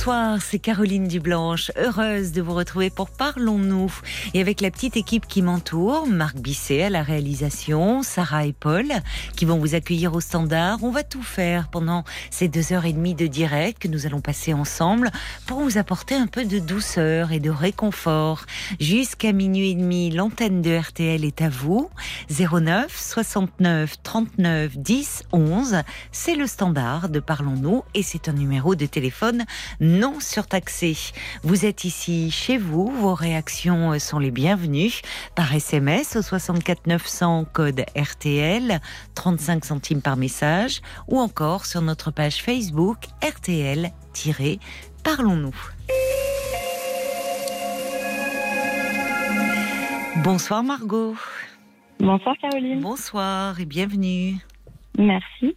Bonsoir, c'est Caroline Dublanche, heureuse de vous retrouver pour Parlons-nous. Et avec la petite équipe qui m'entoure, Marc Bisset à la réalisation, Sarah et Paul, qui vont vous accueillir au standard. On va tout faire pendant ces deux heures et demie de direct que nous allons passer ensemble pour vous apporter un peu de douceur et de réconfort. Jusqu'à minuit et demi, l'antenne de RTL est à vous. 09 69 39 10 11. C'est le standard de Parlons-nous et c'est un numéro de téléphone non surtaxé. Vous êtes ici chez vous, vos réactions sont les bienvenues par SMS au 64 900 code RTL, 35 centimes par message ou encore sur notre page Facebook RTL-Parlons-nous. Bonsoir Margot. Bonsoir Caroline. Bonsoir et bienvenue. Merci.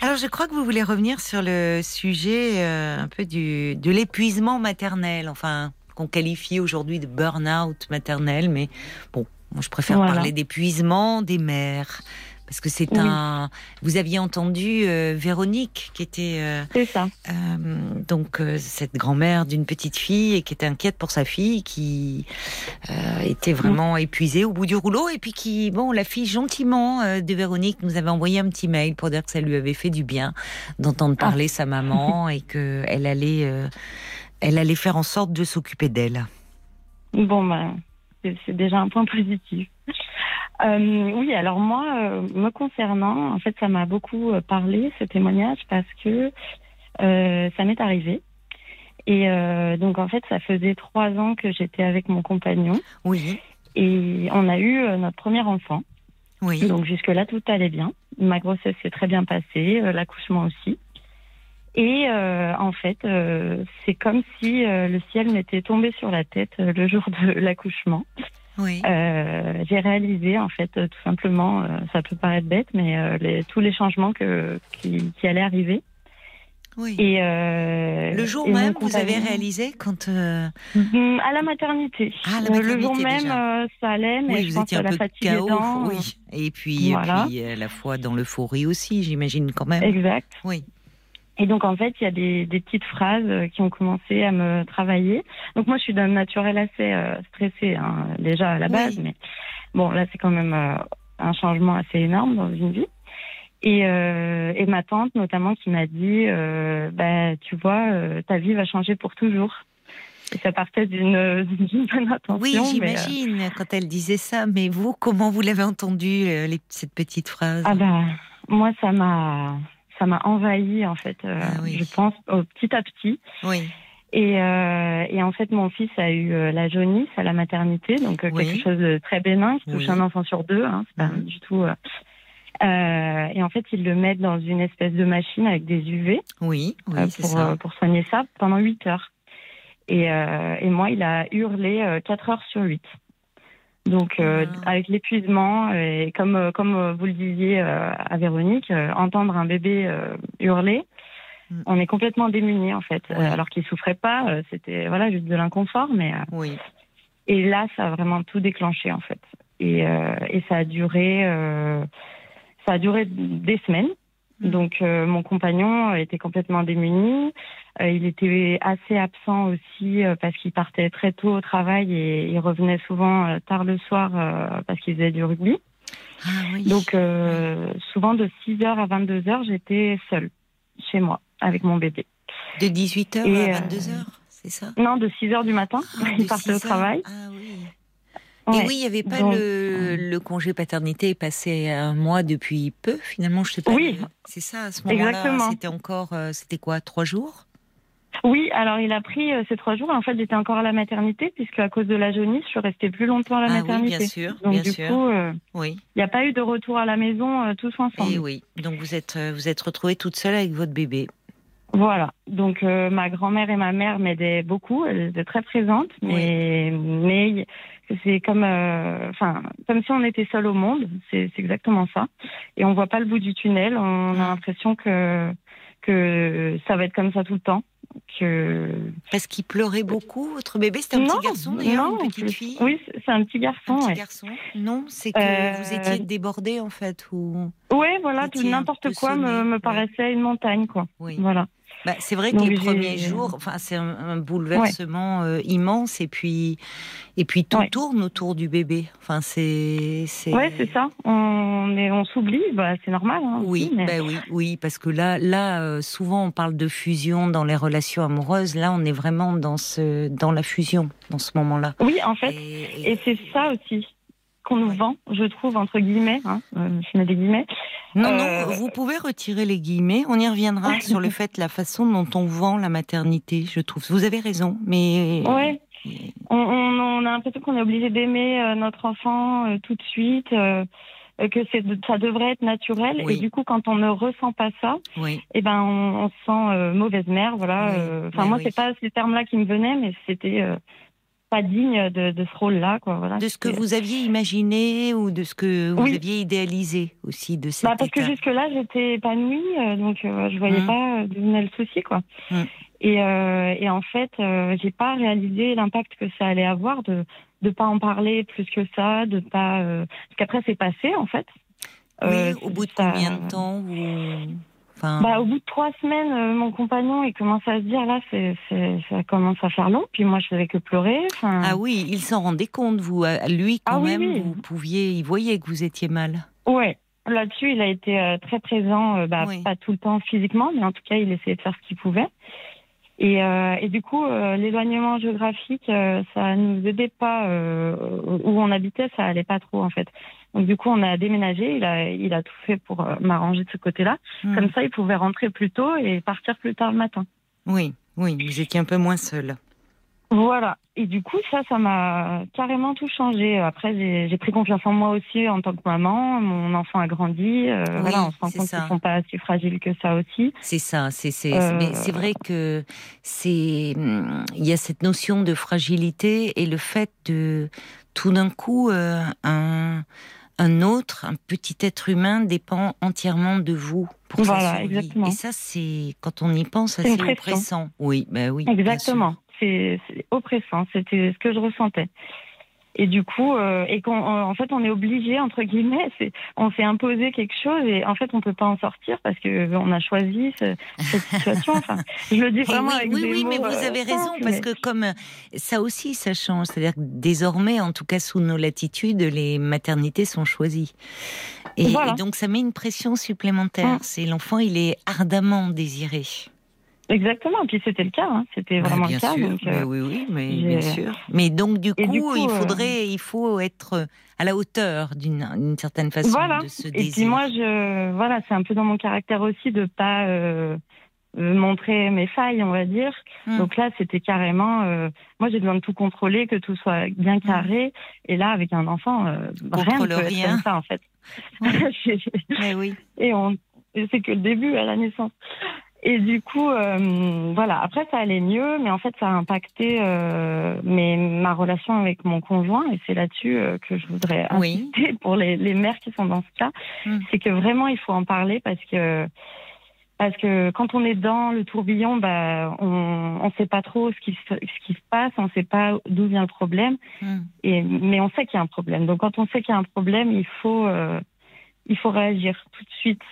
Alors, je crois que vous voulez revenir sur le sujet euh, un peu du, de l'épuisement maternel, enfin, qu'on qualifie aujourd'hui de burn-out maternel, mais bon, moi je préfère Voilà. parler d'épuisement des mères. Parce que c'est Oui. un. Vous aviez entendu euh, Véronique, qui était euh, C'est ça. euh, donc cette grand-mère d'une petite fille et qui était inquiète pour sa fille, qui était vraiment épuisée au bout du rouleau, et puis qui, bon, la fille gentiment de Véronique nous avait envoyé un petit mail pour dire que ça lui avait fait du bien d'entendre parler sa maman et que elle allait, elle allait faire en sorte de s'occuper d'elle. Bon, ben, c'est déjà un point positif. Euh, oui, alors moi, euh, me concernant, en fait, ça m'a beaucoup euh, parlé, ce témoignage, parce que euh, ça m'est arrivé. Et donc, en fait, ça faisait trois ans que j'étais avec mon compagnon Oui, et on a eu notre premier enfant. oui, Donc jusque-là, tout allait bien. Ma grossesse s'est très bien passée, l'accouchement aussi. Et en fait, c'est comme si le ciel m'était tombé sur la tête le jour de l'accouchement. Oui. Euh, J'ai réalisé, en fait, euh, tout simplement, euh, ça peut paraître bête, mais euh, les, tous les changements que, qui, qui allaient arriver. oui. Et le jour et même, vous avez réalisé quand euh, Mm, À la maternité. Ah, la le jour même, ça allait, mais oui, je vous pense étiez un la peu fatigue aidant, oui, et puis, Voilà. et puis à la fois dans l'euphorie aussi, j'imagine quand même. Exact. Oui. Et donc, en fait, il y a des, des petites phrases euh, qui ont commencé à me travailler. Donc, moi, je suis d'un naturel assez euh, stressé, hein, déjà à la Oui. base, mais bon, là, c'est quand même euh, un changement assez énorme dans une vie. Et, euh, et ma tante, notamment, qui m'a dit, bah, tu vois, ta vie va changer pour toujours. Et ça partait d'une bonne intention. Oui, j'imagine quand elle disait ça. Mais vous, comment vous l'avez entendu les- cette petite phrase? Ah bah, moi, ça m'a ça m'a envahi, en fait, euh, Ah oui. je pense, petit à petit. Oui, Et, euh, et en fait, mon fils a eu euh, la jaunisse à la maternité, donc Oui. quelque chose de très bénin qui touche un enfant sur deux. Hein, c'est pas Mhm. du tout. euh, et en fait, ils le mettent dans une espèce de machine avec des UV oui, euh, pour, ça. euh, pour soigner ça pendant 8 heures. Et, et moi, il a hurlé euh, 4 heures sur 8. Donc, euh, Ah. avec l'épuisement, et comme, euh, comme euh, vous le disiez euh, à Véronique, euh, entendre un bébé euh, hurler, Mm. on est complètement démunis en fait. Ouais. Euh, alors qu'il souffrait pas, euh, c'était voilà juste de l'inconfort, mais euh, Oui, et là, ça a vraiment tout déclenché en fait. Et, euh, et ça a duré, euh, ça a duré des semaines. Mm. Donc euh, mon compagnon euh, était complètement démuni. Euh, il était assez absent aussi euh, parce qu'il partait très tôt au travail et il revenait souvent tard le soir parce qu'il faisait du rugby. ah oui. Donc souvent de 6h à 22h, j'étais seule chez moi avec mon bébé. de 18h et, à euh, 22h, c'est ça? Non, de 6h du matin, Ah, il partait au 6 heures. travail. Ah oui. Ouais. Et oui, il n'y avait pas Donc, le, le congé paternité passé un mois depuis peu, finalement, je sais pas. Oui. C'est ça, à ce moment-là, c'était encore, euh, c'était quoi, trois jours? Oui, alors il a pris euh, ces trois jours. En fait, j'étais encore à la maternité puisque à cause de la jaunisse, je suis restée plus longtemps à la Ah oui, maternité. bien sûr, Donc bien du sûr. coup, euh, Oui, il n'y a pas eu de retour à la maison euh, tous ensemble. et oui. Donc vous êtes, euh, vous êtes retrouvée toute seule avec votre bébé. Voilà. Donc euh, ma grand-mère et ma mère m'aidaient beaucoup. Elles étaient très présentes, mais mais c'est comme, euh, enfin, comme si on était seul au monde. C'est exactement ça. Et on voit pas le bout du tunnel. On a l'impression que que ça va être comme ça tout le temps. Que... Parce qu'il pleurait beaucoup, votre bébé? C'était un Non, petit garçon d'ailleurs, non, une petite fille? Oui, c'est un petit garçon. Un petit ouais. garçon Non, c'est que Euh, vous étiez débordé en fait ou Ouais, voilà, tout peu quoi me, ouais. paraissait une montagne, quoi. oui. Voilà. Bah, c'est vrai que Donc, les premiers jours, enfin c'est un, un bouleversement euh, immense et puis et puis tout Ouais. tourne autour du bébé. Enfin c'est c'est Ouais, c'est ça. On est, on s'oublie, bah, c'est normal. hein, Oui, aussi, mais- ben oui, oui, parce que là, là, euh, souvent on parle de fusion dans les relations amoureuses. Là, on est vraiment dans ce, dans la fusion, dans ce moment-là. Oui, en fait, Et- et c'est ça aussi qu'on nous vend, je trouve, entre guillemets. Hein, euh, je mets des guillemets. Non, Euh, non, vous pouvez retirer les guillemets. On y reviendra sur le fait, la façon dont on vend la maternité, je trouve. Vous avez raison, mais Ouais. On, on, on a l'impression qu'on est obligé d'aimer euh, notre enfant euh, tout de suite, euh, euh, que ça devrait être naturel. Oui. Et du coup, quand on ne ressent pas ça, oui, eh ben, on, on se sent euh, mauvaise mère. Voilà. Oui, euh, Enfin, moi, c'est pas ces termes-là qui me venaient, mais c'était euh, pas digne de, de ce rôle-là, quoi. Voilà. de ce que vous aviez imaginé ou de ce que vous Oui. aviez idéalisé aussi de cet Bah, parce que jusque-là, j'étais épanouie, euh, donc euh, je voyais Mm. pas euh, d'où venait le souci, quoi. Mm. Et, euh, et en fait, euh, j'ai pas réalisé l'impact que ça allait avoir de de pas en parler plus que ça, de pas parce qu'après c'est passé en fait. Oui, au bout de ça- combien de temps vous... enfin, Bah, au bout de trois semaines, euh, mon compagnon il commence à se dire là, c'est, c'est, ça commence à faire long. Puis moi, je faisais que pleurer. Ah oui, il s'en rendait compte, vous, lui quand Ah oui, même, oui. vous pouviez, il voyait que vous étiez mal. Ouais. Là-dessus, il a été euh, très présent, euh, bah, Oui. pas tout le temps physiquement, mais en tout cas, il essayait de faire ce qu'il pouvait. Et, et du coup, l'éloignement géographique, ça nous aidait pas. où on habitait, ça allait pas trop en fait. Donc du coup, on a déménagé. Il a, il a tout fait pour euh, m'arranger de ce côté-là. Hmm. Comme ça, il pouvait rentrer plus tôt et partir plus tard le matin. Oui, oui, vous étiez un peu moins seul. Voilà. Et du coup, ça, ça m'a carrément tout changé. Après, j'ai pris confiance en moi aussi en tant que maman. Mon enfant a grandi. euh, Oui, voilà, on se rend compte qu'ils sont pas si fragiles que ça aussi. C'est ça, c'est Euh, mais c'est vrai que c'est hum, il y a cette notion de fragilité et le fait de tout d'un coup euh, un un autre, un petit être humain dépend entièrement de vous pour sa Voilà, survie. exactement. Et ça, c'est quand on y pense, C'est assez oppressant. Oui, ben oui. Exactement. C'est c'est oppressant. C'était ce que je ressentais. Et du coup, euh, et qu'on, en fait, on est obligé entre guillemets. C'est, on s'est imposé quelque chose et en fait, on peut pas en sortir parce que on a choisi ce- cette situation. Enfin, je le dis vraiment oui, avec oui, des oui, mots, mais vous euh, avez raison, parce que comme euh, ça aussi, ça change. C'est-à-dire que désormais, en tout cas sous nos latitudes, les maternités sont choisies. Et, Voilà. et donc ça met une pression supplémentaire. Mm. C'est l'enfant, il est ardemment désiré. Exactement. Et puis c'était le cas. Hein. C'était Bah, vraiment le cas. sûr, donc, mais euh, oui, oui, mais bien sûr. Mais donc du coup, Et du coup, il euh, faudrait, il faut être à la hauteur d'une certaine façon Voilà. de ce Et désir. puis moi, je, voilà, c'est un peu dans mon caractère aussi de pas euh, euh, montrer mes failles, on va dire. Mm. Donc là, c'était carrément. euh, moi, j'ai besoin de tout contrôler, que tout soit bien carré. Et là, avec un enfant, euh, rien ne peut être rien. comme ça, en fait. Mais oui. et on, et c'est que le début à la naissance. Et du coup, euh, voilà. Après, ça allait mieux, mais en fait, ça a impacté euh, mes, ma relation avec mon conjoint. Et c'est là-dessus euh, que je voudrais Oui. insister pour les, les mères qui sont dans ce cas. Mm. C'est que vraiment, il faut en parler parce que parce que quand on est dans le tourbillon, bah, on on sait pas trop ce qui se, ce qui se passe, on sait pas d'où vient le problème. Mm. Et mais on sait qu'il y a un problème. Donc quand on sait qu'il y a un problème, il faut euh, il faut réagir tout de suite.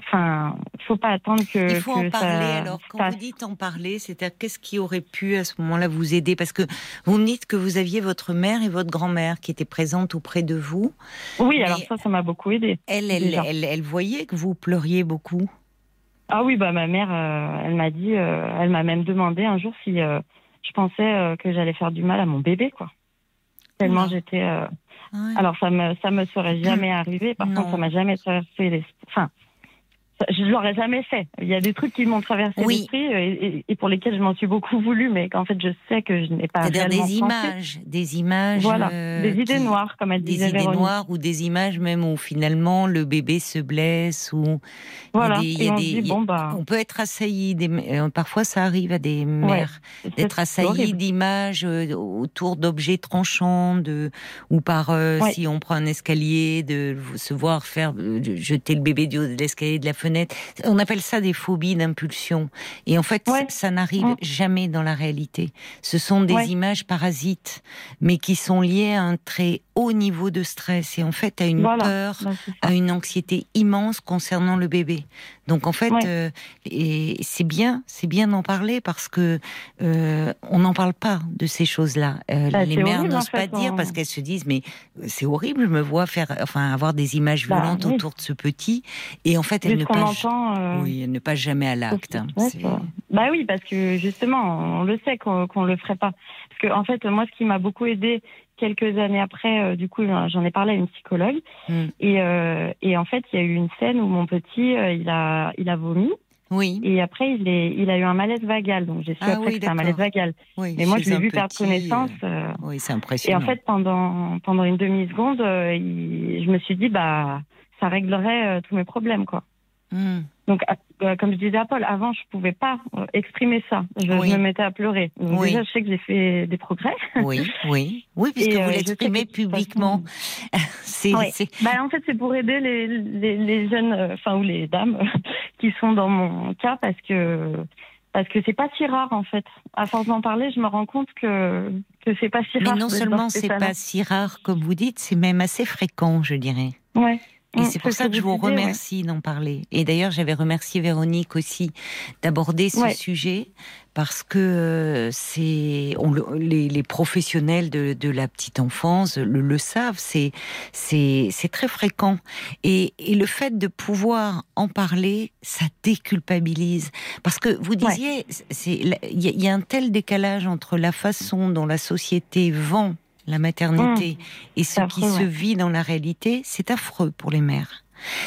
Enfin, il faut pas attendre que Il faut que en parler. ça Alors, quand passe. vous dites en parler, c'est-à-dire qu'est-ce qui aurait pu à ce moment-là vous aider? Parce que vous me dites que vous aviez votre mère et votre grand-mère qui étaient présentes auprès de vous. Oui, alors ça, ça m'a beaucoup aidé. Elle, elle, elle, elle voyait que vous pleuriez beaucoup? Ah oui, bah ma mère, euh, elle m'a dit, euh, elle m'a même demandé un jour si euh, je pensais que j'allais faire du mal à mon bébé, quoi. Tellement j'étais. Ouais. Alors ça me ça me serait jamais arrivé. Par Non. contre, ça m'a jamais traversé les. Enfin, je l'aurais jamais fait. Il y a des trucs qui m'ont traversé Oui. l'esprit euh, et, et- et pour lesquels je m'en suis beaucoup voulu, mais qu'en fait je sais que je n'ai pas C'est-à-dire des pensé. images, des images. Voilà, euh, des idées qui- noires, comme elle Des disait idées Véronique. noires ou des images même où finalement le bébé se blesse ou Voilà. des- on des- bah. peut être assailli. Des, euh, parfois ça arrive à des mères d'être assailli d'images euh, autour d'objets tranchants, de ou par Ouais. si on prend un escalier, de se voir faire jeter le bébé du haut de l'escalier de la fenêtre fenêtre. On appelle ça des phobies d'impulsion. Et en fait, Ouais. ça n'arrive Mm. jamais dans la réalité. Ce sont des Ouais. images parasites, mais qui sont liées à un très haut niveau de stress et en fait à une Voilà. peur, à une anxiété immense concernant le bébé. Donc en fait, Ouais. euh, et c'est bien, c'est bien d'en parler parce que euh, on n'en parle pas de ces choses-là. Euh, Bah, les mères horrible, n'osent en pas fait, dire on- parce qu'elles se disent mais euh, c'est horrible, je me vois faire, enfin avoir des images Bah, violentes oui. autour de ce petit et en fait elles ne passent, entend. euh, oui, elles ne passent jamais à l'acte. hein. C'est-. Bah oui, parce que justement, on le sait qu'on qu'on le ferait pas. Parce que en fait, moi, ce qui m'a beaucoup aidé quelques années après, euh, du coup, j'en ai parlé à une psychologue, Mm. et, euh, et en fait, il y a eu une scène où mon petit, euh, il a, il a vomi, Oui, et après, il est, il a eu un malaise vagal. Donc j'ai su Ah après oui, que c'était un malaise vagal. oui. Mais moi, je l'ai vu perdre connaissance. Oui, c'est et impressionnant. en fait, pendant pendant une demi seconde, je me suis dit, bah, ça réglerait tous mes problèmes, quoi. Mm. Donc, euh, comme je disais à Paul, avant, je pouvais pas euh, exprimer ça. Je, Oui. je me mettais à pleurer. Donc, Oui. déjà, je sais que j'ai fait des progrès. Oui, oui, oui, puisque Et, euh, vous que l'exprimez publiquement. C'est, c'est- Bah, en fait, c'est pour aider les, les, les jeunes, euh, enfin, ou les dames qui sont dans mon cas parce que parce que c'est pas si rare, en fait. À force d'en parler, je me rends compte que, que c'est pas si Mais rare. non de seulement c'est pas non. si rare comme vous dites, c'est même assez fréquent, je dirais. Ouais. Et Mm, c'est pour ça que je vous ouais. remercie d'en parler. Et d'ailleurs, j'avais remercié Véronique aussi d'aborder ce Ouais. sujet parce que euh, c'est on les, les professionnels de, de la petite enfance le, le savent. C'est c'est très fréquent. Et, et le fait de pouvoir en parler, ça déculpabilise. Parce que vous disiez, y, il y a un tel décalage entre la façon dont la société vend la maternité et ce qui se vit dans la réalité, c'est affreux pour les mères.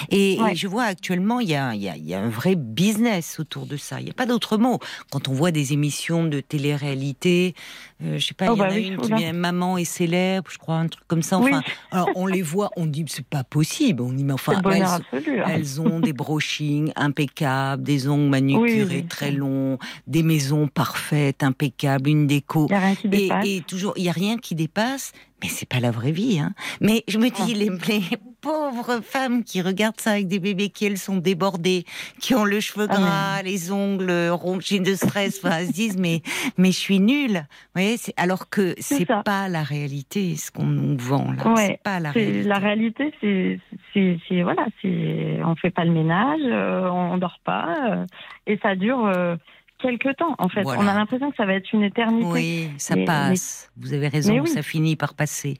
Et, je vois actuellement, il y, a, il, y a, il y a un vrai business autour de ça. Il n'y a pas d'autre mot. Quand on voit des émissions de télé-réalité, euh, je sais pas, Oh, il y en bah a oui, une qui oula. vient Maman est célèbre, je crois, un truc comme ça. Oui. Enfin, alors on les voit, on dit c'est pas possible. On dit mais enfin, elles, absolu. hein. elles ont des brochings impeccables, des ongles manucurés Oui, très longs, des maisons parfaites, impeccables, une déco. N'y a rien qui Et, dépasse. et toujours, il y a rien qui dépasse, mais c'est pas la vraie vie. Hein. Mais je me dis, les, les pauvres femmes qui regardent ça avec des bébés qui elles sont débordés, qui ont le cheveu Ah, gras, les ongles ronchés de stress, enfin, elles se disent mais mais je suis nulle. Vous voyez, alors que C'est pas la réalité ce qu'on nous vend là. Ouais, c'est pas la réalité. La réalité, c'est, c'est, c'est- voilà, c'est, on fait pas le ménage, euh, on dort pas, euh, et ça dure euh, quelques temps. En fait, Voilà. on a l'impression que ça va être une éternité. Oui, ça Mais- passe. Vous avez raison, oui. ça finit par passer.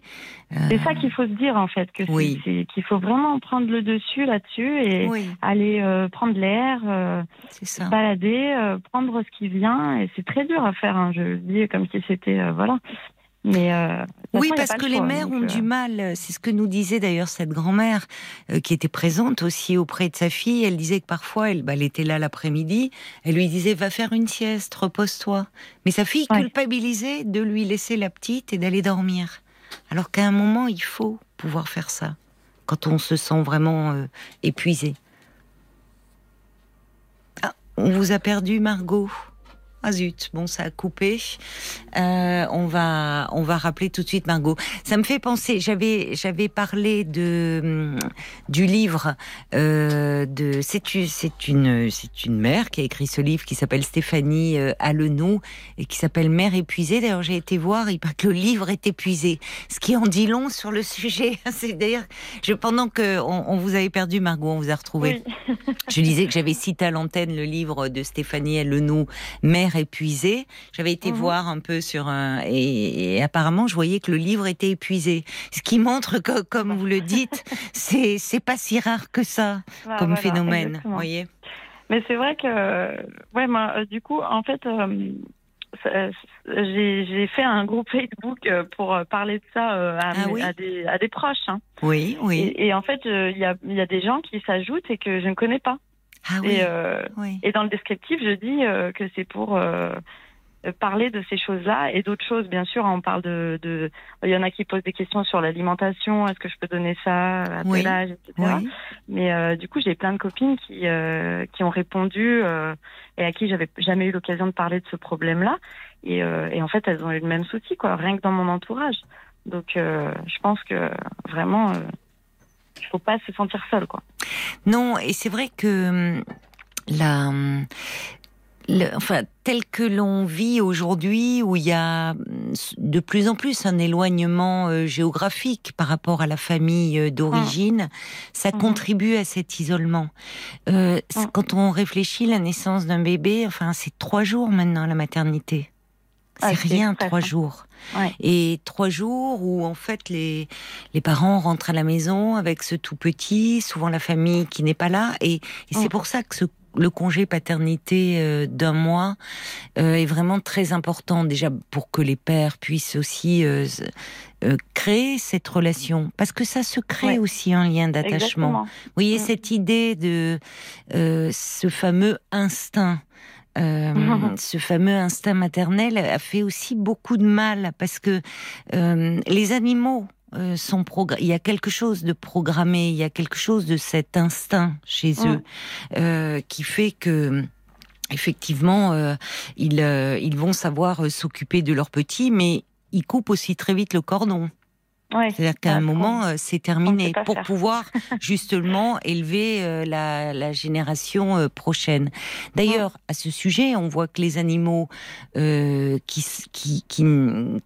Euh, C'est ça qu'il faut se dire en fait, que Oui. qu'il faut vraiment prendre le dessus là-dessus et oui, aller euh, prendre l'air, euh, balader, euh, prendre ce qui vient. Et c'est très dur à faire. hein, je le dis comme si c'était euh, voilà. Mais euh, Oui, façon, parce que le les mères donc, ont euh, du mal. C'est ce que nous disait d'ailleurs cette grand-mère euh, qui était présente aussi auprès de sa fille. Elle disait que parfois, elle, bah, elle était là l'après-midi. Elle lui disait va faire une sieste, repose-toi. Mais sa fille Ouais. culpabilisait de lui laisser la petite et d'aller dormir. Alors qu'à un moment, il faut pouvoir faire ça quand on se sent vraiment épuisé. Ah, on vous a perdu, Margot. Ah zut, bon ça a coupé. Euh, on va on va rappeler tout de suite Margot. Ça me fait penser. J'avais j'avais parlé de hum, du livre euh, de c'est une c'est une c'est une mère qui a écrit ce livre qui s'appelle Stéphanie euh, Allenou et qui s'appelle Mère épuisée. D'ailleurs j'ai été voir il paraît que le livre est épuisé, ce qui en dit long sur le sujet. C'est d'ailleurs je pendant que on, on vous avait perdu Margot, on vous a retrouvé. Oui. Je disais que j'avais cité à l'antenne le livre de Stéphanie Ellenou, Mère épuisée. J'avais été Mhm. voir un peu sur un et, et apparemment je voyais que le livre était épuisé. Ce qui montre que, comme vous le dites, c'est c'est pas si rare que ça Voilà, comme voilà, phénomène. exactement. Voyez Mais c'est vrai que, ouais, moi, euh, du coup, en fait, euh, j'ai fait un groupe Facebook euh, pour euh, parler de ça euh, à, Ah oui à des, à des proches. hein. Oui, oui. Et, et en fait, euh, il y, a, il y a des gens qui s'ajoutent et que je ne connais pas. Ah oui. Et, euh, oui. et dans le descriptif, je dis euh, que c'est pour euh, parler de ces choses-là et d'autres choses. Bien sûr, on parle de, de. Il y en a qui posent des questions sur l'alimentation. Est-ce que je peux donner ça à Oui. tel âge, etc. Mais euh, du coup, j'ai plein de copines qui euh, qui ont répondu euh, et à qui j'avais jamais eu l'occasion de parler de ce problème-là. Et, euh, et en fait, elles ont eu le même souci, quoi, rien que dans mon entourage. Donc, euh, je pense que vraiment, euh, il faut pas se sentir seul, quoi. Non, et c'est vrai que hum, la, hum, le- enfin, tel que l'on vit aujourd'hui, où il y a hum, de plus en plus un éloignement euh, géographique par rapport à la famille euh, d'origine, ça Mhm. contribue à cet isolement. Euh, Mhm. Quand on réfléchit la naissance d'un bébé, enfin, c'est trois jours maintenant la maternité. C'est Ah, c'est rien, trois jours. Ouais. Et trois jours où en fait les, les parents rentrent à la maison avec ce tout petit, souvent la famille qui n'est pas là. Et, et c'est Mm. pour ça que ce, le congé paternité euh, d'un mois euh, est vraiment très important déjà pour que les pères puissent aussi euh, créer cette relation. Parce que ça se crée Ouais. aussi un lien d'attachement. Vous voyez, Mm. cette idée de ce fameux instinct. Euh, ce fameux instinct maternel a fait aussi beaucoup de mal parce que euh, les animaux euh, sont il y a quelque chose de programmé, il y a quelque chose de cet instinct chez Mm. eux euh, qui fait que effectivement ils, ils vont savoir s'occuper de leurs petits, mais ils coupent aussi très vite le cordon. Ouais. C'est-à-dire qu'à un trop. moment, euh, c'est terminé pour faire. pouvoir justement élever euh, la, la génération euh, prochaine. D'ailleurs, à ce sujet, on voit que les animaux euh, qui, s- qui, qui,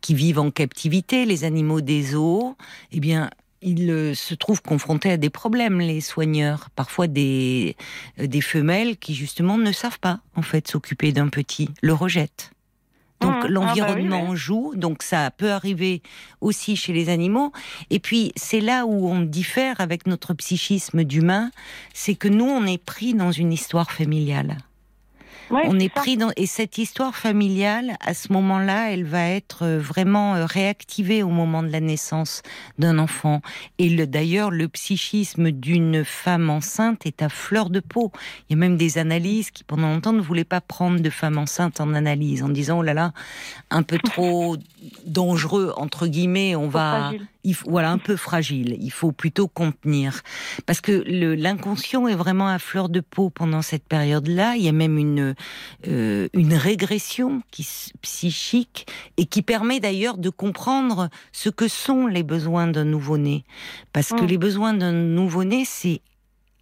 qui vivent en captivité, les animaux des zoos, eh bien, ils se trouvent confrontés à des problèmes, les soigneurs. Parfois des, des femelles qui justement ne savent pas en fait s'occuper d'un petit, le rejettent. Donc Mhm. Ah bah l'environnement oui. joue, donc ça peut arriver aussi chez les animaux. Et puis c'est là où on diffère avec notre psychisme d'humain, c'est que nous on est pris dans une histoire familiale. Ouais, on est pris dans et cette histoire familiale à ce moment-là, elle va être euh, vraiment euh, réactivée au moment de la naissance d'un enfant. Et le d'ailleurs le psychisme d'une femme enceinte est à fleur de peau. Il y a même des analyses qui pendant longtemps ne voulaient pas prendre de femmes enceintes en analyse en disant oh là là un peu trop dangereux entre guillemets, on Trop va fragile. Il faut, voilà, un peu fragile. Il faut plutôt contenir. Parce que l'inconscient est vraiment à fleur de peau pendant cette période-là. Il y a même une, euh, une régression qui, psychique et qui permet d'ailleurs de comprendre ce que sont les besoins d'un nouveau-né. Parce que Mm. les besoins d'un nouveau-né, c'est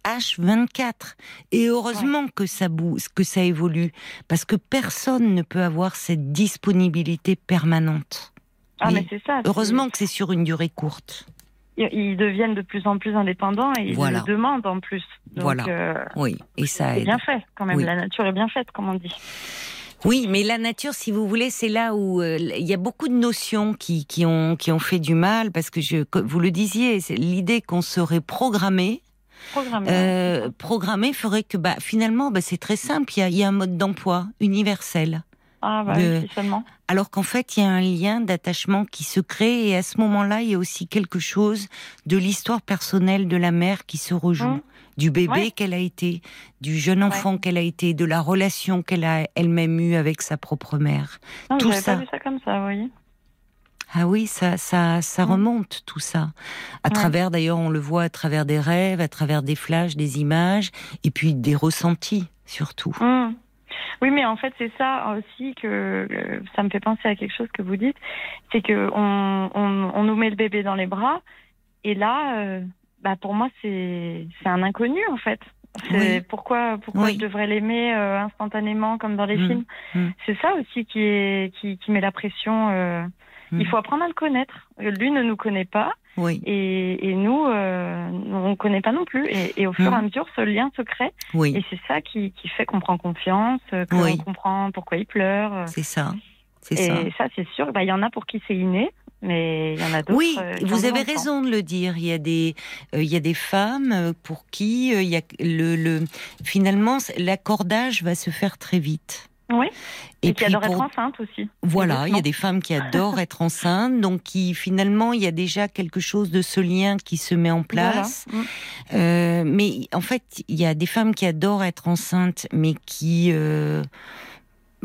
H24. Et heureusement que ça bouge, que ça évolue. Parce que personne ne peut avoir cette disponibilité permanente. Ah, mais c'est ça. Heureusement que c'est sur une durée courte. Ils, deviennent de plus en plus indépendants et ils Voilà. le demandent en plus. Donc, Voilà. euh, Oui, et ça aide. bien fait quand même. Oui. La nature est bien faite, comme on dit. Oui, mais la nature, si vous voulez, c'est là où euh, il y a beaucoup de notions qui, qui, ont, qui ont fait du mal, parce que je, vous le disiez, l'idée qu'on serait programmé. Programmé. Euh, programmé ferait que bah, finalement, bah, c'est très simple, il y a, il y a un mode d'emploi universel. Ah, bah si seulement. Alors qu'en fait, il y a un lien d'attachement qui se crée, et à ce moment-là, il y a aussi quelque chose de l'histoire personnelle de la mère qui se rejoue. Mmh. du bébé Ouais. qu'elle a été, du jeune enfant qu'elle a été, de la relation qu'elle a elle-même eue avec sa propre mère. Non, tout ça. pas vu ça comme ça, vous voyez. Ah oui, ça, ça, ça Mm. remonte tout ça. À Ouais. travers, d'ailleurs, on le voit à travers des rêves, à travers des flashs, des images, et puis des ressentis surtout. Hum. Oui, mais en fait, c'est ça aussi que euh, ça me fait penser à quelque chose que vous dites, c'est que on, on, on nous met le bébé dans les bras, et là, euh, bah pour moi, c'est un inconnu en fait. Oui. pourquoi pourquoi Oui. je devrais l'aimer euh, instantanément comme dans les Mm. films? Mm. C'est ça aussi qui est qui, qui met la pression. euh, Il faut apprendre à le connaître. Lui ne nous connaît pas Oui, et, et nous, euh, on ne connaît pas non plus. Et, et au fur et à Mm. mesure, ce lien se crée. oui, Et c'est ça qui, qui fait qu'on prend confiance, euh, qu'on Oui. comprend pourquoi il pleure. c'est ça. C'est Et ça. ça, c'est sûr. bah, Il y en a pour qui c'est inné, mais il y en a d'autres. Oui, euh, vous avez raison de le dire. Il y a des, euh, il y a des femmes pour qui euh, il y a le, le, finalement, l'accordage va se faire très vite. Oui. Et, qui adorent pour- être enceinte aussi. Voilà, il y a des femmes qui adorent être enceintes, donc qui finalement il y a déjà quelque chose de ce lien qui se met en place. Voilà. Mm. Euh, mais en fait, il y a des femmes qui adorent être enceintes, mais qui euh,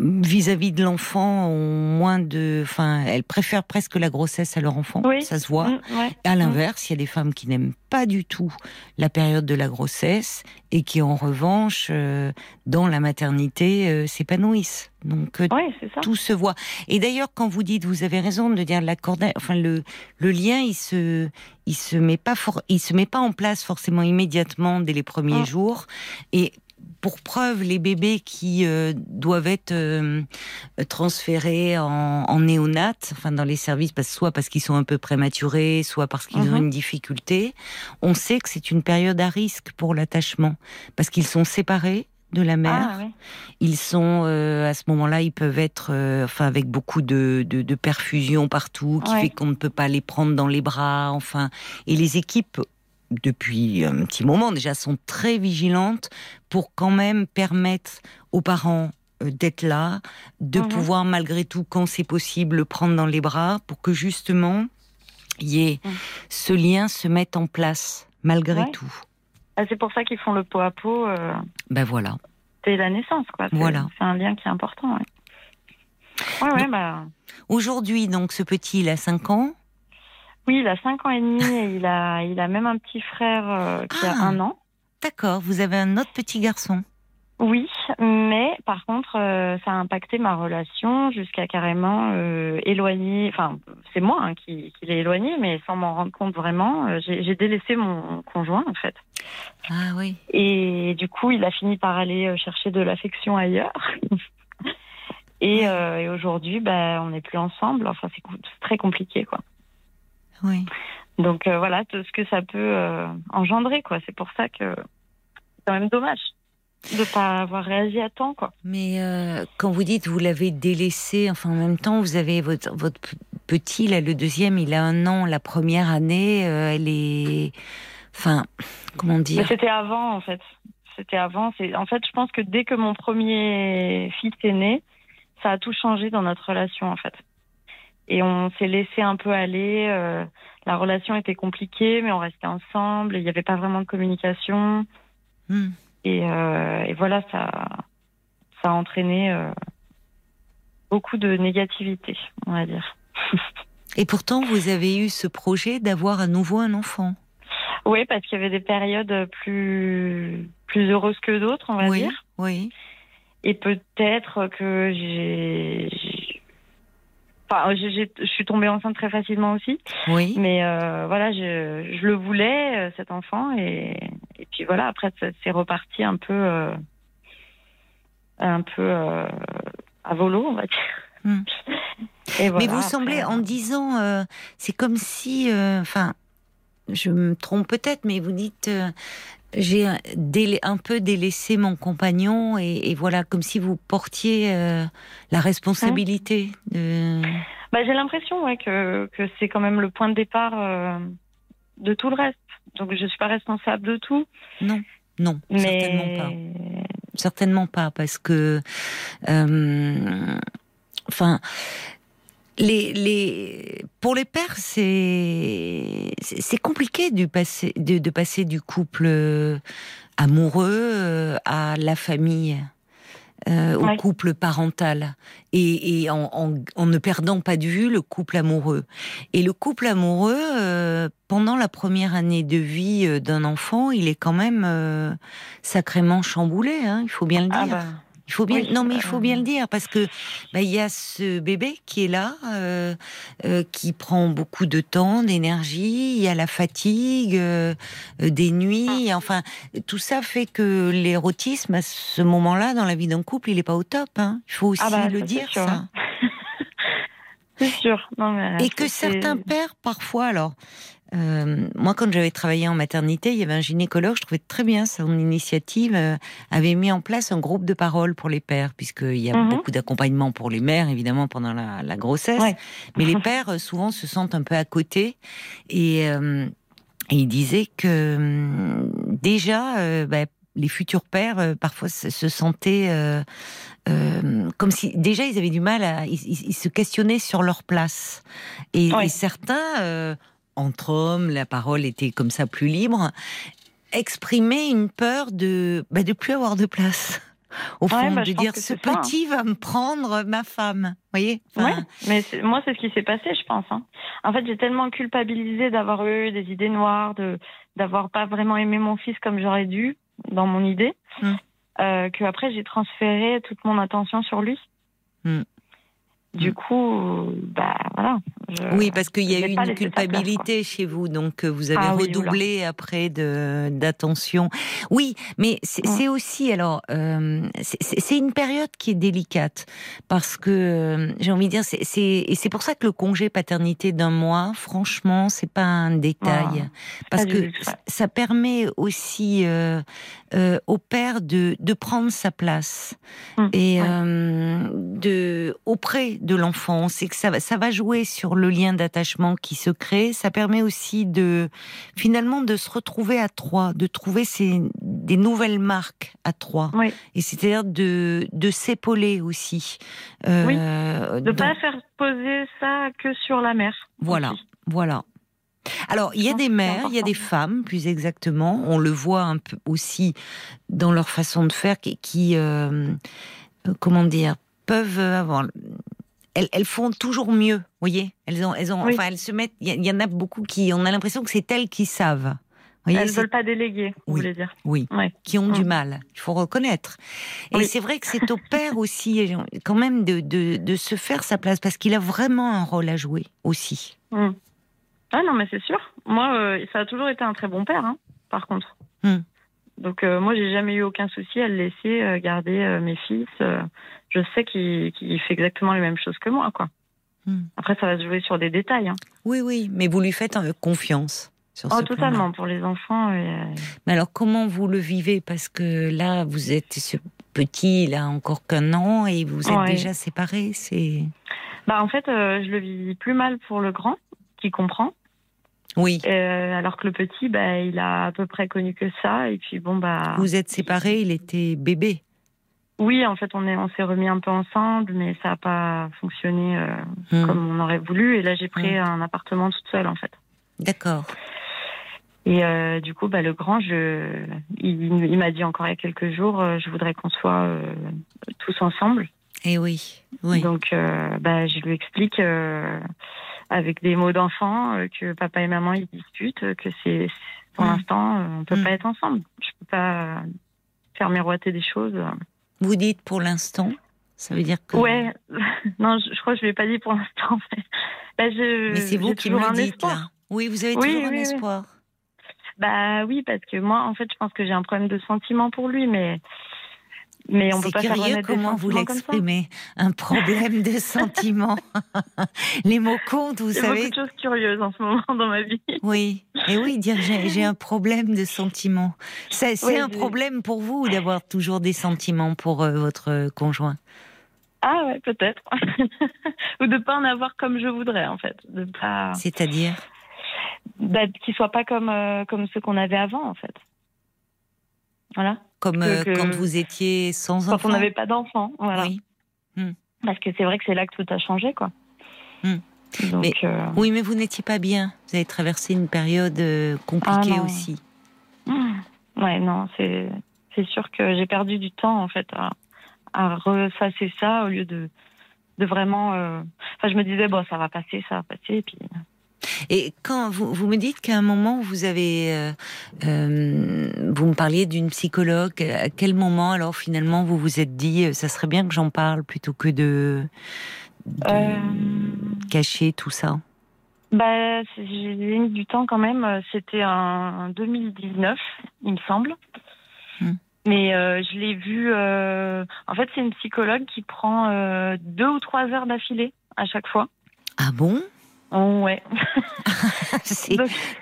vis-à-vis de l'enfant ont moins de, enfin, elles préfèrent presque la grossesse à leur enfant. Oui. Ça se voit. Mm, ouais. À l'inverse, il y a des femmes qui n'aiment pas du tout la période de la grossesse et qui, en revanche, euh, dans la maternité, euh, s'épanouissent. Donc euh, Ouais, ça. tout se voit. Et d'ailleurs, quand vous dites, vous avez raison de dire la enfin le le lien, il se il se met pas for- il se met pas en place forcément immédiatement dès les premiers Mm. jours. Et pour preuve, les bébés qui euh, doivent être euh, transférés en, en néonat, enfin dans les services, parce, soit parce qu'ils sont un peu prématurés, soit parce qu'ils ont Mhm. une difficulté, on sait que c'est une période à risque pour l'attachement, parce qu'ils sont séparés de la mère. Ah, ouais. Ils sont euh, à ce moment-là, ils peuvent être, euh, enfin, avec beaucoup de, de, de perfusion partout, qui Ouais. fait qu'on ne peut pas les prendre dans les bras. Enfin, et les équipes, depuis un petit moment déjà, sont très vigilantes pour quand même permettre aux parents euh, d'être là, de Mhm. pouvoir malgré tout, quand c'est possible, le prendre dans les bras, pour que justement, il y ait Mhm. ce lien se mette en place malgré Ouais. tout. Ah, c'est pour ça qu'ils font le pot à pot euh, Ben voilà. dès la naissance, quoi. C'est- Voilà. C'est un lien qui est important. Ouais, ouais, ouais, bah. Aujourd'hui, donc, ce petit, il a 5 ans. Oui, il a 5 ans et demi et il a, il a même un petit frère euh, qui a Ah. un an. D'accord, vous avez un autre petit garçon. Oui, mais par contre, euh, ça a impacté ma relation jusqu'à carrément euh, éloigner. Enfin, c'est moi hein, qui, qui l'ai éloigné, mais sans m'en rendre compte vraiment. euh, J'ai délaissé mon conjoint en fait. Ah oui. Et du coup, il a fini par aller chercher de l'affection ailleurs. et et aujourd'hui, bah, on n'est plus ensemble. Enfin, c'est très compliqué, quoi. Oui. Donc euh, voilà, tout ce que ça peut euh, engendrer, quoi. C'est pour ça que c'est quand même dommage de pas avoir réagi à temps, quoi. Mais euh, quand vous dites vous l'avez délaissé, enfin en même temps vous avez votre, votre petit, là le deuxième, il a un an, la première année, elle est, enfin comment dire, c'était avant, en fait. C'était avant. C'est en fait, je pense que dès que mon premier fils est né, ça a tout changé dans notre relation, en fait. Et on s'est laissé un peu aller. euh, la relation était compliquée, mais on restait ensemble. Il n'y avait pas vraiment de communication. Hmm. Et, euh, et voilà, ça, ça a entraîné euh, beaucoup de négativité, on va dire. Et pourtant vous avez eu ce projet d'avoir à nouveau un enfant. Oui, parce qu'il y avait des périodes plus plus heureuses que d'autres, on va oui, dire. oui. Et peut-être que j'ai. Enfin, je suis tombée enceinte très facilement aussi, Oui. mais euh, voilà, je, je le voulais euh, cet enfant et, et puis voilà. Après, c'est reparti un peu, euh, un peu euh, à volo, on va dire. Hmm. Et voilà, Mais vous après, semblez, en disant, c'est comme si, enfin, je me trompe peut-être, mais vous dites, euh, j'ai un, peu délaissé mon compagnon, et, et voilà, comme si vous portiez euh, la responsabilité de. Bah, j'ai l'impression ouais, que, que c'est quand même le point de départ euh, de tout le reste. Donc je suis pas responsable de tout, Non, non, certainement pas. Certainement pas, parce que, euh, enfin, les, les, pour les pères, c'est, compliqué du passer, de, de passer du couple euh, amoureux euh, à la famille. euh, au couple parental et, et en, en- en ne perdant pas de vue le couple amoureux. Et le couple amoureux, euh, pendant la première année de vie d'un enfant, il est quand même euh, sacrément chamboulé, hein, il faut bien le dire. ah bah, Il faut bien, Oui, non mais il euh, faut bien le dire parce que bah, il y a ce bébé qui est là, euh, euh, qui prend beaucoup de temps, d'énergie. Il y a la fatigue, euh, euh, des nuits. Enfin, tout ça fait que l'érotisme à ce moment-là dans la vie d'un couple, il est pas au top. Hein. Il faut aussi Ah bah, le ça, dire sûr, ça. hein. c'est sûr. Non, mais Et que certains pères, parfois, alors, euh, moi, quand j'avais travaillé en maternité, il y avait un gynécologue, je trouvais très bien son initiative, euh, avait mis en place un groupe de parole pour les pères, puisqu'il y a Mhm. beaucoup d'accompagnement pour les mères, évidemment, pendant la, la grossesse. Ouais. Mais les pères, euh, souvent, se sentent un peu à côté. Et, et il disait que hum, déjà, bah, les futurs pères, parfois, se, se sentaient euh, comme si déjà ils avaient du mal à, ils, se questionnaient sur leur place. Et, certains, euh, entre hommes, la parole était comme ça plus libre, exprimaient une peur de, bah, de plus avoir de place. Au fond, Ouais, bah, de dire ce ça, hein. petit va me prendre ma femme. voyez Ouais, Enfin, mais moi, c'est ce qui s'est passé, je pense. hein. En fait, j'ai tellement culpabilisé d'avoir eu des idées noires, de d'avoir pas vraiment aimé mon fils comme j'aurais dû dans mon idée, Hmm. euh, que après j'ai transféré toute mon attention sur lui. Hmm. Du coup, bah voilà. je- Oui, parce qu'il y a eu une place, culpabilité chez vous, donc euh, vous avez Ah oui, redoublé après d'attention. Oui, mais c'est Mm. aussi alors euh, c'est- une période qui est délicate parce que euh, j'ai envie de dire c'est et c'est pour ça que le congé paternité d'un mois, franchement, c'est pas un détail Ouais, parce que ça permet aussi euh, euh, au père de de prendre sa place Mm, et ouais. euh, de auprès de l'enfant. C'est que ça, va- ça va jouer sur le lien d'attachement qui se crée. Ça permet aussi de finalement de se retrouver à trois, de trouver des nouvelles marques à trois. Oui. Et c'est-à-dire de, de s'épauler aussi. Euh, Oui, De dans- pas faire poser ça que sur la mère. Voilà, aussi. voilà. Alors, il y a des mères, il y a des femmes, plus exactement. On le voit un peu aussi dans leur façon de faire, qui, qui, euh, euh, comment dire, peuvent avoir. Elles, elles font toujours mieux, voyez. Elles ont, elles ont, Oui. enfin, elles se mettent. Il y, en a beaucoup qui, on a l'impression que c'est elles qui savent. Voyez, Elles c'est- veulent pas déléguer, vous Oui. voulez dire. oui, Ouais. qui ont du Mm. mal. Il faut reconnaître. Et c'est vrai que c'est au père aussi, quand même, de, de, de se faire sa place, parce qu'il a vraiment un rôle à jouer aussi. Hmm. Ah non, mais c'est sûr. Moi, euh, ça a toujours été un très bon père, hein, par contre. Hmm. Donc euh, moi, j'ai jamais eu aucun souci à le laisser euh, garder euh, mes fils. je sais qu'il fait exactement les mêmes choses que moi, quoi. Hmm. Après, ça va se jouer sur des détails. Hein. Oui, oui, mais vous lui faites confiance. Sur Oh, ce totalement. Pour les enfants, Mais alors, comment vous le vivez? Parce que là, vous êtes ce petit, il a encore qu'un an et vous êtes Ouais. déjà séparés. C'est bah en fait, je le vis plus mal pour le grand, qui comprend. Oui. Euh, alors que le petit, bah, il a à peu près connu que ça. Et puis bon, bah. Vous êtes séparés, il était bébé. Oui, en fait, on est, on s'est remis un peu ensemble, mais ça n'a pas fonctionné euh, Hmm. comme on aurait voulu. Et là, j'ai pris Hmm. un appartement toute seule, en fait. D'accord. Et euh, du coup, bah, le grand, je, il, il m'a dit encore il y a quelques jours, euh, je voudrais qu'on soit euh, tous ensemble. Et Eh oui, oui. Donc, bah, je lui explique avec des mots d'enfant euh, que papa et maman ils discutent, euh, que c'est pour Hmm. l'instant, euh, on peut Hmm. pas être ensemble. Je peux pas faire miroiter des choses. Vous dites pour l'instant, ça veut dire que. Ouais, non, je, je crois que je lui ai pas dit pour l'instant. mais- Bah, je, Mais c'est vous qui me un dites espoir. là. Oui, vous avez Oui, toujours un oui, oui. espoir. Bah oui, parce que moi, en fait, je pense que j'ai un problème de sentiment pour lui, mais mais on peut pas faire curieux des comment vous l'exprimez. Un problème de sentiment. Les mots comptent, vous Il y a savez. beaucoup de choses curieuses en ce moment dans ma vie. Oui, et oui, dire j'ai un problème de sentiments. C'est Oui, un problème pour vous d'avoir toujours des sentiments pour euh, votre conjoint? Ah ouais, peut-être. Ou de pas en avoir comme je voudrais, en fait. De pas, C'est-à-dire? Bah, qu'ils soient pas comme euh, comme ceux qu'on avait avant, en fait. Voilà. comme Que- euh, que- quand vous étiez sans Quand enfant. on n'avait pas d'enfants, voilà. Oui. Parce que c'est vrai que c'est là que tout a changé, quoi. Hmm. Donc, Mais- euh, Oui, mais vous n'étiez pas bien. Vous avez traversé une période euh, compliquée Ah aussi. hmm. ouais, non, c'est c'est sûr que j'ai perdu du temps, en fait, à, à ressasser ça au lieu de de vraiment. euh, Enfin, je me disais bon, ça va passer, ça va passer, et puis. Et quand vous, vous me dites qu'à un moment vous avez, euh, euh, vous me parliez d'une psychologue, à quel moment alors finalement vous vous êtes dit, euh, ça serait bien que j'en parle plutôt que de, de Euh, cacher tout ça? Bah, j'ai mis du temps quand même. C'était en 2019, il me semble. Hmm. Mais je l'ai vu. En fait, c'est une psychologue qui prend deux ou trois heures d'affilée à chaque fois. Ah bon? Oh, ouais.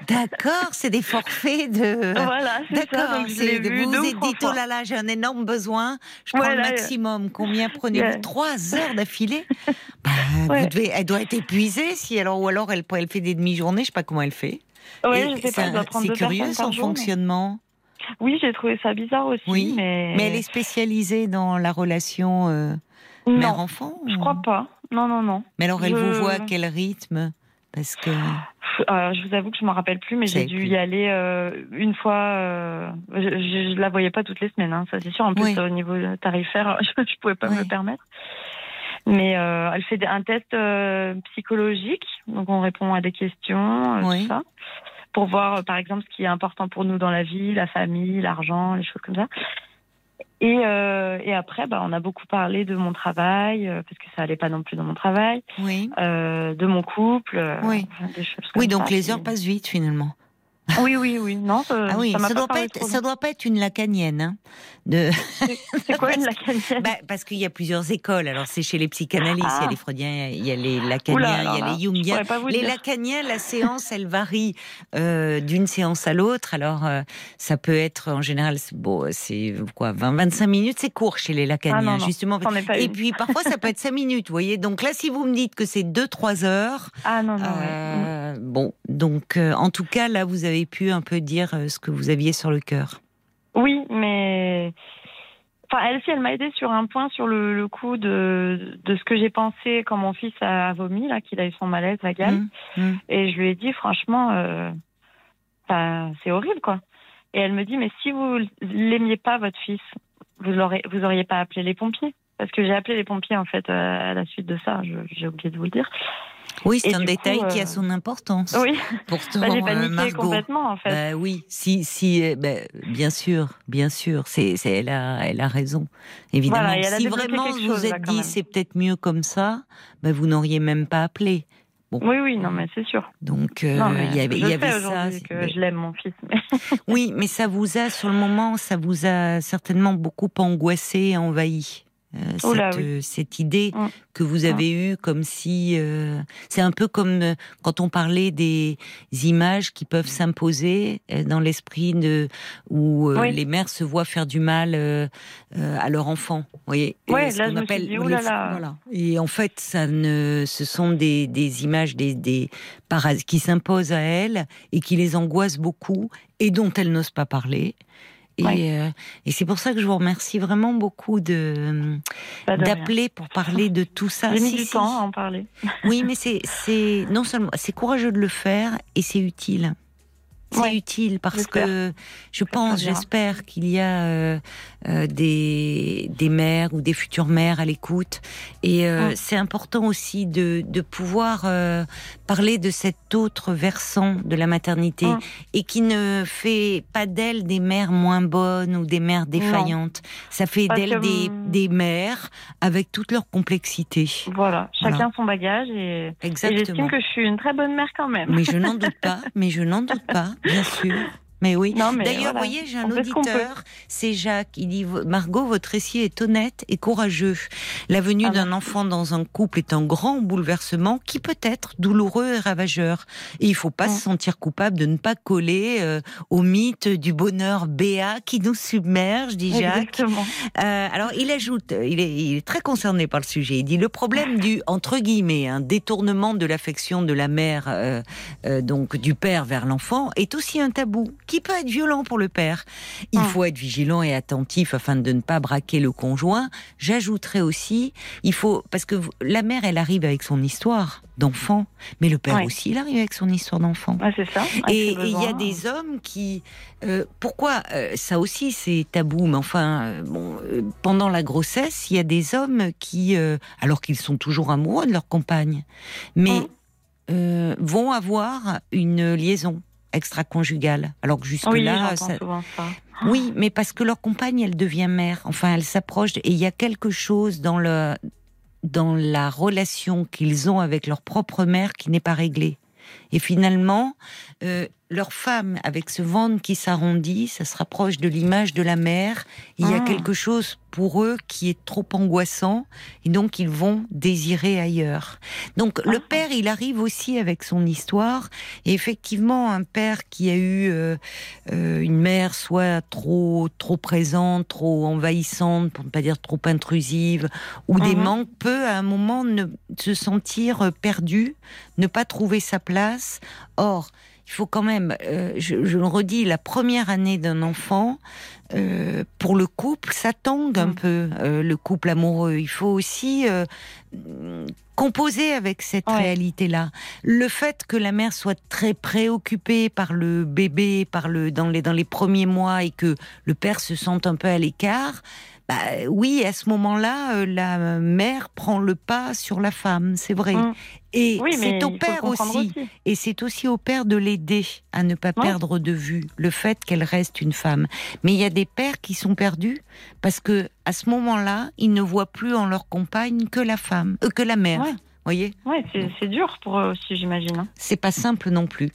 D'accord, c'est des forfaits de. voilà, c'est ça. D'accord, Donc, je de- vu vous vous ou êtes dit, oh là là, j'ai un énorme besoin, je prends le maximum. Combien prenez-vous. Trois heures d'affilée bah, Ouais. Elle doit être épuisée, si alors, ou alors elle, elle fait des demi-journées, je sais pas comment elle fait. Ouais, c'est curieux son mais- fonctionnement? Oui, j'ai trouvé ça bizarre aussi. Oui, mais... Mais elle est spécialisée dans la relation euh, mère-enfant je ou- crois pas. Non, non, non. Mais alors elle vous voit à quel rythme? Parce que. Euh, je vous avoue que je m'en rappelle plus, mais j'ai dû y aller euh, une fois. Euh, je, je, la voyais pas toutes les semaines, hein, ça c'est sûr. En plus, au niveau tarifaire, je, ne pouvais pas me le permettre. Mais elle fait un test psychologique, donc on répond à des questions, tout ça, pour voir par exemple ce qui est important pour nous dans la vie, la famille, l'argent, les choses comme ça. Et, euh, et après, bah, on a beaucoup parlé de mon travail, euh, parce que ça allait pas non plus dans mon travail, oui. euh, de mon couple, euh, oui. des choses comme Oui, ça, donc les heures passent vite finalement. Oui, oui, oui. Non, ça, ah oui, ça, ça doit pas être, ça doit pas être une lacanienne. Hein, de... C'est quoi une lacanienne? bah, Parce qu'il y a plusieurs écoles. Alors c'est chez les psychanalystes, ah. il y a les freudiens, il y a les lacaniens, il y a les jungiens. Les dire. lacaniens, la séance, elle varie euh, d'une séance à l'autre. Alors euh, ça peut être en général, bon, c'est quoi, 20, 25 minutes, c'est court chez les lacaniens, ah, non, non, justement. Et une. puis parfois ça peut être 5 minutes, vous voyez. Donc là, si vous me dites que c'est 2-3 heures, ah non, non, euh, ouais. Bon, donc euh, en tout cas là, vous avez pu un peu dire euh, ce que vous aviez sur le cœur. Oui, mais enfin, elle aussi, elle m'a aidé sur un point, sur le, le coup de, de ce que j'ai pensé quand mon fils a vomi, là, qu'il a eu son malaise vagal. Mmh, mmh. Et je lui ai dit, franchement, euh, c'est horrible, quoi. Et elle me dit, mais si vous l'aimiez pas, votre fils, vous l'aurez, vous auriez pas appelé les pompiers. Parce que j'ai appelé les pompiers, en fait, à la suite de ça. J'ai oublié de vous le dire. Oui, c'est un détail qui a euh, son importance. Oui. Pourtant, bah, j'ai paniqué Margot, complètement en fait. Bah, oui, si, si, bah, bien sûr, bien sûr, c'est, elle a, elle a raison, évidemment. Voilà, si vraiment vous chose, êtes dit c'est peut-être mieux comme ça, bah, vous n'auriez même pas appelé. Bon. Oui, oui, non, mais c'est sûr. Donc, euh, il y avait, je y avait sais ça. que je l'aime, mon fils. Mais... oui, mais ça vous a, sur le moment, ça vous a certainement beaucoup angoissé, envahi. Euh, là, oui. euh, cette, idée mm. que vous avez mm. eue comme si euh, c'est un peu comme quand on parlait des images qui peuvent s'imposer dans l'esprit de où oui. les mères se voient faire du mal à leur enfant. Vous voyez, ouais, là, qu'on appelle dit, oh là là. voilà. Et en fait, ça ne, ce sont des, des images des, des qui s'imposent à elles et qui les angoissent beaucoup et dont elles n'osent pas parler. Et, euh, et c'est pour ça que je vous remercie vraiment beaucoup de d'appeler pour parler de tout ça. J'ai mis si, du si. temps à en parler. Oui, mais c'est c'est non seulement c'est courageux de le faire et c'est utile. C'est ouais. utile parce que je pense, j'espère qu'il y a euh, euh, des, des mères ou des futures mères à l'écoute. Et euh, Mm. c'est important aussi de, de pouvoir euh, parler de cet autre versant de la maternité Mm. et qui ne fait pas d'elles des mères moins bonnes ou des mères défaillantes. Ça fait d'elles que, des, hum, des mères avec toute leur complexité. Voilà, chacun Voilà. son bagage et, et j'estime que je suis une très bonne mère quand même. Mais je n'en doute pas, mais je n'en doute pas, bien sûr. Mais oui. D'ailleurs, voilà, vous voyez, j'ai un on auditeur, c'est Jacques. Il dit Margot, votre récit est honnête et courageux. La venue Ah, d'un enfant dans un couple est un grand bouleversement qui peut être douloureux et ravageur. Et il faut pas Mm. se sentir coupable de ne pas coller euh, au mythe du bonheur béat qui nous submerge, dit Jacques. Exactement. Euh, alors, il ajoute, euh, il est, il est très concerné par le sujet. Il dit le problème du entre guillemets un détournement de l'affection de la mère, euh, donc du père vers l'enfant, est aussi un tabou qui peut être violent pour le père? Il Mm. faut être vigilant et attentif afin de ne pas braquer le conjoint. J'ajouterais aussi, il faut parce que la mère, elle arrive avec son histoire d'enfant, mais le père Ouais. aussi, il arrive avec son histoire d'enfant. Ouais, c'est ça. Et il y a des hommes qui, euh, pourquoi euh, ça aussi c'est tabou, mais enfin, euh, bon, pendant la grossesse, il y a des hommes qui, alors qu'ils sont toujours amoureux de leur compagne, mais Mm. vont avoir une liaison extra-conjugale, alors que Oui, jusque-là, ça- ça. oui, mais parce que leur compagne, elle devient mère. Enfin, elle s'approche et il y a quelque chose dans le dans la relation qu'ils ont avec leur propre mère qui n'est pas réglée. Et finalement, euh, leur femme, avec ce ventre qui s'arrondit, ça se rapproche de l'image de la mère. Il y a Ah. quelque chose pour eux qui est trop angoissant, et donc ils vont désirer ailleurs. Donc le Ah. père, il arrive aussi avec son histoire, et effectivement, un père qui a eu euh, euh, une mère soit trop trop présente, trop envahissante, pour ne pas dire trop intrusive, ou des Mhm. manques, peut à un moment ne, se sentir perdu, ne pas trouver sa place. Or, il faut quand même, euh, je, je le redis, la première année d'un enfant, euh, pour le couple, ça tangue un Mm. peu, euh, le couple amoureux. Il faut aussi composer avec cette Ouais. réalité-là. Le fait que la mère soit très préoccupée par le bébé, par le dans les dans les premiers mois et que le père se sente un peu à l'écart. Bah, oui, à ce moment-là, euh, la mère prend le pas sur la femme, c'est vrai. Mm. Et Oui, c'est au père aussi. Et c'est aussi au père de l'aider à ne pas Ouais. perdre de vue le fait qu'elle reste une femme. Mais il y a des pères qui sont perdus parce que à ce moment-là, ils ne voient plus en leur compagne que la femme, euh, que la mère. Ouais. Voyez, Ouais, c'est dur pour eux aussi, j'imagine. hein. c'est pas simple non plus.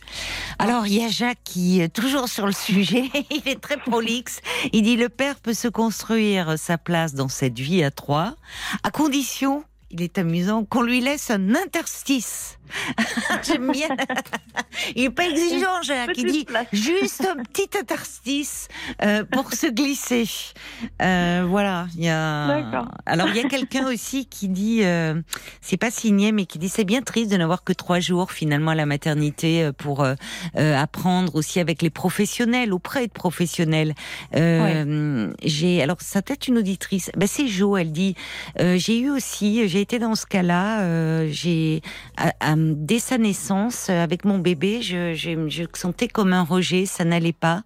Alors il y a Jacques qui est toujours sur le sujet. Il est très prolixe. Il dit le père peut se construire sa place dans cette vie à trois, à condition. Il est amusant qu'on lui laisse un interstice. J'aime bien. Il est pas exigeant, Jacques. Il dit place. juste un petit interstice euh, pour se glisser. Euh, voilà. Il y a. Alors il y a quelqu'un aussi qui dit, euh, c'est pas signé, mais qui dit c'est bien triste de n'avoir que trois jours finalement à la maternité euh, pour apprendre aussi avec les professionnels, auprès de professionnels. J'ai alors ça peut être une auditrice. Ben, c'est Jo. Elle dit j'ai eu aussi, j'ai été dans ce cas-là. j'ai à- à- dès sa naissance euh, avec mon bébé, je, je, je sentais comme un rejet, ça n'allait pas.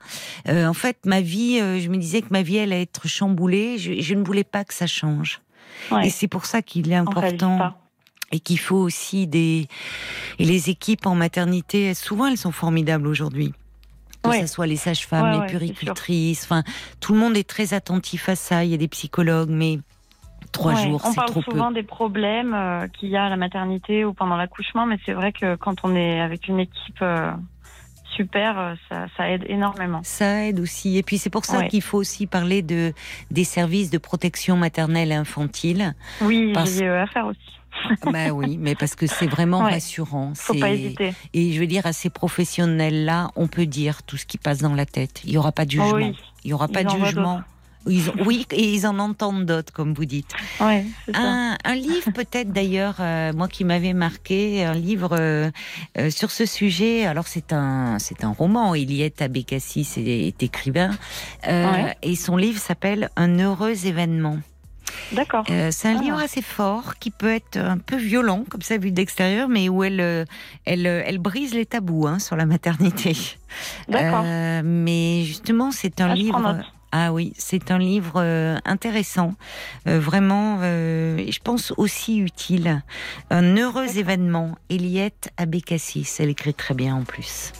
Euh, en fait, ma vie, euh, je me disais que ma vie allait être chamboulée. Je, je ne voulais pas que ça change. Ouais. Et c'est pour ça qu'il est important et qu'il faut aussi des et les équipes en maternité. Souvent, elles sont formidables aujourd'hui. Que Ouais. ce soit les sages-femmes, Ouais, les puricultrices, enfin, tout le monde est très attentif à ça. Il y a des psychologues, mais trois Ouais, jours, On c'est parle trop peu. souvent des problèmes euh, qu'il y a à la maternité ou pendant l'accouchement, mais c'est vrai que quand on est avec une équipe euh, super, euh, ça, ça aide énormément. Ça aide aussi. Et puis c'est pour ça Ouais. qu'il faut aussi parler de des services de protection maternelle et infantile. Oui, Parce- j'ai euh, à faire aussi. bah oui, mais parce que c'est vraiment Ouais. rassurant. Faut pas hésiter. Et je veux dire, à ces professionnels-là, on peut dire tout ce qui passe dans la tête. Il n'y aura pas de jugement. Oh oui, Il n'y aura Ils pas de jugement. Ils ont- oui, et ils en entendent d'autres, comme vous dites. ouais. Un, un livre peut-être d'ailleurs, euh, moi qui m'avait marqué, un livre euh, euh, sur ce sujet. Alors c'est un, c'est un roman. Eliette Abécassis est, est écrivain, Euh, Ouais. et son livre s'appelle Un heureux événement. D'accord. Euh, c'est un Ah. livre assez fort qui peut être un peu violent comme ça vu d'extérieur, mais où elle, euh, elle, euh, elle brise les tabous hein, sur la maternité. D'accord. Euh, mais justement, c'est un Ah, livre. Ah oui, c'est un livre euh, intéressant, euh, vraiment, euh, je pense aussi utile. Un heureux événement. Eliette Abécassis, elle écrit très bien en plus.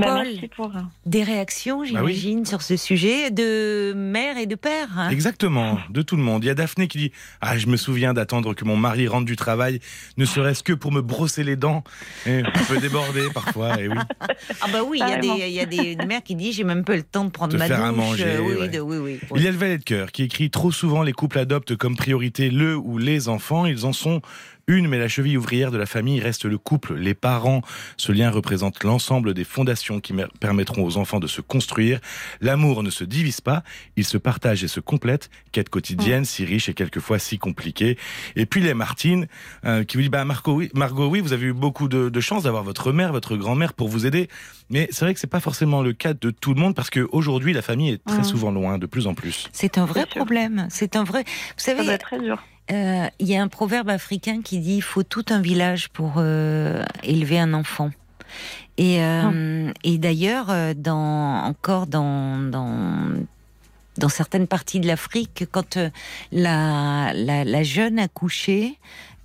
Bah, Paul. merci pour. euh, Des réactions, j'imagine, sur ce sujet de mère et de père. hein. Exactement, de tout le monde. Il y a Daphné qui dit Ah, je me souviens d'attendre que mon mari rentre du travail, ne serait-ce que pour me brosser les dents. Et on peut déborder parfois, et oui. Ah bah oui, il y a des, des des mères qui disent j'ai même pas le temps de prendre De ma faire à douche. manger, Euh, oui, ouais. de- oui, oui, oui. Il y a le valet de cœur qui écrit Trop souvent, les couples adoptent comme priorité le ou les enfants. Ils en sont une, mais la cheville ouvrière de la famille reste le couple, les parents. Ce lien représente l'ensemble des fondations qui permettront aux enfants de se construire. L'amour ne se divise pas, il se partage et se complète. Quête quotidienne, si riche et quelquefois si compliquée. Et puis les Martine, euh, qui vous dit bah Margot, oui, Margot, oui, vous avez eu beaucoup de, de chance d'avoir votre mère, votre grand-mère pour vous aider. Mais c'est vrai que c'est pas forcément le cas de tout le monde parce qu'aujourd'hui, la famille est très souvent loin, de plus en plus. C'est un vrai problème. C'est un vrai. Vous Ça doit savez, être très dur. Euh, il y a un proverbe africain qui dit il faut tout un village pour euh, élever un enfant. Et, euh, et d'ailleurs, dans encore dans dans dans certaines parties de l'Afrique, quand la, la, la jeune a couché,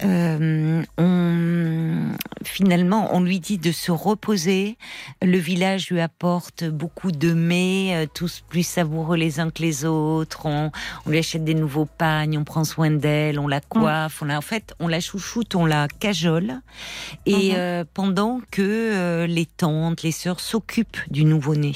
euh, on, finalement, on lui dit de se reposer. Le village lui apporte beaucoup de mets, euh, tous plus savoureux les uns que les autres. On, on lui achète des nouveaux pagnes, on prend soin d'elle, on la coiffe. On la, en fait, on la chouchoute, on la cajole. Et Mhm. euh, pendant que euh, les tantes, les sœurs s'occupent du nouveau-né.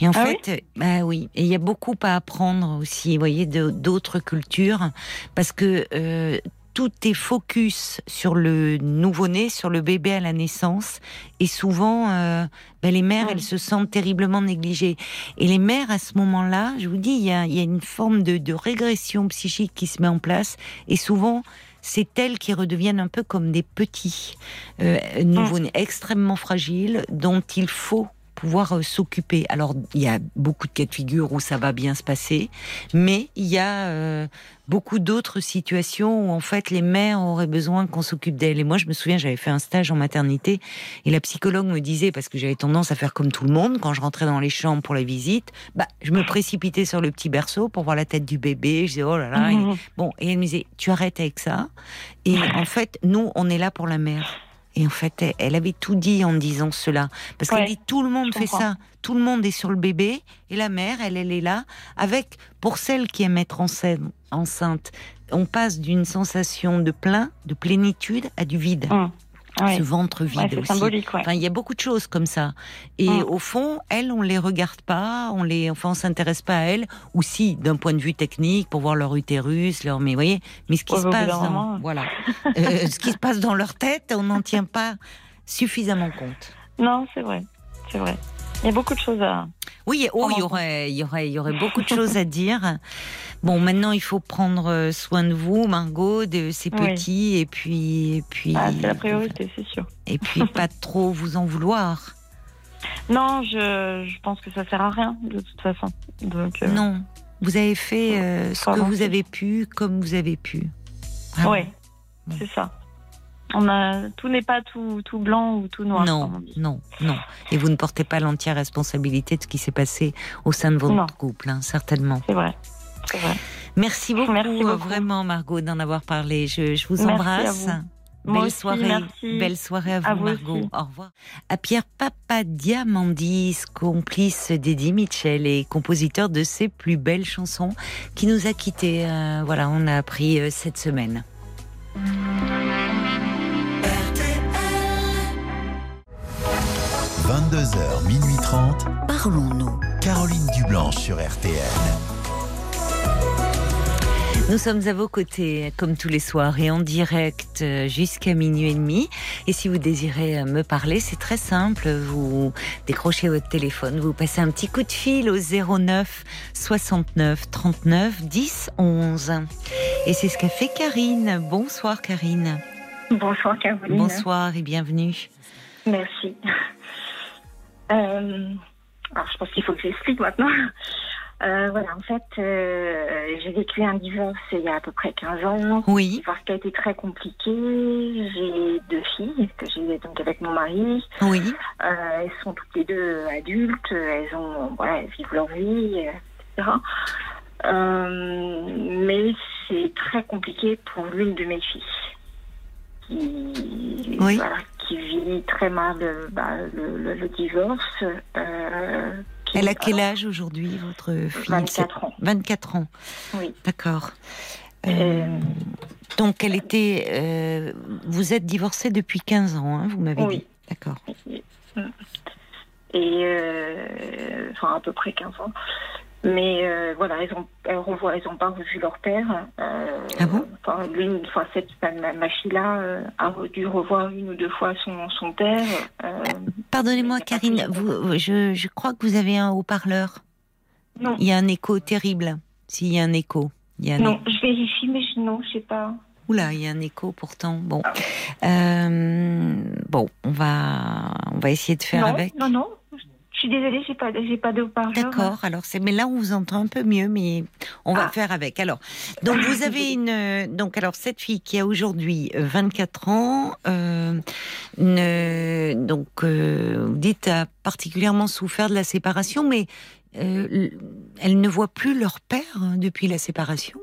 Et en Ah fait, bah oui, et il y a beaucoup à apprendre aussi, vous voyez, d'autres cultures, parce que euh, tout est focus sur le nouveau-né, sur le bébé à la naissance, et souvent, euh, ben, les mères, elles se sentent terriblement négligées. Et les mères, à ce moment-là, je vous dis, il y a, il y a une forme de, de régression psychique qui se met en place, et souvent, c'est elles qui redeviennent un peu comme des petits euh, nouveau-nés extrêmement fragiles dont il faut pouvoir euh, s'occuper. Alors, il y a beaucoup de cas de figure où ça va bien se passer, mais il y a euh, beaucoup d'autres situations où en fait les mères auraient besoin qu'on s'occupe d'elles. Et moi, je me souviens, j'avais fait un stage en maternité et la psychologue me disait, parce que j'avais tendance à faire comme tout le monde, quand je rentrais dans les chambres pour la visite, bah, je me précipitais sur le petit berceau pour voir la tête du bébé. Je disais, oh là là. Mhm. Bon, et elle me disait, tu arrêtes avec ça. Et en fait, nous, on est là pour la mère. Et en fait, elle- elle avait tout dit en disant cela. Parce qu'elle dit tout le monde fait comprends. ça. Tout le monde est sur le bébé. Et la mère, elle, elle est là. Avec, pour celle qui aime être enceinte, enceinte on passe d'une sensation de plein, de plénitude, à du vide. Hum. Ouais. Ce ventre vide Ouais, aussi. symbolique, ouais. Enfin, il y a beaucoup de choses comme ça. Et Mm. au fond, elles, on les regarde pas, on les, enfin, on s'intéresse pas à elles. Ou si, d'un point de vue technique, pour voir leur utérus, leur, mais vous voyez, mais ce qui se passe, dans, voilà, Euh, ce qui se passe dans leur tête, on n'en tient pas suffisamment compte. Non, c'est vrai. C'est vrai. Il y a beaucoup de choses à. Oui, oh, il y aurait, il y aurait, il y aurait beaucoup de choses à dire. Bon, maintenant, il faut prendre euh, soin de vous, Margot, de Oui. petits, et puis, et puis, Ah, c'est la priorité, c'est sûr. et puis pas trop vous en vouloir. Non, je, je pense que ça sert à rien, de toute façon. Donc, euh, Non, vous avez fait euh, ce que vous avez pu, comme vous avez pu. Ouais, c'est ça. On a, tout n'est pas tout, tout blanc ou tout noir. Non, non, non. Et vous ne portez pas l'entière responsabilité de ce qui s'est passé au sein de votre Non. couple, hein, certainement. C'est vrai. Vrai. Merci beaucoup, Merci beaucoup. vraiment, Margot, d'en avoir parlé. Je, je vous Merci à embrasse. vous. Belle Moi aussi, soirée, merci. belle soirée à vous, À vous Margot. aussi. Au revoir. À Pierre Papadiamandis, complice d'Eddie Mitchell et compositeur de ses plus belles chansons, qui nous a quittés. euh, voilà, on a appris euh, cette semaine. 22h, minuit 30. Parlons-nous. Caroline Dublanche sur RTL. Nous sommes à vos côtés, comme tous les soirs, et en direct euh, jusqu'à minuit et demi. Et si vous désirez euh, me parler, c'est très simple. Vous décrochez votre téléphone, vous passez un petit coup de fil au 09 69 39 10 11. Et c'est ce qu'a fait Karine. Bonsoir Karine. Bonsoir Caroline. Bonsoir et bienvenue. Merci. Euh, alors je pense qu'il faut que j'explique maintenant. Euh, voilà, en fait, euh, j'ai vécu un divorce il y a à peu près 15 ans. Oui, Divorce qui a été très compliqué. J'ai deux filles que j'ai donc avec mon mari. oui, Euh, elles sont toutes les deux adultes. Elles ont, voilà, elles vivent leur vie, etc. Mais c'est très compliqué pour l'une de mes filles qui, Oui. voilà, qui vit très mal euh, bah, le, le- le divorce. euh, qui- Elle a quel âge aujourd'hui, votre fille? 24 ans. 24 ans, Oui. d'accord. Euh, donc, elle était. euh, vous êtes divorcée depuis 15 ans, hein, vous m'avez Oui. dit. D'accord. et enfin à peu près 15 ans. Mais euh, voilà, elles ont, elles revoient, elles ont pas revu leur père. Euh, Ah bon? Enfin, l'une, enfin cette ma, ma fille-là euh, a dû revoir une ou deux fois son, son père. euh, Pardonnez-moi, Karine, vous, je, je crois que vous avez un haut-parleur. non, Il y a un écho terrible. S'il y a un écho. Il y a un non, je vérifie, mais je, non, je sais pas. Oula, il y a un écho pourtant. Bon, Euh, bon, on va, on va essayer de faire non, avec. non, non. Je suis désolée, j'ai pas, j'ai pas de haut-parleur. D'accord. Alors c'est, mais là on vous entend un peu mieux, mais on va Ah. faire avec. Alors, donc vous avez une, donc alors cette fille qui a aujourd'hui euh, 24 ans, euh, ne, donc euh, vous dites a particulièrement souffert de la séparation, mais euh, elle ne voit plus leur père hein, depuis la séparation?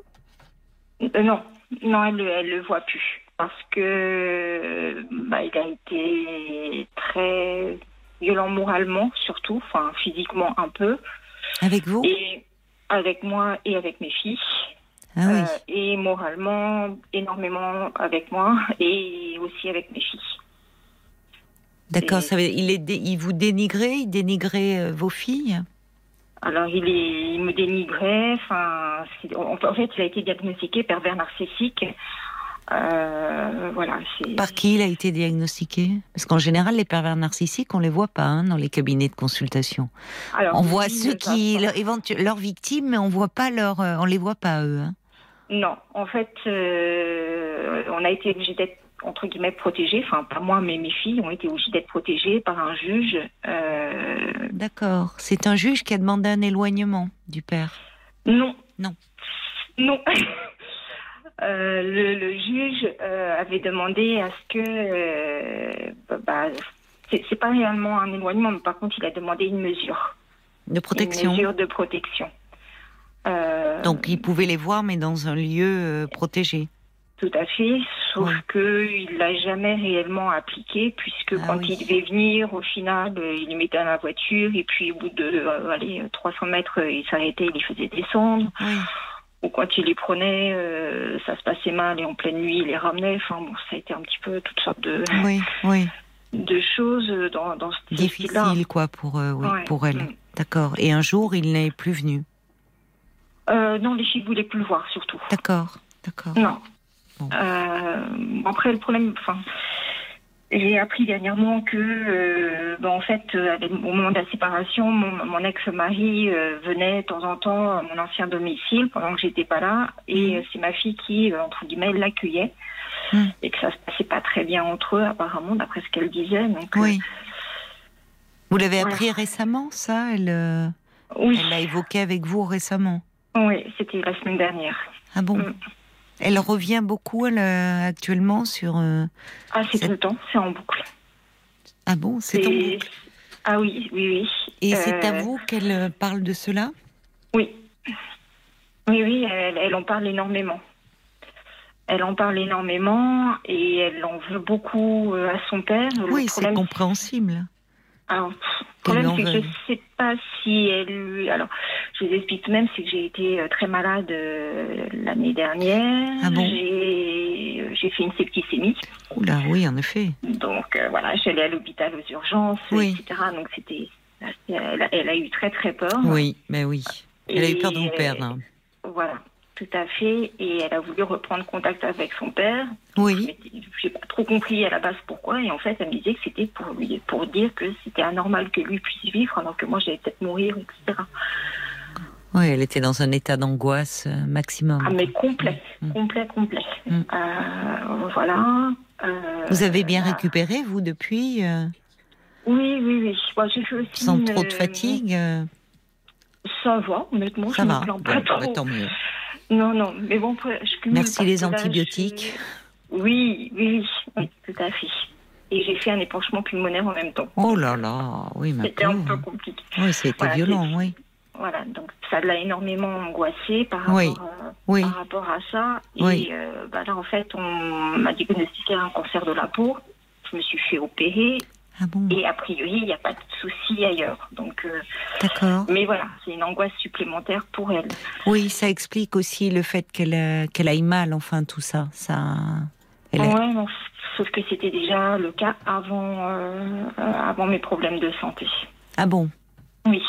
Euh, non, non, elle, le- elle le voit plus parce que bah, il a été très violent moralement, surtout, enfin physiquement un peu, Avec vous? Et avec moi et avec mes filles, Ah oui. Euh, et moralement énormément avec moi et aussi avec mes filles. D'accord. Ça veut, il est, il vous dénigrait, il dénigrait euh, vos filles? Alors il, est, il me dénigrait, enfin, en fait, il a été diagnostiqué pervers narcissique. Euh, voilà. Par qui il a été diagnostiqué? Parce qu'en général, les pervers narcissiques, on les voit pas hein, dans les cabinets de consultation. Alors, On voit ceux il qui, leur, leurs victimes, mais on voit pas leur, euh, on les voit pas eux. hein. Non, en fait, euh, euh, on a été obligé d'être entre guillemets protégés, enfin pas moi mais mes filles ont été obligées d'être protégées par un juge. euh, D'accord. C'est un juge qui a demandé un éloignement du père. non. Non. Non. Euh, le, le juge euh, avait demandé à ce que euh, bah, bah, c'est pas réellement un éloignement, mais par contre il a demandé une mesure, De protection. une mesure de protection. Donc, il pouvait les voir, mais dans un lieu protégé. Tout à fait, sauf Ouais. que il l'a jamais réellement appliqué puisque Ah quand oui. il devait venir, au final, il les mettait dans la voiture et puis au bout de euh, allez, 300 mètres, il s'arrêtait, il les faisait descendre. Oui. Ou quand il les prenait, euh, ça se passait mal et en pleine nuit, il les ramenait. Enfin bon, ça a été un petit peu toutes sortes de, Oui, oui. de choses dans, dans ce. Difficile, quoi, pour, euh, oui, Ouais. pour elle. Mm. D'accord. Et un jour, il n'est plus venu? Euh, non, les filles voulaient plus le voir surtout. D'accord. D'accord. Non. Bon. Euh, après, le problème, enfin, j'ai appris dernièrement que, euh, ben, en fait, euh, au moment de la séparation, mon, mon ex-mari euh, venait de temps en temps à mon ancien domicile pendant que j'étais pas là, et Mhm. c'est ma fille qui, entre guillemets, l'accueillait, Mhm. et que ça se passait pas très bien entre eux, apparemment, d'après ce qu'elle disait. Donc, Oui. Vous l'avez Voilà. appris récemment, ça Elle oui, elle l'a évoqué avec vous récemment oui, c'était la semaine dernière. Ah bon? Mm. Elle revient beaucoup elle, euh, actuellement sur. euh, Ah, c'est tout le temps, c'est en boucle. Ah bon C'est en boucle? Ah oui, oui, oui. Et c'est à Euh, vous qu'elle parle de cela? Oui. Oui, oui, elle, elle en parle énormément. Elle en parle énormément et elle en veut beaucoup à son père. Le Oui, c'est compréhensible. Alors, le problème, c'est que je veuille. sais pas si elle. Alors, je vous explique même, c'est que j'ai été euh, très malade euh, l'année dernière. Ah bon J'ai euh, j'ai fait une septicémie. Oula, oui, en effet. Donc, euh, voilà, j'allais à l'hôpital aux urgences, Oui. etc. Donc, c'était. Elle, a- elle a eu très, très peur. Oui, mais oui. Elle a eu peur de vous perdre. Voilà, tout à fait. Et elle a voulu reprendre contact avec son père. Oui. J'ai pas trop compris à la base pourquoi. Et en fait, elle me disait que c'était pour lui, pour dire que c'était anormal que lui puisse vivre, alors que moi j'allais peut-être mourir, etc. Oui, elle était dans un état d'angoisse euh, maximum. Ah, mais complet, Mm. complet, complet. Mm. Euh, voilà. Euh, Vous avez bien récupéré, vous, depuis Oui, oui, oui. Bon, j'ai fait aussi. Sans une- trop de fatigue Ça va, honnêtement, Ça je va me plains pas trop. tant mieux. Non, non, mais bon, je cumule Merci les là, antibiotiques. je- Oui, oui, oui, oui, tout à fait. Et j'ai fait un épanchement pulmonaire en même temps. Oh là là, oui, ma C'était un peu compliqué. Oui, c'était Voilà, violent, oui. Voilà, donc ça l'a énormément angoissé par rapport, Oui. euh, Oui, par rapport à ça. Et Oui. euh, bah là, en fait, on m'a diagnostiqué un cancer de la peau. Je me suis fait opérer ah bon, et a priori, il n'y a pas de souci ailleurs. Donc, euh, d'accord. mais voilà, c'est une angoisse supplémentaire pour elle. Oui, ça explique aussi le fait qu'elle euh, qu'elle aille mal, enfin, tout ça. ça... Elle non, sauf que c'était déjà le cas avant, euh, avant mes problèmes de santé. Ah bon Oui,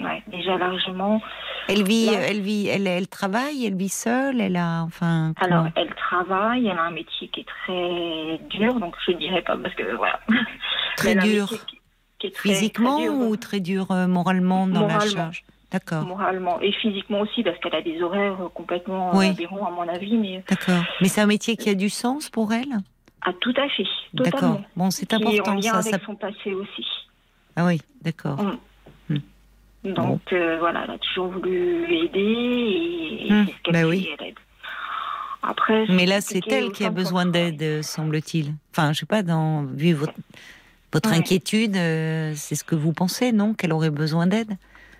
ouais, déjà largement. Elle vit, Là- elle vit, elle, elle travaille, elle vit seule, elle a, enfin. Alors, elle travaille, elle a un métier qui est très dur, donc je ne dirais pas parce que voilà. Très dur. métier qui- qui est très- Physiquement très dur, ou très dur euh, moralement dans la Moralement. charge? D'accord, moralement et physiquement aussi parce qu'elle a des horaires complètement Oui. aberrants à mon avis, mais d'accord. Mais c'est un métier qui a du sens pour elle? Ah, tout à fait, D'accord. Bon, c'est Qui est en important lien ça. avec ça- son passé aussi. Ah oui, d'accord. Donc euh, voilà, elle a toujours voulu aider et, et Hum, c'est ce qu'elle bah fait, oui. elle aide. Après, Mais là, c'est elle qui a besoin d'aide, euh, semble-t-il. Enfin, je sais pas, dans, vu votre, votre Ouais. inquiétude, euh, c'est ce que vous pensez, non Qu'elle aurait besoin d'aide?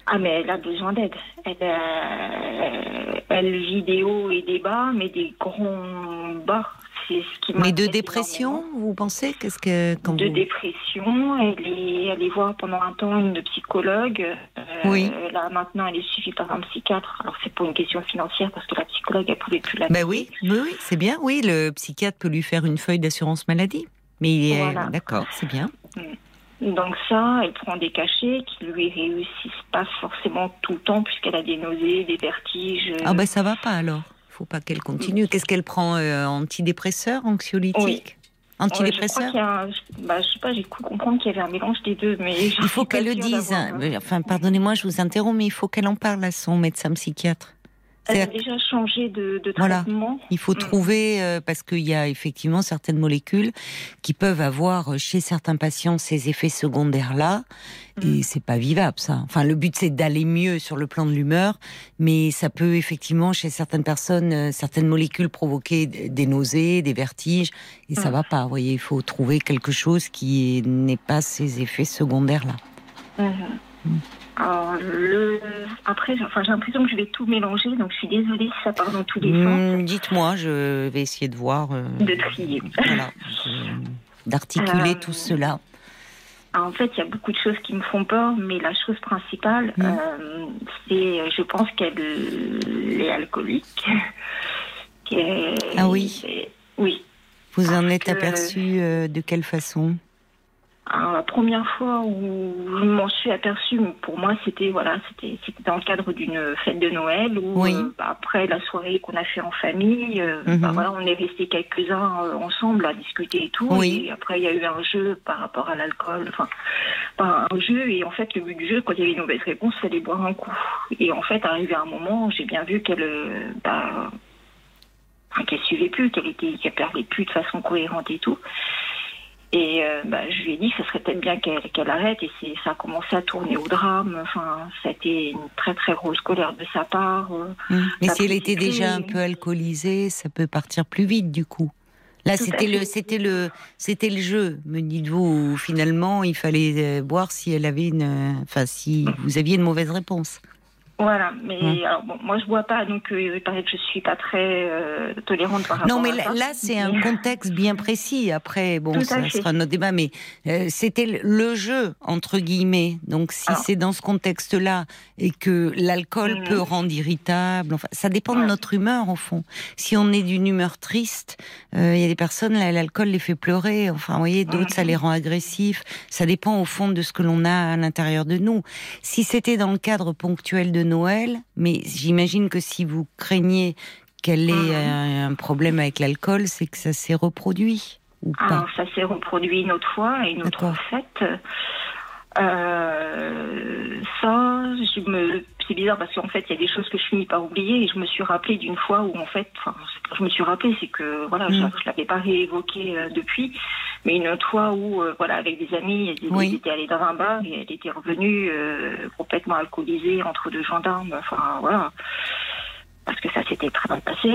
Ah mais elle a besoin d'aide. Elle, euh, elle vit des hauts et des bas, mais des grands bas. C'est ce qui Mais de dépression, énormément. vous pensez Qu'est-ce que quand De vous... dépression, elle est allée voir pendant un temps une psychologue. Euh, Oui. Là maintenant, elle est suivie par un psychiatre. Alors c'est pour une question financière parce que la psychologue elle pouvait plus la. Ben oui, oui, oui, c'est bien. Oui, le psychiatre peut lui faire une feuille d'assurance maladie. Mais il est Voilà. d'accord, c'est bien. Donc ça, elle prend des cachets qui lui réussissent pas forcément tout le temps puisqu'elle a des nausées, des vertiges. Ah ben ça va pas alors. Il faut pas qu'elle continue. Qu'est-ce qu'elle prend euh, Antidépresseur, anxiolytique Oui. Ouais, Antidépresseur je un- je- bah, je sais pas, j'ai cru comprendre qu'il y avait un mélange des deux, mais Il faut qu'elle le dise. Enfin, pardonnez-moi, je vous interromps, mais il faut qu'elle en parle à son médecin psychiatre. Elle a déjà changé de, de Voilà. traitement. Il faut Mm. trouver, euh, parce qu'il y a effectivement certaines molécules qui peuvent avoir euh, chez certains patients ces effets secondaires-là, et c'est pas vivable ça. Enfin, le but c'est d'aller mieux sur le plan de l'humeur, mais ça peut effectivement chez certaines personnes, euh, certaines molécules provoquer des nausées, des vertiges, et ça Mm. va pas. Vous voyez, il faut trouver quelque chose qui n'est pas ces effets secondaires-là. Alors, le... Après, j'ai- enfin, j'ai l'impression que je vais tout mélanger, donc je suis désolée si ça part dans tous les sens. Hmm, Dites-moi, je vais essayer de voir, euh, De trier. voilà, d'articuler Euh, tout cela. En fait, il y a beaucoup de choses qui me font peur, mais la chose principale, Mm. euh, c'est, je pense qu'elle est alcoolique. Ah oui. Oui. Vous en êtes que- aperçu de quelle façon? La première fois où je m'en suis aperçue, pour moi, c'était voilà, c'était c'était dans le cadre d'une fête de Noël où Oui. euh, bah, après la soirée qu'on a fait en famille, euh, Mhm. bah, voilà, on est resté quelques-uns euh, ensemble à discuter et tout. Oui. Et après, il y a eu un jeu par rapport à l'alcool, enfin, pas un jeu. Et en fait, le but du jeu, quand il y avait une mauvaise réponse, fallait boire un coup. Et en fait, arrivé à un moment, j'ai bien vu qu'elle, bah, qu'elle suivait plus, qu'elle était, qu'elle parlait plus de façon cohérente et tout. Et euh, bah, je lui ai dit que ce serait peut-être bien qu'elle arrête. Et ça a commencé à tourner au drame. Enfin, ça a été une très très grosse colère de sa part. euh. Hmm. Mais si elle était déjà un peu alcoolisée, ça peut partir plus vite du coup. Là, c'était le, c'était le, c'était le jeu. Me dites-vous, finalement, il fallait euh, voir si elle avait une, enfin, si vous aviez une mauvaise réponse. Voilà. Mais Mm. alors, bon, moi, je bois pas, donc euh, il paraît que je suis pas très euh, tolérante par rapport Non, mais à là, ça. là, c'est un contexte bien précis. Après, bon, Tout ça sera notre débat, mais euh, c'était le- jeu entre guillemets. Donc, si Alors. c'est dans ce contexte-là et que l'alcool Mhm. peut rendre irritable, enfin, ça dépend de notre humeur au fond. Si on est d'une humeur triste, euh, il y a des personnes là, l'alcool les fait pleurer. Enfin, vous voyez, d'autres ça Mhm. les rend agressifs. Ça dépend au fond de ce que l'on a à l'intérieur de nous. Si c'était dans le cadre ponctuel de Noël, mais j'imagine que si vous craignez qu'elle ait Mhm. euh, un problème avec l'alcool, c'est que ça s'est reproduit ou pas? Alors, ça s'est reproduit une autre fois, à une autre fête. Euh, ça, je me, c'est bizarre parce qu'en fait, il y a des choses que je finis par oublier et je me suis rappelé d'une fois où en fait, enfin, je me suis rappelé, c'est que voilà, je, Mm. je l'avais pas réévoqué euh, depuis, mais une autre fois où euh, voilà, avec des amis, elles, Oui. étaient allées dans un bar et elle était revenue euh, complètement alcoolisée entre deux gendarmes. Enfin voilà, parce que ça s'était très mal passé.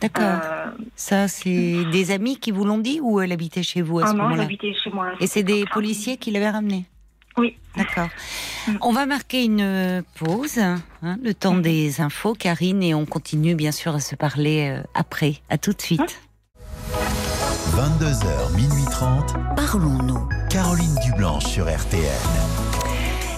D'accord. Euh, Ça, c'est des amis qui vous l'ont dit ou elle habitait chez vous à ah ce non, elle moment-là habitait chez moi. Et c'est des policiers qui l'avaient ramené Oui. D'accord. Mm. On va marquer une pause, hein, le temps des infos, Karine, et on continue bien sûr à se parler après. À tout de suite. 22h, minuit 30. Parlons-nous. Caroline Dublanche sur RTL.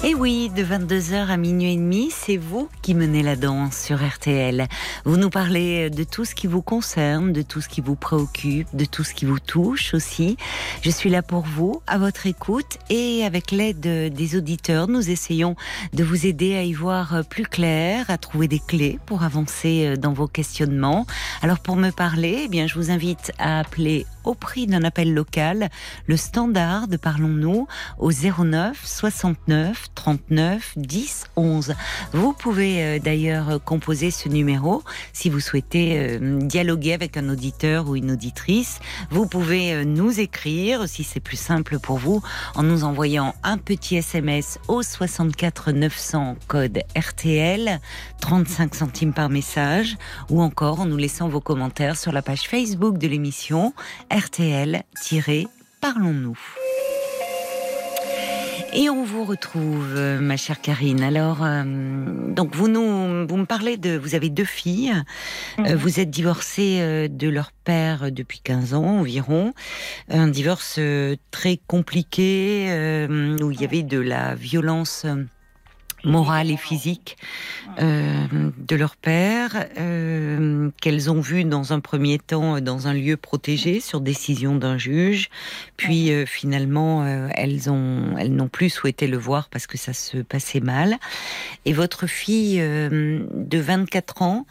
Et oui, de 22h à minuit et demi, c'est vous qui menez la danse sur RTL. Vous nous parlez de tout ce qui vous concerne, de tout ce qui vous préoccupe, de tout ce qui vous touche aussi. Je suis là pour vous, à votre écoute, et avec l'aide des auditeurs, nous essayons de vous aider à y voir plus clair, à trouver des clés pour avancer dans vos questionnements. Alors pour me parler, eh bien, je vous invite à appeler au prix d'un appel local le standard de Parlons-nous au 09 69 39 10 11. Vous pouvez euh, d'ailleurs composer ce numéro si vous souhaitez euh, dialoguer avec un auditeur ou une auditrice. Vous pouvez euh, nous écrire si c'est plus simple pour vous en nous envoyant un petit SMS au 64 900 code RTL 35 centimes par message ou encore en nous laissant vos commentaires sur la page Facebook de l'émission RTL-Parlons-nous. Et on vous retrouve, euh, ma chère Karine. Alors, euh, donc vous nous, vous me parlez de, vous avez deux filles. Euh, Mhm. vous êtes divorcée de leur père depuis 15 ans environ. Un divorce très compliqué euh, où il y avait de la violence. Euh, morale et physique euh, de leur père, euh, qu'elles ont vu dans un premier temps dans un lieu protégé sur décision d'un juge, puis euh, finalement euh, elles ont elles n'ont plus souhaité le voir parce que ça se passait mal. Et votre fille euh, de 24 ans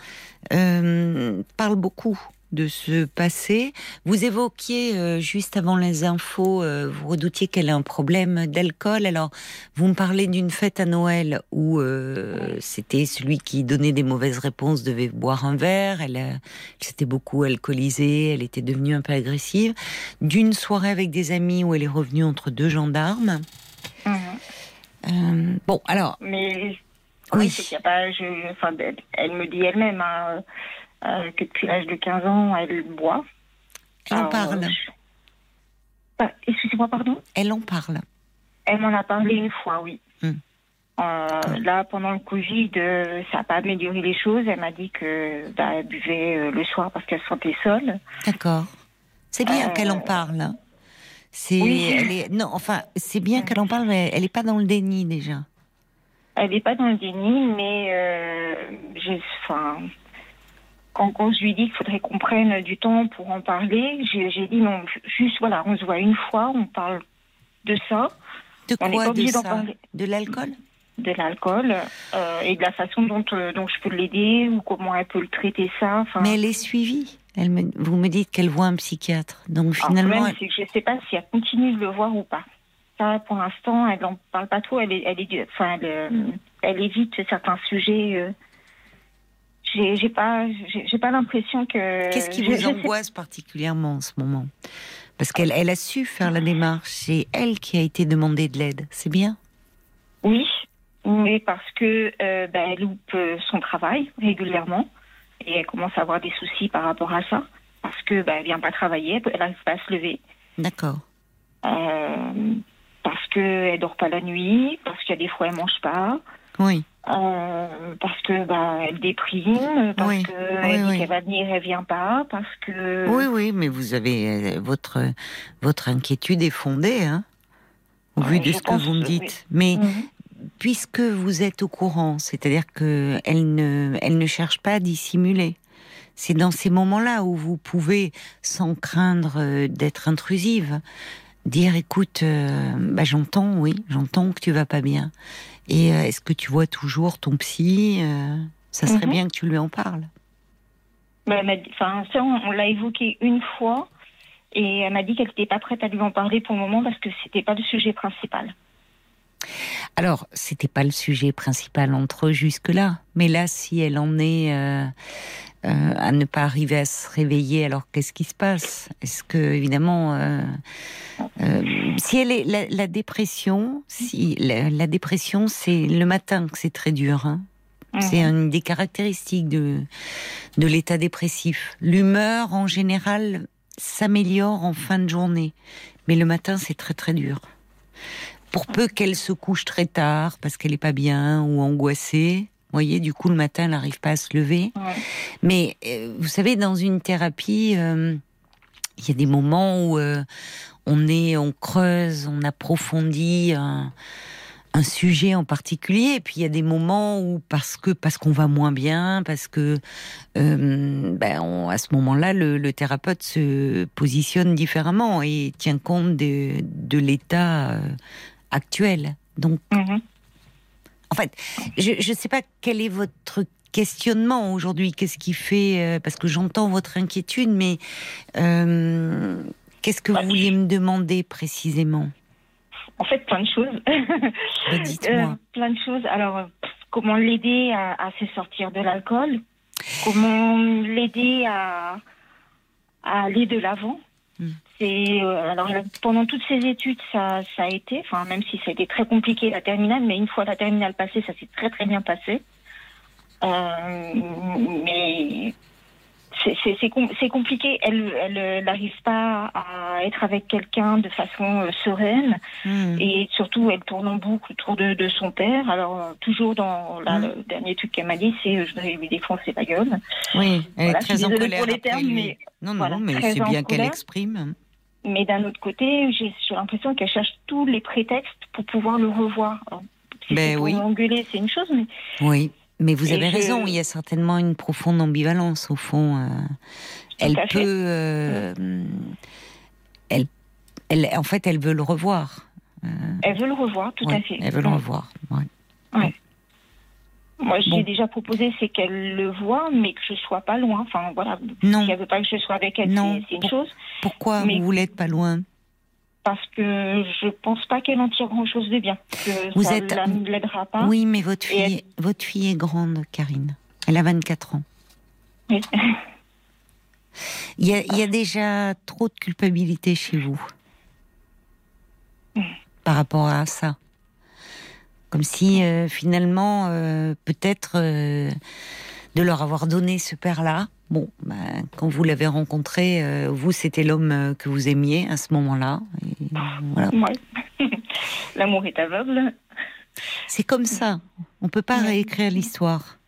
euh, parle beaucoup de ce passé. Vous évoquiez euh, juste avant les infos, euh, vous redoutiez qu'elle a un problème d'alcool. Alors, vous me parlez d'une fête à Noël où euh, c'était celui qui donnait des mauvaises réponses devait boire un verre. Elle, elle s'était beaucoup alcoolisée, elle était devenue un peu agressive. D'une soirée avec des amis où elle est revenue entre deux gendarmes. Mhm. bon, alors. Mais oui, a pas. Je, enfin, elle, elle me dit elle-même. Hein, euh, que depuis l'âge de 15 ans, elle boit. Elle en parle. Excusez-moi, pardon? Elle en parle. Elle m'en a parlé une fois, oui. Hmm. Euh, là, pendant le Covid, euh, ça n'a pas amélioré les choses. Elle m'a dit que bah, elle buvait le soir parce qu'elle se sentait seule. D'accord. C'est bien qu'elle en parle. Hein. C'est, est, non, enfin, c'est bien qu'elle en parle, mais elle n'est pas dans le déni déjà. Elle n'est pas dans le déni, mais enfin, quand, quand, je lui dis qu'il faudrait qu'on prenne du temps pour en parler, j'ai dit non, juste voilà, on se voit une fois, on parle de ça. De quoi de ça? De l'alcool? De l'alcool euh, et de la façon dont, euh, dont je peux l'aider ou comment elle peut le traiter ça. Mais elle est suivie. Elle me, vous me dites qu'elle voit un psychiatre. Donc finalement. elle... je ne sais pas si elle continue de le voir ou pas. Ça, pour l'instant, elle n'en parle pas trop. Elle, est, elle, est, enfin, elle, euh, elle évite certains sujets j'ai pas, j'ai pas l'impression que. Qu'est-ce qui vous angoisse particulièrement en ce moment? Parce qu'elle elle a su faire la démarche, c'est elle qui a été demandée de l'aide, c'est bien? Oui, mais parce que euh, ben, elle loupe son travail régulièrement et elle commence à avoir des soucis par rapport à ça parce que ben, elle vient pas travailler, elle n'arrive pas à se lever. D'accord. Euh, parce qu'elle dort pas la nuit, parce qu'il y a des fois elle mange pas. Oui. Euh, parce que bah elle déprime, parce oui. que elle dit qu'elle va venir, elle vient pas, parce que. Oui, oui, mais vous avez euh, votre votre inquiétude est fondée, hein, au vu de ce que vous me dites. Mais mhm. puisque vous êtes au courant, c'est-à-dire que elle ne elle ne cherche pas à dissimuler. C'est dans ces moments-là où vous pouvez, sans craindre euh, d'être intrusive, dire écoute, bah, j'entends, oui, j'entends que tu vas pas bien. Et euh, est-ce que tu vois toujours ton psy euh, Ça serait mhm. bien que tu lui en parles. Bah, enfin, ça, on, l'a évoqué une fois et elle m'a dit qu'elle n'était pas prête à lui en parler pour le moment parce que c'était pas le sujet principal. Alors, c'était pas le sujet principal entre eux jusque-là, mais là, si elle en est euh, à ne pas arriver à se réveiller, alors qu'est-ce qui se passe? Est-ce que, évidemment, si elle est la, dépression, si la, dépression, c'est le matin que c'est très dur. Hein. C'est mhm. une des caractéristiques de de l'état dépressif. L'humeur en général s'améliore en fin de journée, mais le matin c'est très très dur. Pour peu qu'elle se couche très tard parce qu'elle est pas bien ou angoissée, vous voyez, du coup le matin elle n'arrive pas à se lever. Mais euh, vous savez, dans une thérapie, euh, il y a des moments où euh, on est, on creuse, on approfondit un, sujet en particulier. Et puis il y a des moments où parce que parce qu'on va moins bien, parce que euh, ben, à ce moment-là, le, thérapeute se positionne différemment et tient compte de, de l'état euh, actuel. Donc, mhm. en fait, je ne sais pas quel est votre questionnement aujourd'hui. Qu'est-ce qui fait euh, Parce que j'entends votre inquiétude, mais Qu'est-ce que vous vouliez me demander précisément? En fait, plein de choses. Bah, dites-moi. Euh, plein de choses. Alors, comment l'aider à, se sortir de l'alcool? Comment l'aider à, aller de l'avant? C'est euh, alors pendant toutes ces études, ça, ça a été, enfin même si ça a été très compliqué la terminale, mais une fois la terminale passée, ça s'est très très bien passé. Euh, mais c'est compliqué. Elle n'arrive pas à être avec quelqu'un de façon euh, sereine. Hmm. Et surtout, elle tourne en boucle autour de, son père. Alors, euh, toujours dans hmm. le dernier truc qu'elle m'a dit, c'est euh, je voudrais lui défoncer la gueule. Oui, elle est très en colère. Pour les termes, mais, non, non, mais c'est bien qu'elle exprime. Mais d'un autre côté, j'ai l'impression qu'elle cherche tous les prétextes pour pouvoir le revoir. si ben, pour oui. engueuler, c'est une chose, mais. Oui. Mais vous avez raison, il y a certainement une profonde ambivalence au fond. Euh, elle peut, euh, elle, elle, en fait, elle veut le revoir. Euh, elle veut le revoir, tout à fait. Elle veut le revoir. Ouais. Moi, j'ai Bon. déjà proposé, c'est qu'elle le voit, mais que je sois pas loin. Enfin, voilà. Non. Si elle veut pas que je sois avec elle, Non. c'est- une chose. Pourquoi Mais- vous voulez être pas loin? Parce que je pense pas qu'elle en tire grand-chose de bien. Que Vous ça êtes- la- l'aidera pas. Oui, mais votre fille, votre fille est grande, Karine. Elle a 24 ans. Oui. Il y a, il y a déjà trop de culpabilité chez vous par rapport à ça. Comme si euh, finalement, euh, peut-être euh, de leur avoir donné ce père-là. Bon, ben, quand vous l'avez rencontré, vous, c'était l'homme que vous aimiez à ce moment-là. Et voilà. Ouais. L'amour est aveugle. C'est comme ça. On peut pas réécrire l'histoire.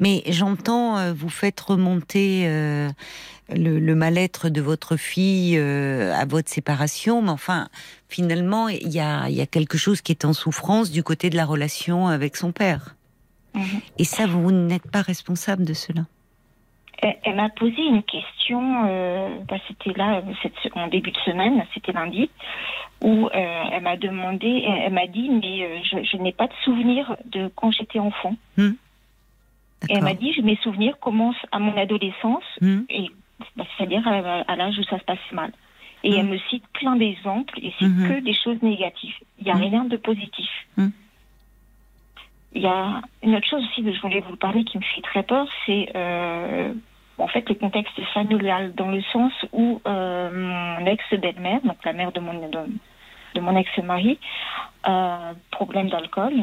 Mais j'entends, vous faites remonter euh, le, le mal-être de votre fille euh, à votre séparation, mais enfin, finalement, il y a, il y a quelque chose qui est en souffrance du côté de la relation avec son père. Mhm. Et ça, vous n'êtes pas responsable de cela. Elle, elle m'a posé une question, euh, bah, c'était là, cette, en début de semaine, c'était lundi, où euh, elle m'a demandé, elle, elle m'a dit, mais je, je n'ai pas de souvenir de quand j'étais enfant. Et elle m'a dit, mes souvenirs commencent à mon adolescence, Hmm. et c'est-à-dire à, à l'âge où ça se passe mal. Et Mhm. elle me cite plein d'exemples, et c'est Mhm. que des choses négatives. Il n'y a Mhm. rien de positif. Mhm. Il y a une autre chose aussi que je voulais vous parler qui me fait très peur, c'est euh, en fait le contexte familial, dans le sens où euh, mon ex-belle-mère, donc la mère de mon, de, de mon ex-mari, euh, problème d'alcool,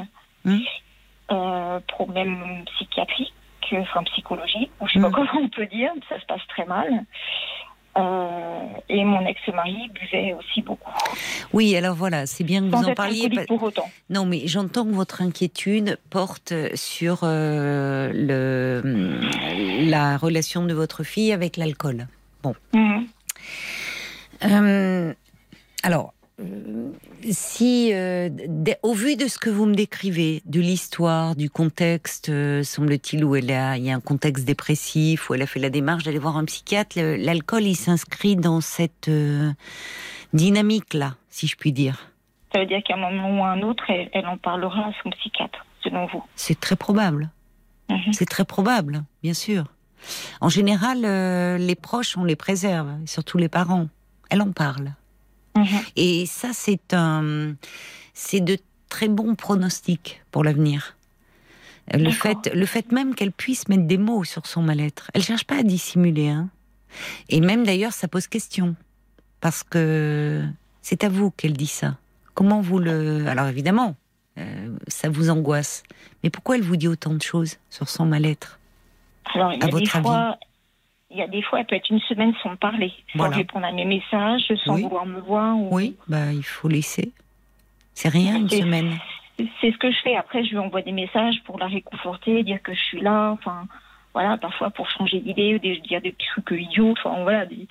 euh, problème psychiatrique, enfin psychologique, ou je sais pas Mhm. comment on peut dire, ça se passe très mal. Euh, et mon ex-mari buvait aussi beaucoup. Oui, alors voilà, c'est bien que vous en parliez. pour autant. Non, mais j'entends que votre inquiétude porte sur euh, le, la relation de votre fille avec l'alcool. Mhm. Euh, alors, si, euh, au vu de ce que vous me décrivez, de l'histoire, du contexte, euh, semble-t-il, où elle a, il y a un contexte dépressif, où elle a fait la démarche d'aller voir un psychiatre, l'alcool, il s'inscrit dans cette euh, dynamique-là, si je puis dire. Ça veut dire qu'à un moment ou à un autre, elle, elle en parlera à son psychiatre, selon vous. C'est très probable. Mhm. C'est très probable, bien sûr. En général, les proches, on les préserve, surtout les parents. Elle en parle. Mhm. Et ça, c'est un, c'est de très bons pronostics pour l'avenir. Le fait, le fait même qu'elle puisse mettre des mots sur son mal-être. Elle cherche pas à dissimuler, hein. Et même d'ailleurs, ça pose question. Parce que c'est à vous qu'elle dit ça. Comment vous le. Alors évidemment, euh, ça vous angoisse. Mais pourquoi elle vous dit autant de choses sur son mal-être? Alors, il y À a des votre avis? fois, il y a des fois, elle peut être une semaine sans parler, sans Voilà. répondre à mes messages, sans Oui. vouloir me voir. ou- Oui, bah il faut laisser. C'est rien une semaine. C'est ce que je fais. Après, je lui envoie des messages pour la réconforter, dire que je suis là. Enfin, voilà, parfois pour changer d'idée, ou dire des petits trucs idiots. Enfin, voilà. des-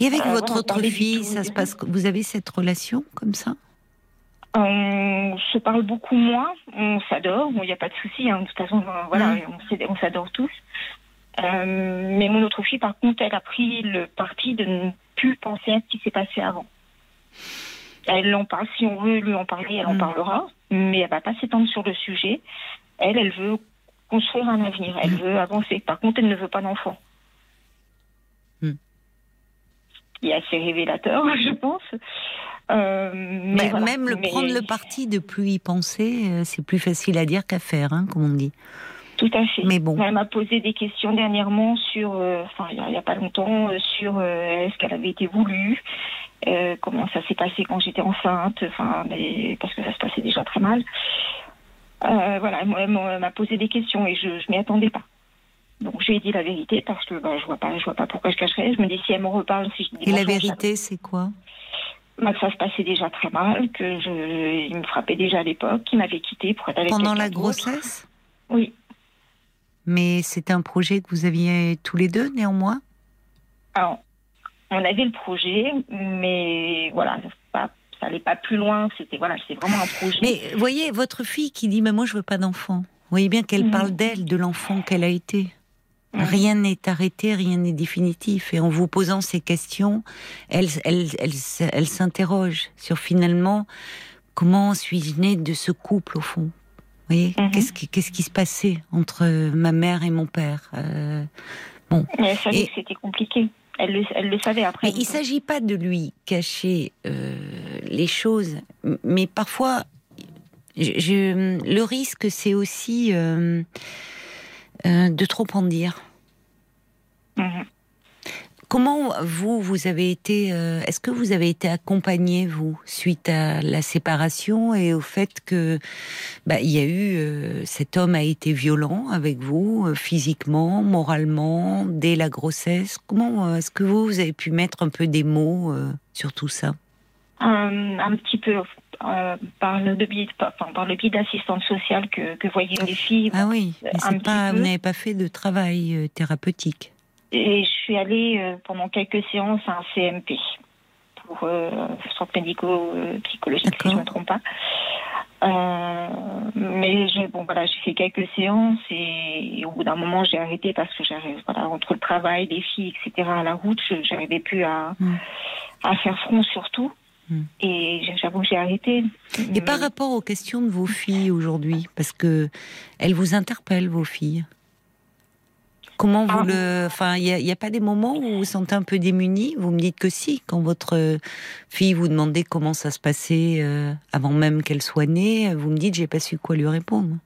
Et avec Euh, votre autre fille, ça se passe Vous avez cette relation comme ça? On se parle beaucoup moins. On s'adore. Il n'y a pas de souci. hein. De toute façon, voilà, Mm. s'aide- on s'adore tous. Euh, mais mon autre fille, par contre, elle a pris le parti de ne plus penser à ce qui s'est passé avant. Elle en parle, si on veut lui en parler, elle en Mm. parlera, mais elle va pas s'étendre sur le sujet. Elle, elle veut construire un avenir, elle veut avancer. Par contre, elle ne veut pas d'enfant. Mm. Il est assez révélateur, je pense. Euh, mais Mais voilà. Même le Mais- prendre le parti de plus y penser, euh, c'est plus facile à dire qu'à faire, hein, comme on dit. Tout à fait. Mais bon. Elle m'a posé des questions dernièrement sur, euh, enfin il n'y a, pas longtemps, euh, sur euh, est-ce qu'elle avait été voulue, euh, comment ça s'est passé quand j'étais enceinte, enfin mais- parce que ça se passait déjà très mal. Euh, voilà, elle m'a- posé des questions et je ne m'y attendais pas. Donc je lui ai dit la vérité parce que bah, je vois pas, je vois pas pourquoi je cacherais. Je me dis si elle me reparle, si je dis Et la vérité, c'est quoi? Bah, que ça se passait déjà très mal, que je, il me frappait déjà à l'époque, qu'il m'avait quitté pour être avec Pendant la grossesse? Oui. Mais c'était un projet que vous aviez tous les deux, néanmoins? Alors, on avait le projet, mais voilà, pas- ça allait pas plus loin. C'était voilà, c'est vraiment un projet. Mais voyez, votre fille qui dit, mais moi je veux pas d'enfant. Vous voyez bien qu'elle Mhm. parle d'elle, de l'enfant qu'elle a été. Mhm. Rien n'est arrêté, rien n'est définitif. Et en vous posant ces questions, elle, elle, elle, elle s'interroge sur finalement comment suis-je née de ce couple au fond? Mhm. qu'est-ce qui, qu'est-ce qui se passait entre ma mère et mon père Euh, Mais elle savait Et- que c'était compliqué. Elle le, elle le savait après. Mais il s'agit pas de lui cacher euh, les choses, mais parfois, je, je- le risque, c'est aussi euh, euh, de trop en dire. Mhm. Comment vous, vous avez été, euh, est-ce que vous avez été accompagné, vous, suite à la séparation et au fait que, bah, il y a eu, euh, cet homme a été violent avec vous, euh, physiquement, moralement, dès la grossesse? Comment est-ce que vous, vous avez pu mettre un peu des mots sur tout ça? Un, un petit peu euh, par le biais, enfin, par le biais d'assistante sociale que, que voyaient les filles. Ah oui, mais pas, vous n'avez pas fait de travail thérapeutique. Et je suis allée euh, pendant quelques séances à un CMP pour euh, centre médico-psychologique, si D'accord. je ne me trompe pas. Euh, mais j'ai bon voilà j'ai fait quelques séances et, au bout d'un moment j'ai arrêté parce que j'arrive voilà entre le travail les filles etc à la route je j'arrivais plus à Mm. à faire front surtout Mm. et j'avoue que j'ai arrêté Et par rapport aux questions de vos filles aujourd'hui, parce que elles vous interpellent, vos filles. Comment vous Ah. le, enfin, il n'y a, pas des moments où vous vous sentez un peu démunis Vous me dites que si, quand votre euh, fille vous demandait comment ça se passait euh, avant même qu'elle soit née, vous me dites j'ai pas su quoi lui répondre.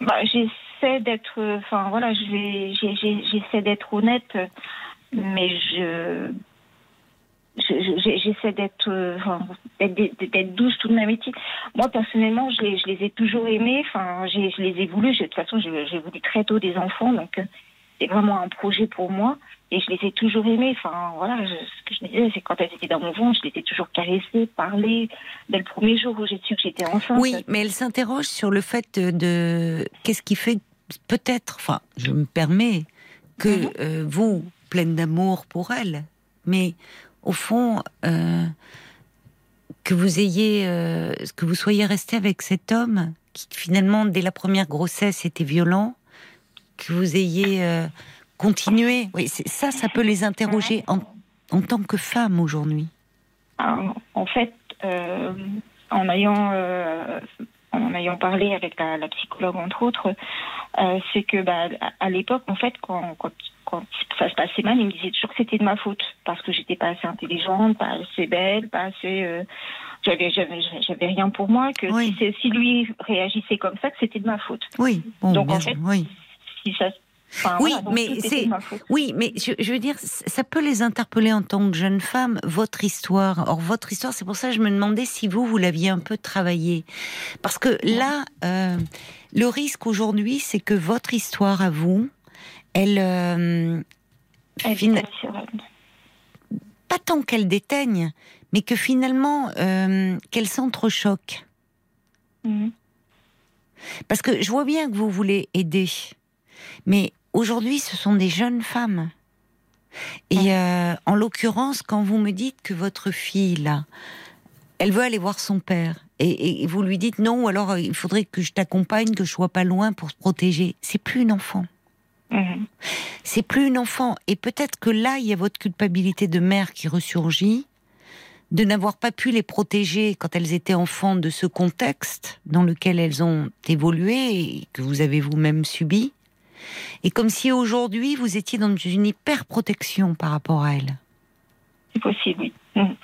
Bah, j'essaie d'être, enfin voilà, j'essaie d'être honnête, mais je- j'essaie d'être, euh, d'être, d'être- douce tout de même. été. Moi personnellement, je les, je les ai toujours aimés. Enfin, j'ai- je les ai voulu. De toute façon, j'ai voulu très tôt des enfants, donc euh, c'est vraiment un projet pour moi. Et je les ai toujours aimés. Enfin, voilà, je- ce que je disais, c'est quand elles étaient dans mon ventre, je les ai toujours caressées, parlé. Dès le premier jour où j'ai su que j'étais enceinte. Oui, mais elle s'interroge sur le fait de, de- qu'est-ce qui fait peut-être, enfin, je me permets que Mhm. euh, vous, pleine d'amour pour elle, mais au fond, euh, que vous ayez, euh, que vous soyez resté avec cet homme qui finalement dès la première grossesse était violent, que vous ayez euh, continué. Oui, ça, ça peut les interroger en, en tant que femme aujourd'hui. En en fait, euh, en ayant en ayant parlé avec la, la psychologue entre autres, euh, c'est que bah, à, à l'époque, en fait, quand, quand, quand ça se passait mal, il me disait toujours que c'était de ma faute parce que j'étais pas assez intelligente, pas assez belle, pas assez. euh, j'avais j'avais j'avais rien pour moi. Que Oui. si, lui réagissait comme ça, que c'était de ma faute. Oui, bon, Donc, bien en fait, oui. Si ça. enfin, Oui, voilà, mais c'est-. Oui, mais je, je veux dire, ça peut les interpeller en tant que jeune femme, votre histoire. Or, votre histoire, c'est pour ça que je me demandais si vous, vous l'aviez un peu travaillé. Parce que là, euh, le risque aujourd'hui, c'est que votre histoire à vous, elle... euh, Elle fina- était sur elle. pas tant qu'elle déteigne, mais que finalement, euh, qu'elle s'entrechoque. Mhm. Parce que je vois bien que vous voulez aider, mais aujourd'hui, ce sont des jeunes femmes. Et euh, en l'occurrence, quand vous me dites que votre fille, là, elle veut aller voir son père, et, et vous lui dites non, alors euh, il faudrait que je t'accompagne, que je sois pas loin pour se protéger, c'est plus une enfant. C'est plus une enfant. Et peut-être que là, il y a votre culpabilité de mère qui ressurgit, de n'avoir pas pu les protéger quand elles étaient enfants de ce contexte dans lequel elles ont évolué et que vous avez vous-même subi. Et comme si aujourd'hui, vous étiez dans une hyper-protection par rapport à elles. C'est possible, oui. Mhm.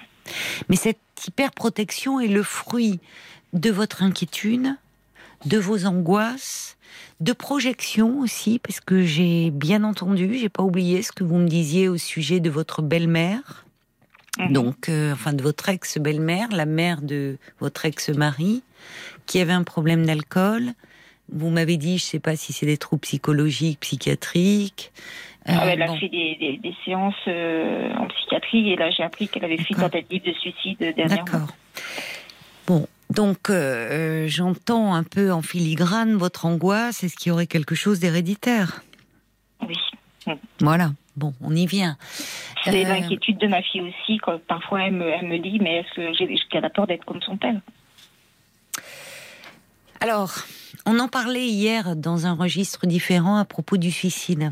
Mais cette hyper-protection est le fruit de votre inquiétude, de vos angoisses, de projections aussi, parce que j'ai bien entendu, j'ai pas oublié ce que vous me disiez au sujet de votre belle-mère, Mhm. donc euh, enfin de votre ex-belle-mère, la mère de votre ex-mari, qui avait un problème d'alcool. Vous m'avez dit, je sais pas si c'est des troubles psychologiques, psychiatriques. Euh, Ah, elle a bon. fait des, des- des séances euh, en psychiatrie et là j'ai appris qu'elle avait fait tentative de suicide dernièrement. D'accord. Donc euh, j'entends un peu en filigrane votre angoisse. Est-ce qu'il y aurait quelque chose d'héréditaire? Oui. Voilà. Bon, on y vient. C'est Euh, l'inquiétude de ma fille aussi. Quand parfois elle me, elle me dit mais est-ce qu'elle a peur d'être comme son père? Alors, on en parlait hier dans un registre différent à propos du suicide,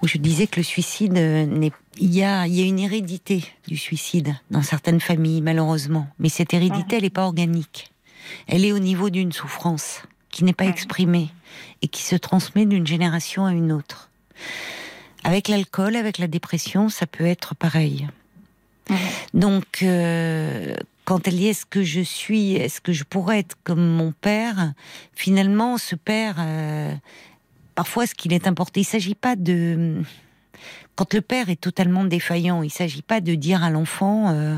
où je disais que le suicide euh, n'est il y a, il y a une hérédité du suicide dans certaines familles, malheureusement. Mais cette hérédité, elle n'est pas organique. Elle est au niveau d'une souffrance qui n'est pas Mhm. exprimée et qui se transmet d'une génération à une autre. Avec l'alcool, avec la dépression, ça peut être pareil. Mhm. Donc, euh, quand elle dit est-ce que je suis, est-ce que je pourrais être comme mon père, finalement, ce père, euh, parfois, ce qu'il est important, il s'agit pas de quand le père est totalement défaillant, il ne s'agit pas de dire à l'enfant euh,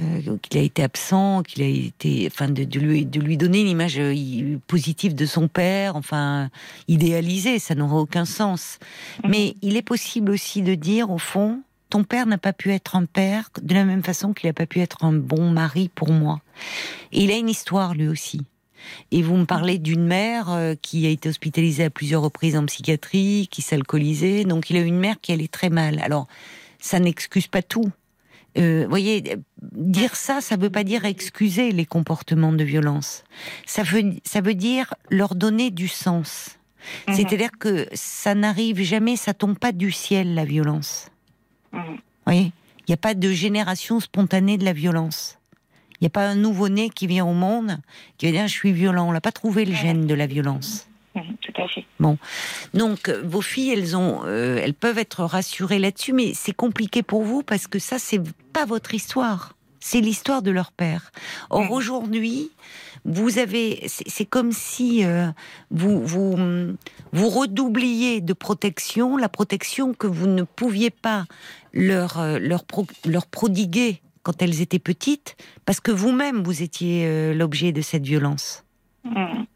euh, qu'il a été absent, qu'il a été, enfin, de, de lui, de lui donner une image euh, positive de son père, enfin, idéalisée, ça n'aurait aucun sens. Mais il est possible aussi de dire, au fond, ton père n'a pas pu être un père de la même façon qu'il n'a pas pu être un bon mari pour moi. Et il a une histoire lui aussi. Et vous me parlez d'une mère euh, qui a été hospitalisée à plusieurs reprises en psychiatrie, qui s'alcoolisait. Donc il a une mère qui allait très mal. Alors ça n'excuse pas tout. Euh, voyez, euh, dire ça, ça veut pas dire excuser les comportements de violence. Ça veut, ça veut dire leur donner du sens. Mhm. C'est-à-dire que ça n'arrive jamais, ça tombe pas du ciel la violence. Mhm. voyez, il n'y a pas de génération spontanée de la violence. Il n'y a pas un nouveau-né qui vient au monde qui va dire je suis violent. On n'a pas trouvé le gène de la violence. Mhm, Tout à fait. Donc euh, vos filles, elles ont, euh, elles peuvent être rassurées là-dessus, mais c'est compliqué pour vous parce que ça, c'est pas votre histoire. C'est l'histoire de leur père. Or Mhm. aujourd'hui, vous avez, c'est comme si euh, vous vous vous redoubliez de protection, la protection que vous ne pouviez pas leur leur pro- leur prodiguer quand elles étaient petites, parce que vous-même vous étiez euh, l'objet de cette violence Mhm.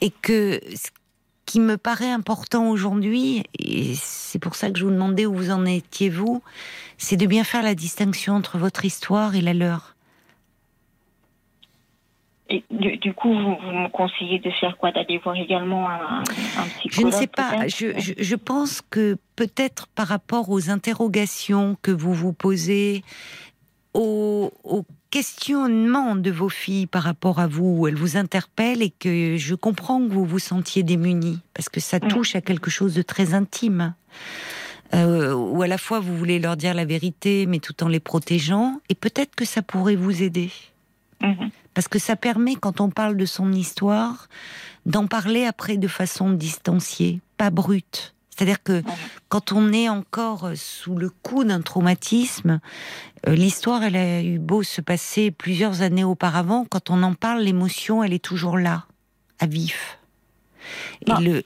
et que ce qui me paraît important aujourd'hui, et c'est pour ça que je vous demandais où vous en étiez vous, c'est de bien faire la distinction entre votre histoire et la leur. Et du, du coup, vous, vous me conseillez de faire quoi? D'aller voir également un, un Je psychologue ne sais pas, peut-être? Je, je- je pense que peut-être par rapport aux interrogations que vous vous posez, aux questionnements de vos filles par rapport à vous, où elles vous interpellent et que je comprends que vous vous sentiez démunis, parce que ça Mm. touche à quelque chose de très intime. Euh, où à la fois vous voulez leur dire la vérité, mais tout en les protégeant, et peut-être que ça pourrait vous aider. Mhm. Parce que ça permet, quand on parle de son histoire, d'en parler après de façon distanciée, pas brute. C'est-à-dire que quand on est encore sous le coup d'un traumatisme, euh, l'histoire, elle a eu beau se passer plusieurs années auparavant, quand on en parle, l'émotion, elle est toujours là, à vif. Et Non. le,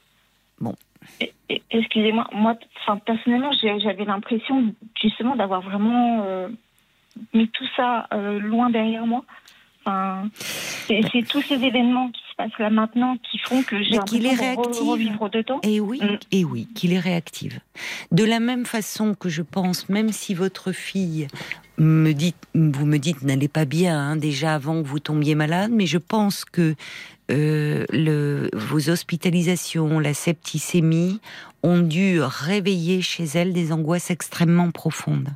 Et- et- Excusez-moi, moi, enfin, personnellement, j'avais l'impression justement d'avoir vraiment euh, mis tout ça euh, loin derrière moi. Enfin, c'est tous ces événements qui se passent là maintenant qui font que j'ai qu'il est réactive. dedans. Et oui, Mm. et oui, qu'il est réactive. De la même façon que je pense, même si votre fille me dit, vous me dites n'allez pas bien hein, déjà avant que vous tombiez malade, mais je pense que euh, le, vos hospitalisations, la septicémie, ont dû réveiller chez elle des angoisses extrêmement profondes.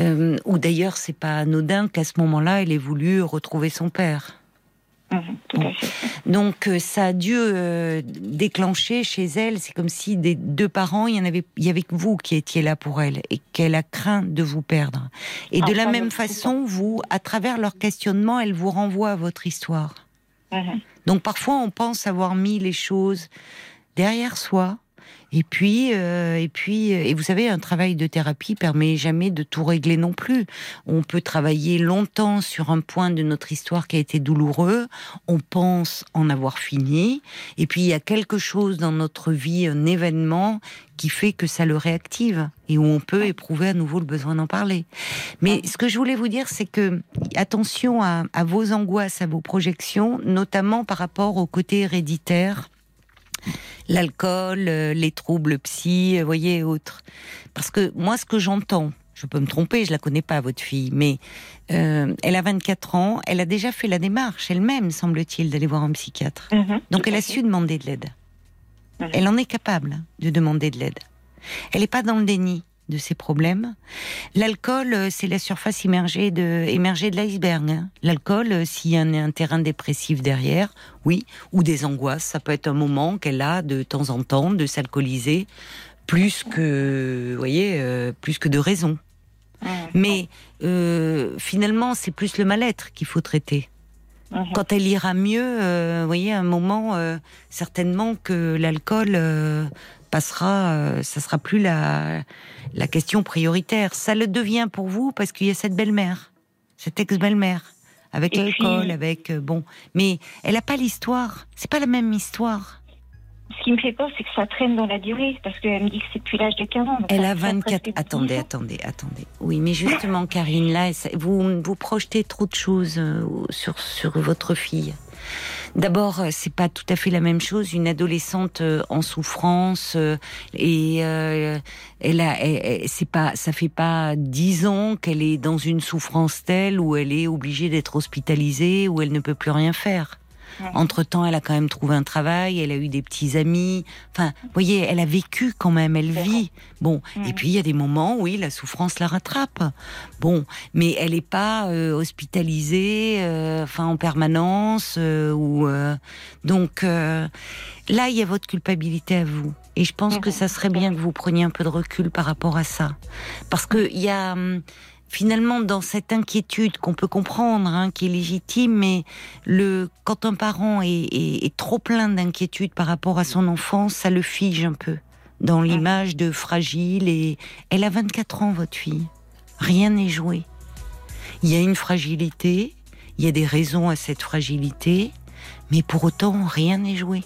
Euh, ou d'ailleurs, c'est pas anodin qu'à ce moment-là, elle ait voulu retrouver son père. Mhm, tout à fait. Donc euh, ça a dû euh, déclencher chez elle, c'est comme si des deux parents, il y en avait, il y avait que vous qui étiez là pour elle et qu'elle a craint de vous perdre. Et Ah, de la ça, même façon, vous, à travers leur questionnement, elle vous renvoie à votre histoire. Mhm. Donc parfois, on pense avoir mis les choses derrière soi. Et puis, euh, et puis, euh, et vous savez, un travail de thérapie permet jamais de tout régler non plus. On peut travailler longtemps sur un point de notre histoire qui a été douloureux. On pense en avoir fini. Et puis, il y a quelque chose dans notre vie, un événement qui fait que ça le réactive et où on peut éprouver à nouveau le besoin d'en parler. Mais ce que je voulais vous dire, c'est que attention à, à vos angoisses, à vos projections, notamment par rapport au côté héréditaire, l'alcool, euh, les troubles psy, euh, voyez, et autres. Parce que moi, ce que j'entends, je peux me tromper, je la connais pas, votre fille, mais euh, elle a 24 ans, elle a déjà fait la démarche elle-même, semble-t-il, d'aller voir un psychiatre. Mhm, Donc elle a su demander de l'aide. Mhm. Elle en est capable de demander de l'aide. Elle n'est pas dans le déni de ses problèmes. L'alcool, euh, c'est la surface immergée de, émergée de l'iceberg. hein. L'alcool, euh, s'il y a un, un terrain dépressif derrière, oui, ou des angoisses, ça peut être un moment qu'elle a de temps en temps de s'alcooliser, plus que, vous voyez, euh, plus que de raison. Mais euh, finalement, c'est plus le mal-être qu'il faut traiter. Quand elle ira mieux, euh, vous voyez, à un moment, certainement que l'alcool passera, euh, ça sera plus la, la question prioritaire. Ça le devient pour vous parce qu'il y a cette belle-mère, cette ex-belle-mère, avec l'alcool, avec euh, bon. Mais elle n'a pas l'histoire. C'est pas la même histoire. Ce qui me fait peur, c'est que ça traîne dans la durée, parce qu'elle me dit que c'est depuis l'âge de 15 ans. Elle a fait 24. presque Attendez, 10 ans. attendez, attendez. Oui, mais justement, Karine, là, vous vous projetez trop de choses euh, sur sur votre fille. D'abord, euh, c'est pas tout à fait la même chose. Une adolescente euh, en souffrance euh, et euh, elle a, c'est pas, ça fait pas dix ans qu'elle est dans une souffrance telle où elle est obligée d'être hospitalisée, où elle ne peut plus rien faire. Ouais. Entre temps, elle a quand même trouvé un travail, elle a eu des petits amis. Enfin, vous voyez, elle a vécu quand même, elle vit. Bon, et Mhm. puis il y a des moments, oui, la souffrance la rattrape. Bon, mais elle n'est pas euh, hospitalisée, euh, enfin en permanence euh, ou euh, donc euh, là il y a votre culpabilité à vous. Et je pense que Mhm. ça serait bien que vous preniez un peu de recul par rapport à ça, parce que il y a hum, finalement dans cette inquiétude qu'on peut comprendre, hein, qui est légitime, mais le quand un parent est, est- est trop plein d'inquiétude par rapport à son enfant, ça le fige un peu dans l'image de fragile. Et elle a 24 ans, votre fille. Rien n'est joué. Il y a une fragilité, il y a des raisons à cette fragilité, mais pour autant rien n'est joué.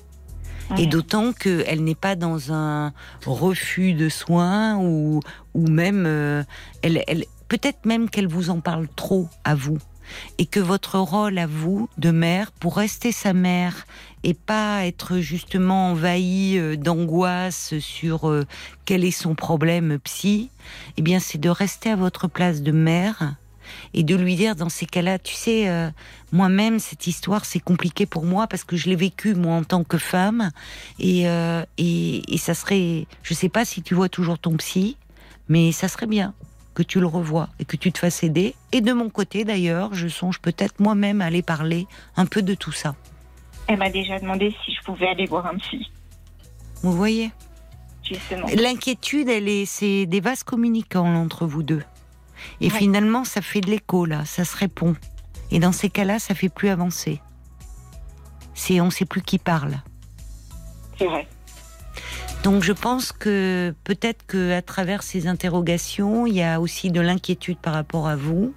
Et d'autant qu'elle n'est pas dans un refus de soins ou, ou même, euh, elle, elle, peut-être même qu'elle vous en parle trop à vous. Et que votre rôle à vous, de mère, pour rester sa mère et pas être justement envahi euh, d'angoisse sur euh, quel est son problème psy, eh bien, c'est de rester à votre place de mère et de lui dire dans ces cas-là, tu sais, euh, moi-même, cette histoire, c'est compliqué pour moi parce que je l'ai vécu, moi, en tant que femme. Et, et, et ça serait, je sais pas si tu vois toujours ton psy, mais ça serait bien que tu le revois et que tu te fasses aider. Et de mon côté, d'ailleurs, je songe peut-être moi-même à aller parler un peu de tout ça. Elle m'a déjà demandé si je pouvais aller voir un psy, Vous voyez. L'inquiétude, elle est, c'est des vases communicants entre vous deux. Et Ouais. finalement, ça fait de l'écho là, ça se répond. Et dans ces cas-là, ça fait plus avancer. C'est, on sait plus qui parle. C'est vrai. Donc je pense que peut-être que à travers ces interrogations, il y a aussi de l'inquiétude par rapport à vous.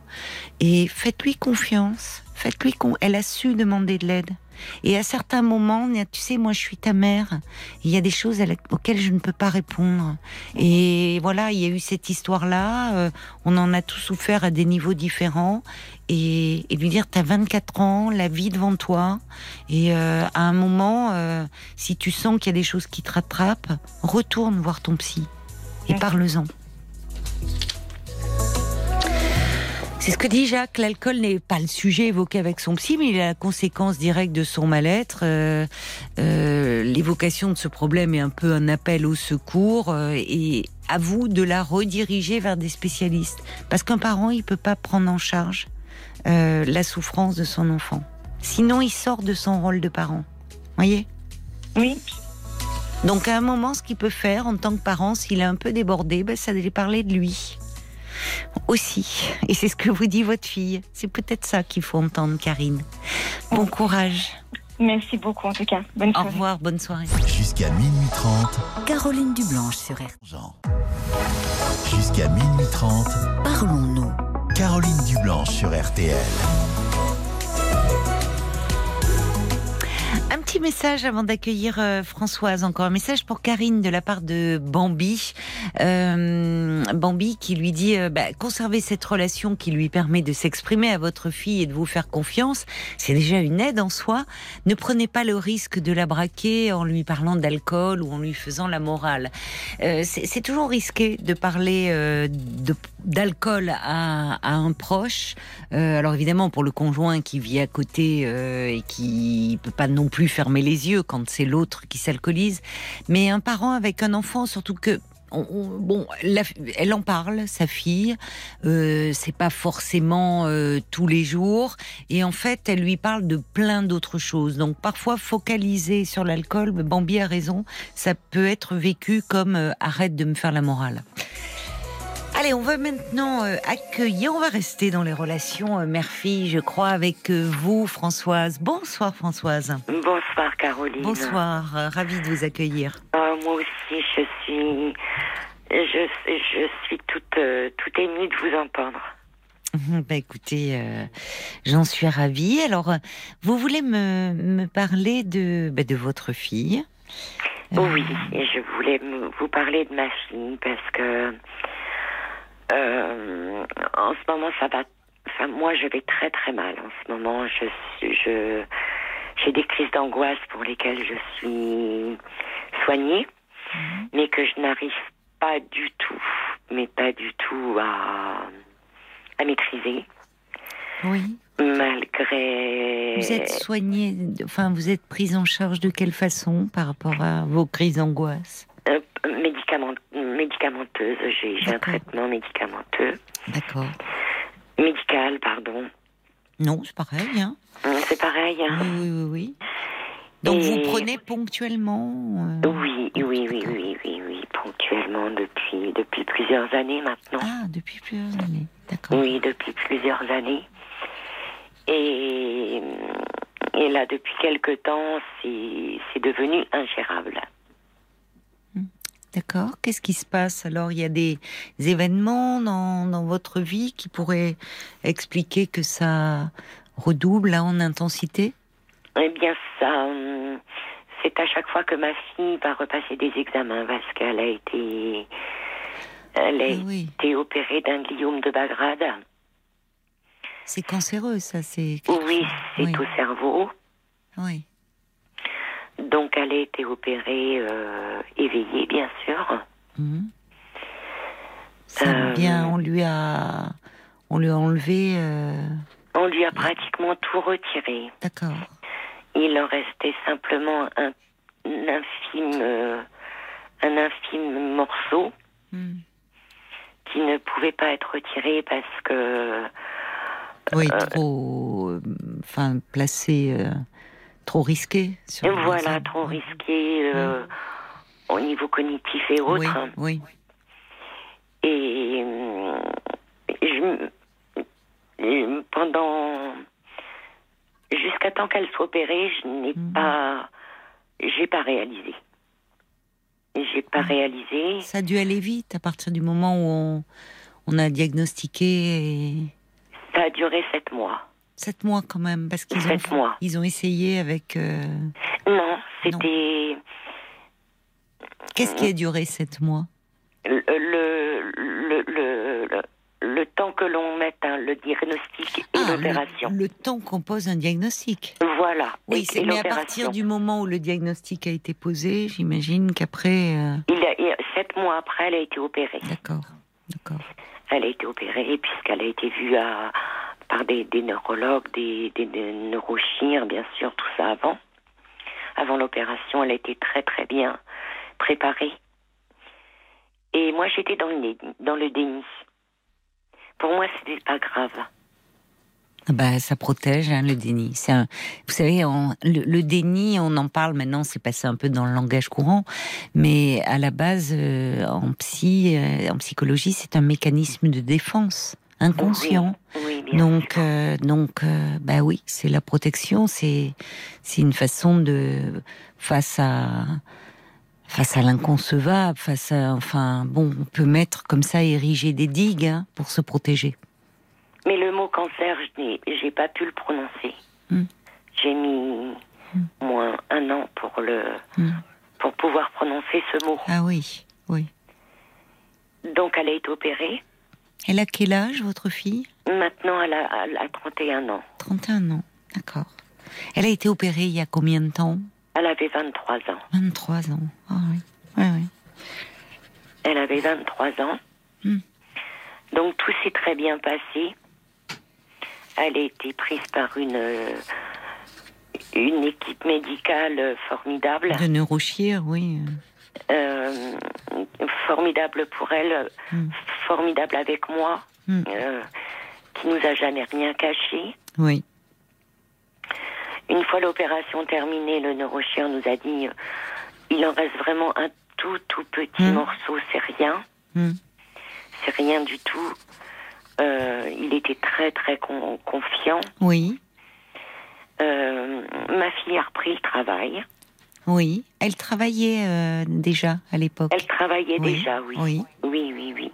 Et faites-lui confiance. Faites-lui con... Elle a su demander de l'aide. Et à certains moments, tu sais, moi je suis ta mère. Il y a des choses auxquelles je ne peux pas répondre. Et voilà, il y a eu cette histoire-là. euh, on en a tous souffert à des niveaux différents. Et, et lui dire, t'as 24 ans, la vie devant toi. Et euh, à un moment, euh, si tu sens qu'il y a des choses qui te rattrapent, retourne voir ton psy et parle-en. C'est ce que dit Jacques. L'alcool n'est pas le sujet évoqué avec son psy, mais il est la conséquence directe de son mal-être. Euh, euh, L'évocation de ce problème est un peu un appel au secours euh, et à vous de la rediriger vers des spécialistes. Parce qu'un parent, il peut pas prendre en charge la souffrance de son enfant. Sinon, il sort de son rôle de parent. Voyez? Oui, donc à un moment, ce qu'il peut faire en tant que parent, s'il est un peu débordé, ben, c'est d'aller parler de lui aussi. Et c'est ce que vous dit votre fille. C'est peut-être ça qu'il faut entendre, Karine. Bon courage. merci beaucoup en tout cas. Bonne Au soirée. revoir, bonne soirée. Jusqu'à minuit 30, Caroline Dublanche sur R. Jean. Jusqu'à minuit 30, Parlons-nous. Caroline Dublanche sur RTL. Un petit message avant d'accueillir euh, Françoise. Encore un message pour Karine de la part de Bambi. Euh, Bambi qui lui dit euh, bah, conservez cette relation qui lui permet de s'exprimer à votre fille et de vous faire confiance. C'est déjà une aide en soi. Ne prenez pas le risque de la braquer en lui parlant d'alcool ou en lui faisant la morale. Euh, c'est toujours risqué de parler euh, de- d'alcool à, à un proche. Euh, alors évidemment pour le conjoint qui vit à côté euh, et qui peut pas non plus fermer les yeux quand c'est l'autre qui s'alcoolise, mais un parent avec un enfant surtout que on- on- bon, elle en parle, sa fille. Euh, c'est pas forcément euh, tous les jours, et en fait, elle lui parle de plein d'autres choses. Donc parfois, focaliser sur l'alcool, Bambi a raison, ça peut être vécu comme euh, arrête de me faire la morale. Allez, on va maintenant euh, accueillir, on va rester dans les relations euh, mère-fille, je crois, avec euh, vous, Françoise. Bonsoir, Françoise. Bonsoir Caroline. Bonsoir, ravie de vous accueillir. Ah, moi aussi, je suis, je, je suis toute, euh, toute émue de vous entendre. Bah, écoutez, euh, j'en suis ravie. Alors, vous voulez me, me parler de, bah, de votre fille? Euh, Oui, et je voulais vous parler de ma fille parce que euh, en ce moment ça va. Enfin, moi, je vais très très mal en ce moment. Je, suis- je, j'ai des crises d'angoisse pour lesquelles je suis soignée, mais que je n'arrive pas du tout, mais pas du tout à, à maîtriser. Oui. Malgré. Vous êtes soignée, enfin, vous êtes prise en charge de quelle façon par rapport à vos crises d'angoisse? Médicamenteuse, j'ai un traitement médicamenteux. D'accord. Médical, pardon. Non, c'est pareil, hein Hum, C'est pareil. Oui, hein. oui, oui, oui. Donc, vous prenez ponctuellement euh, Oui, oui, oui, oui, oui, oui, ponctuellement depuis, depuis plusieurs années maintenant. Ah, depuis plusieurs années. D'accord. Oui, depuis plusieurs années. Et, et là, depuis quelque temps, c'est c'est devenu ingérable. D'accord. Qu'est-ce qui se passe alors? Il y a des événements dans, dans votre vie qui pourraient expliquer que ça redouble là, en intensité? Eh bien, ça, hum, c'est à chaque fois que ma fille va repasser des examens parce qu'elle a été, elle a Ah oui. été opérée d'un gliome de Bagrade. C'est cancéreux, ça. C'est Oui, c'est oui. au cerveau. Oui. Donc, elle a été opérée euh, éveillée, bien sûr. Mhm. Ça a Euh, bien, on lui a, on lui a enlevé. euh, On lui a pratiquement tout retiré. D'accord. Il en restait simplement un, un infime, un infime morceau Mhm. qui ne pouvait pas être retiré parce que Oui, trop, enfin, placé, trop risqué. Sur voilà, trop risqué euh, au niveau cognitif et autres. Oui, oui. Et euh, je, et pendant jusqu'à temps qu'elle soit opérée, je n'ai Mhm. pas, j'ai pas réalisé. J'ai pas réalisé. Ça a dû aller vite à partir du moment où on, on a diagnostiqué. et- Ça a duré sept mois. Sept mois quand même, parce qu'ils ont, mois. ils ont essayé avec. euh, Non, c'était Qu'est-ce qui a duré sept mois? le, le, le, le, temps que l'on mette hein, le diagnostic et Ah, l'opération. le, le temps qu'on pose un diagnostic. Voilà. Oui, c'est mais à partir du moment où le diagnostic a été posé, j'imagine qu'après. euh, Il a- sept mois après, elle a été opérée. D'accord, d'accord. Elle a été opérée puisqu'elle a été vue à, par des, des neurologues, des, des, neurochires, bien sûr, tout ça avant. Avant l'opération, elle a été très très bien préparée. Et moi, j'étais dans le, dans le déni. Pour moi, c'était pas grave. Ah Bah, ça protège hein, le déni. Vous savez, le déni, on en parle maintenant, c'est passé un peu dans le langage courant, mais à la base, euh, en psy, euh, en psychologie, c'est un mécanisme de défense inconscient. Oui, Donc, euh, donc, euh, bah oui, c'est la protection. C'est, c'est une façon de face à face à l'inconcevable, face à, enfin, bon, on peut mettre comme ça, ériger des digues hein, pour se protéger. Mais le mot cancer, je n'ai j'ai pas pu le prononcer. Hmm. J'ai mis moins un an pour le Hmm. pour pouvoir prononcer ce mot. Ah oui, oui. Donc, elle a été opérée. Elle a quel âge, votre fille? Maintenant, elle a, elle a 31 ans. 31 ans, d'accord. Elle a été opérée il y a combien de temps? Elle avait 23 ans. 23 ans. Ah oui, oui, oui. Elle avait 23 ans. Hmm. Donc tout s'est très bien passé. Elle a été prise par une, euh, une équipe médicale formidable. De neurochir, oui. Euh, formidable pour elle, Hmm. Formidable avec moi, Hmm. euh, qui nous a jamais rien caché. Oui. Une fois l'opération terminée, le neurochirurgien nous a dit euh, il en reste vraiment un tout tout petit Hmm. morceau, c'est rien. Hmm. connaissait rien du tout. Euh, il était très très con- confiant. Oui, Euh, ma fille a repris le travail. oui. Elle travaillait euh, déjà à l'époque. Elle travaillait Oui, déjà, oui. oui. Oui, oui, oui.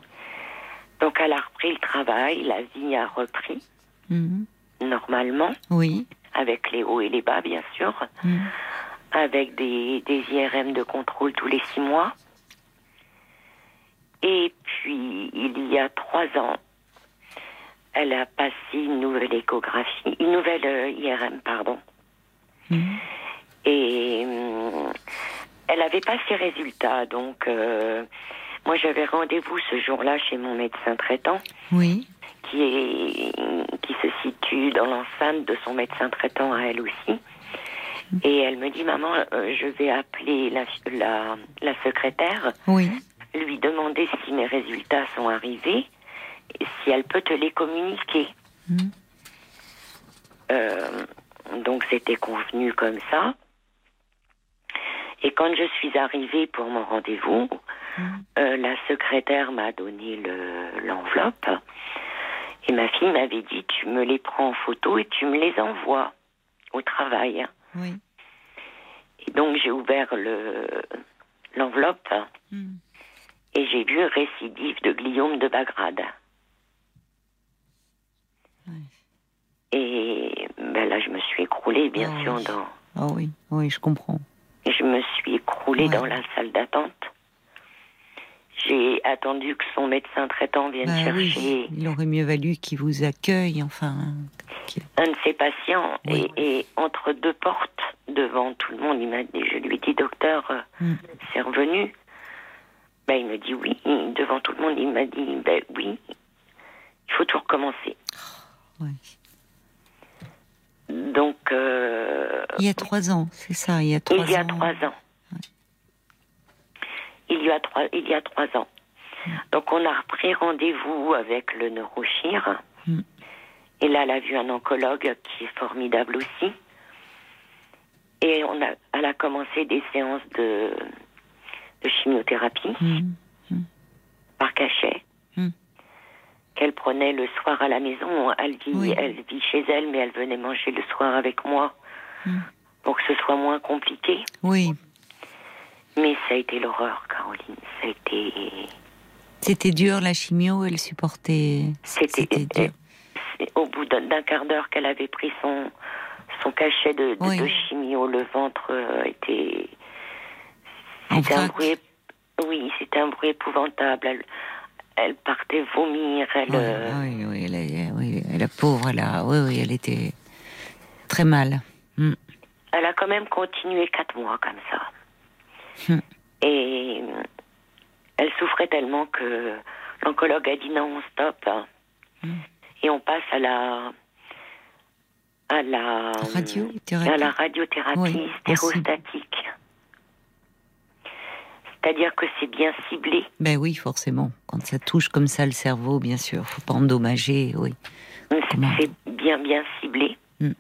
Donc elle a repris le travail, la vie a repris Mhm. normalement, Oui. avec les hauts et les bas, bien sûr, Mhm. avec des, des IRM de contrôle tous les six mois. Et puis, il y a trois ans, elle a passé une nouvelle échographie, une nouvelle euh, IRM, pardon. Mhm. Et hum, elle n'avait pas ses résultats, donc euh, moi j'avais rendez-vous ce jour-là chez mon médecin traitant, Oui. qui est qui se situe dans l'enceinte de son médecin traitant à elle aussi. Et elle me dit maman, euh, je vais appeler la, la, la secrétaire, Oui. lui demander si mes résultats sont arrivés, et si elle peut te les communiquer. Mhm. Euh, donc c'était convenu comme ça. Et quand je suis arrivée pour mon rendez-vous, euh, la secrétaire m'a donné le- l'enveloppe et ma fille m'avait dit tu me les prends en photo et tu me les envoies au travail. Oui. Et donc j'ai ouvert le l'enveloppe Mhm. et j'ai vu récidive de Guillaume de Bagrade. Et ben là, je me suis écroulée, bien Ah sûr, oui. dans, Ah oui, oui, je comprends. Je me suis écroulée Ouais. dans la salle d'attente. J'ai attendu que son médecin traitant vienne Bah oui, chercher il aurait mieux valu qu'il vous accueille, enfin. un de ses patients Oui. et, et entre deux portes, devant tout le monde, il m'a dit, je lui ai dit, docteur, euh, Mm. c'est revenu. Ben, il me dit oui. Devant tout le monde, il m'a dit, ben oui, il faut tout recommencer. Ouais. Donc, euh, Il y a trois ans, c'est ça, il y a trois il y a ans. trois ans. Il y a trois, il y a trois ans. Donc on a repris rendez-vous avec le neurochir. Mm. Et là, elle a vu un oncologue qui est formidable aussi. Et on a, elle a commencé des séances de, de chimiothérapie Mhm. par cachet Mm. Qu'elle prenait le soir à la maison. Elle vit, Oui. elle vit chez elle, mais elle venait manger le soir avec moi Mm. pour que ce soit moins compliqué. Oui, Mais ça a été l'horreur, Caroline. Ça a été. c'était dur la chimio, elle supportait. C'était. C'était dur. Au bout d'un quart d'heure qu'elle avait pris son, son cachet de, de, Oui. de chimio, le ventre euh, était. C'était un bruit. Oui, c'était un bruit épouvantable. Elle, elle partait vomir. Elle, Ouais, euh, oui, oui, elle, oui, la pauvre, elle a, oui, oui, elle était très mal. Mm. elle a quand même continué quatre mois comme ça. Hmm. Et euh, elle souffrait tellement que l'oncologue a dit non, stop. hein. Hmm. Et on passe à la à la Radiothérapie. à la radiothérapie Oui, stérostatique. C'est-à-dire que c'est bien ciblé. Ben oui, forcément. Quand ça touche comme ça le cerveau, bien sûr, faut pas endommager, oui. C'est bien bien ciblé. Hmm.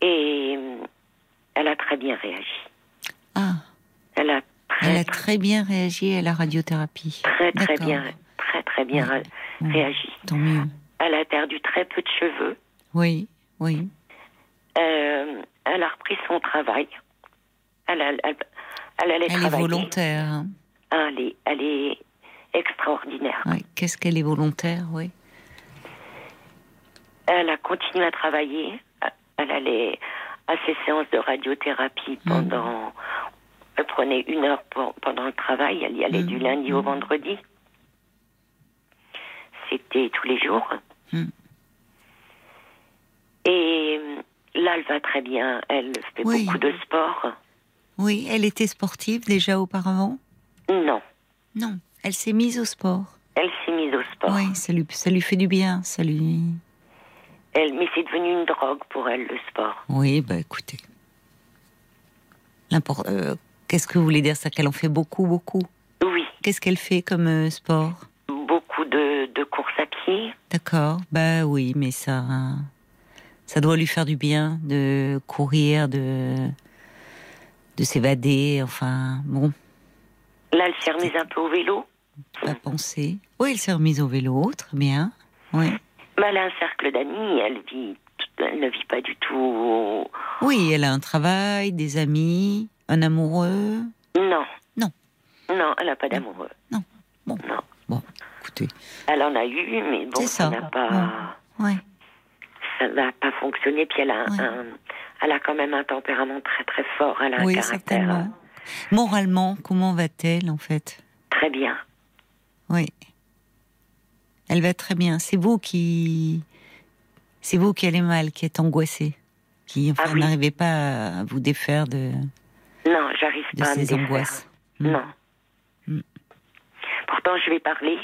Et euh, elle a très bien réagi. Ah, Elle a très elle a très bien réagi à la radiothérapie. très très bien, très très bien Mm. réagi. Tant mieux. Elle a perdu très peu de cheveux. Oui, oui. Euh, elle a repris son travail. Elle, a- elle, elle allait Elle est volontaire. Ah, elle, est, elle est extraordinaire. Qu'est-ce qu'elle est volontaire, oui. Elle a continué à travailler. Elle allait à ses séances de radiothérapie Mm. pendant. Elle prenait une heure pour- pendant le travail. Elle y allait Mm. du lundi au Mm. vendredi. C'était tous les jours. Et là, elle va très bien. Elle fait Oui. beaucoup de sport. Oui, elle était sportive déjà auparavant? Non, Non, elle s'est mise au sport. elle s'est mise au sport. Oui, ça lui, ça lui fait du bien, ça lui... Elle, mais c'est devenu une drogue pour elle, le sport. Oui, bah écoutez. Euh, Qu'est-ce que vous voulez dire? Ça qu'elle en fait beaucoup, beaucoup? Oui, Qu'est-ce qu'elle fait comme euh, sport? Beaucoup de, de courses à pied. D'accord, bah oui, mais ça... Ça doit lui faire du bien de courir, de... de s'évader, enfin, bon. Là, elle s'est remise un peu au vélo. pas penser. Oui, elle s'est remise au vélo, très bien. Oui. Mais elle a un cercle d'amis, elle vit, elle ne vit pas du tout. Oui, elle a un travail, des amis, un amoureux. Non. Non. Non, elle n'a pas d'amoureux. Non. Bon. Non. Bon, écoutez. Elle en a eu, mais bon, ça. n'a pas, Ouais. Ça n'a pas fonctionné. Puis elle a, Ouais. un, elle a quand même un tempérament très très fort. Elle a un Oui, caractère certainement. Moralement, comment va-t-elle en fait? Très bien. Oui. Elle va très bien. C'est vous qui. C'est vous qui allez mal, qui êtes angoissée, qui enfin, Ah oui. n'arrivez pas à vous défaire de, Non, j'arrive pas à me ces défaire. angoisses. Non. Mm. Pourtant, je vais parler.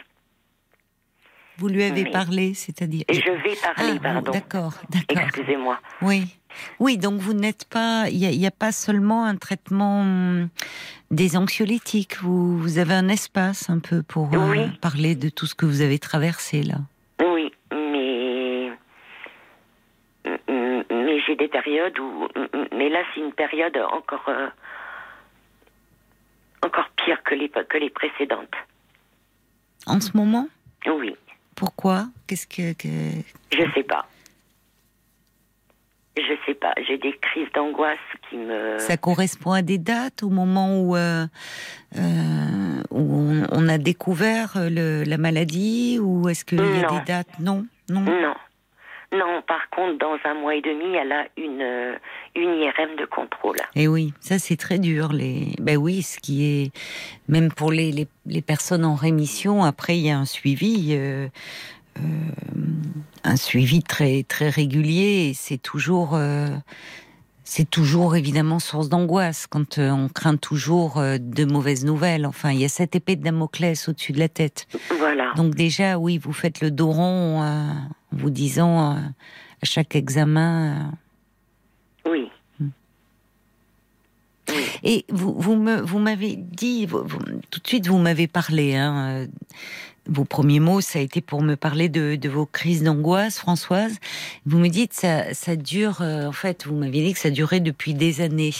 Vous lui avez Mais- parlé, c'est-à-dire. Et je vais parler, Ah, pardon. D'accord, d'accord. Excusez-moi. Oui. Oui, donc vous n'êtes pas. Il n'y a, pas seulement un traitement hum, des anxiolytiques. Vous, vous avez un espace un peu pour euh, parler de tout ce que vous avez traversé là. Oui, mais. Mais j'ai des périodes où. Mais là, c'est une période encore. euh, Encore pire que les, que les précédentes. En ce moment, Oui, pourquoi Qu'est-ce que, que- je sais pas. Je sais pas. J'ai des crises d'angoisse qui me. ça correspond à des dates au moment où euh, euh, où on, on a découvert euh, le- la maladie ou est-ce qu'il y a des dates? Non, non? Non. Non, par contre, dans un mois et demi, elle a une, euh, une IRM de contrôle. Et Eh oui, ça c'est très dur. Les... Ben oui, ce qui est même pour les, les, personnes en rémission. Après, il y a un suivi, euh, euh, un suivi très très régulier. C'est toujours, c'est toujours évidemment source d'angoisse quand euh, on craint toujours euh, de mauvaises nouvelles. Enfin, il y a cette épée de Damoclès au-dessus de la tête. Voilà. Donc déjà, oui, vous faites le dos rond euh, en vous disant euh, à chaque examen. euh, Oui. Et vous, vous me, vous m'avez dit, vous- vous- tout de suite, vous m'avez parlé. Hein, vos premiers mots, ça a été pour me parler de, de vos crises d'angoisse, Françoise. Vous me dites, ça, ça dure. euh, en fait, vous m'avez dit que ça durait depuis des années.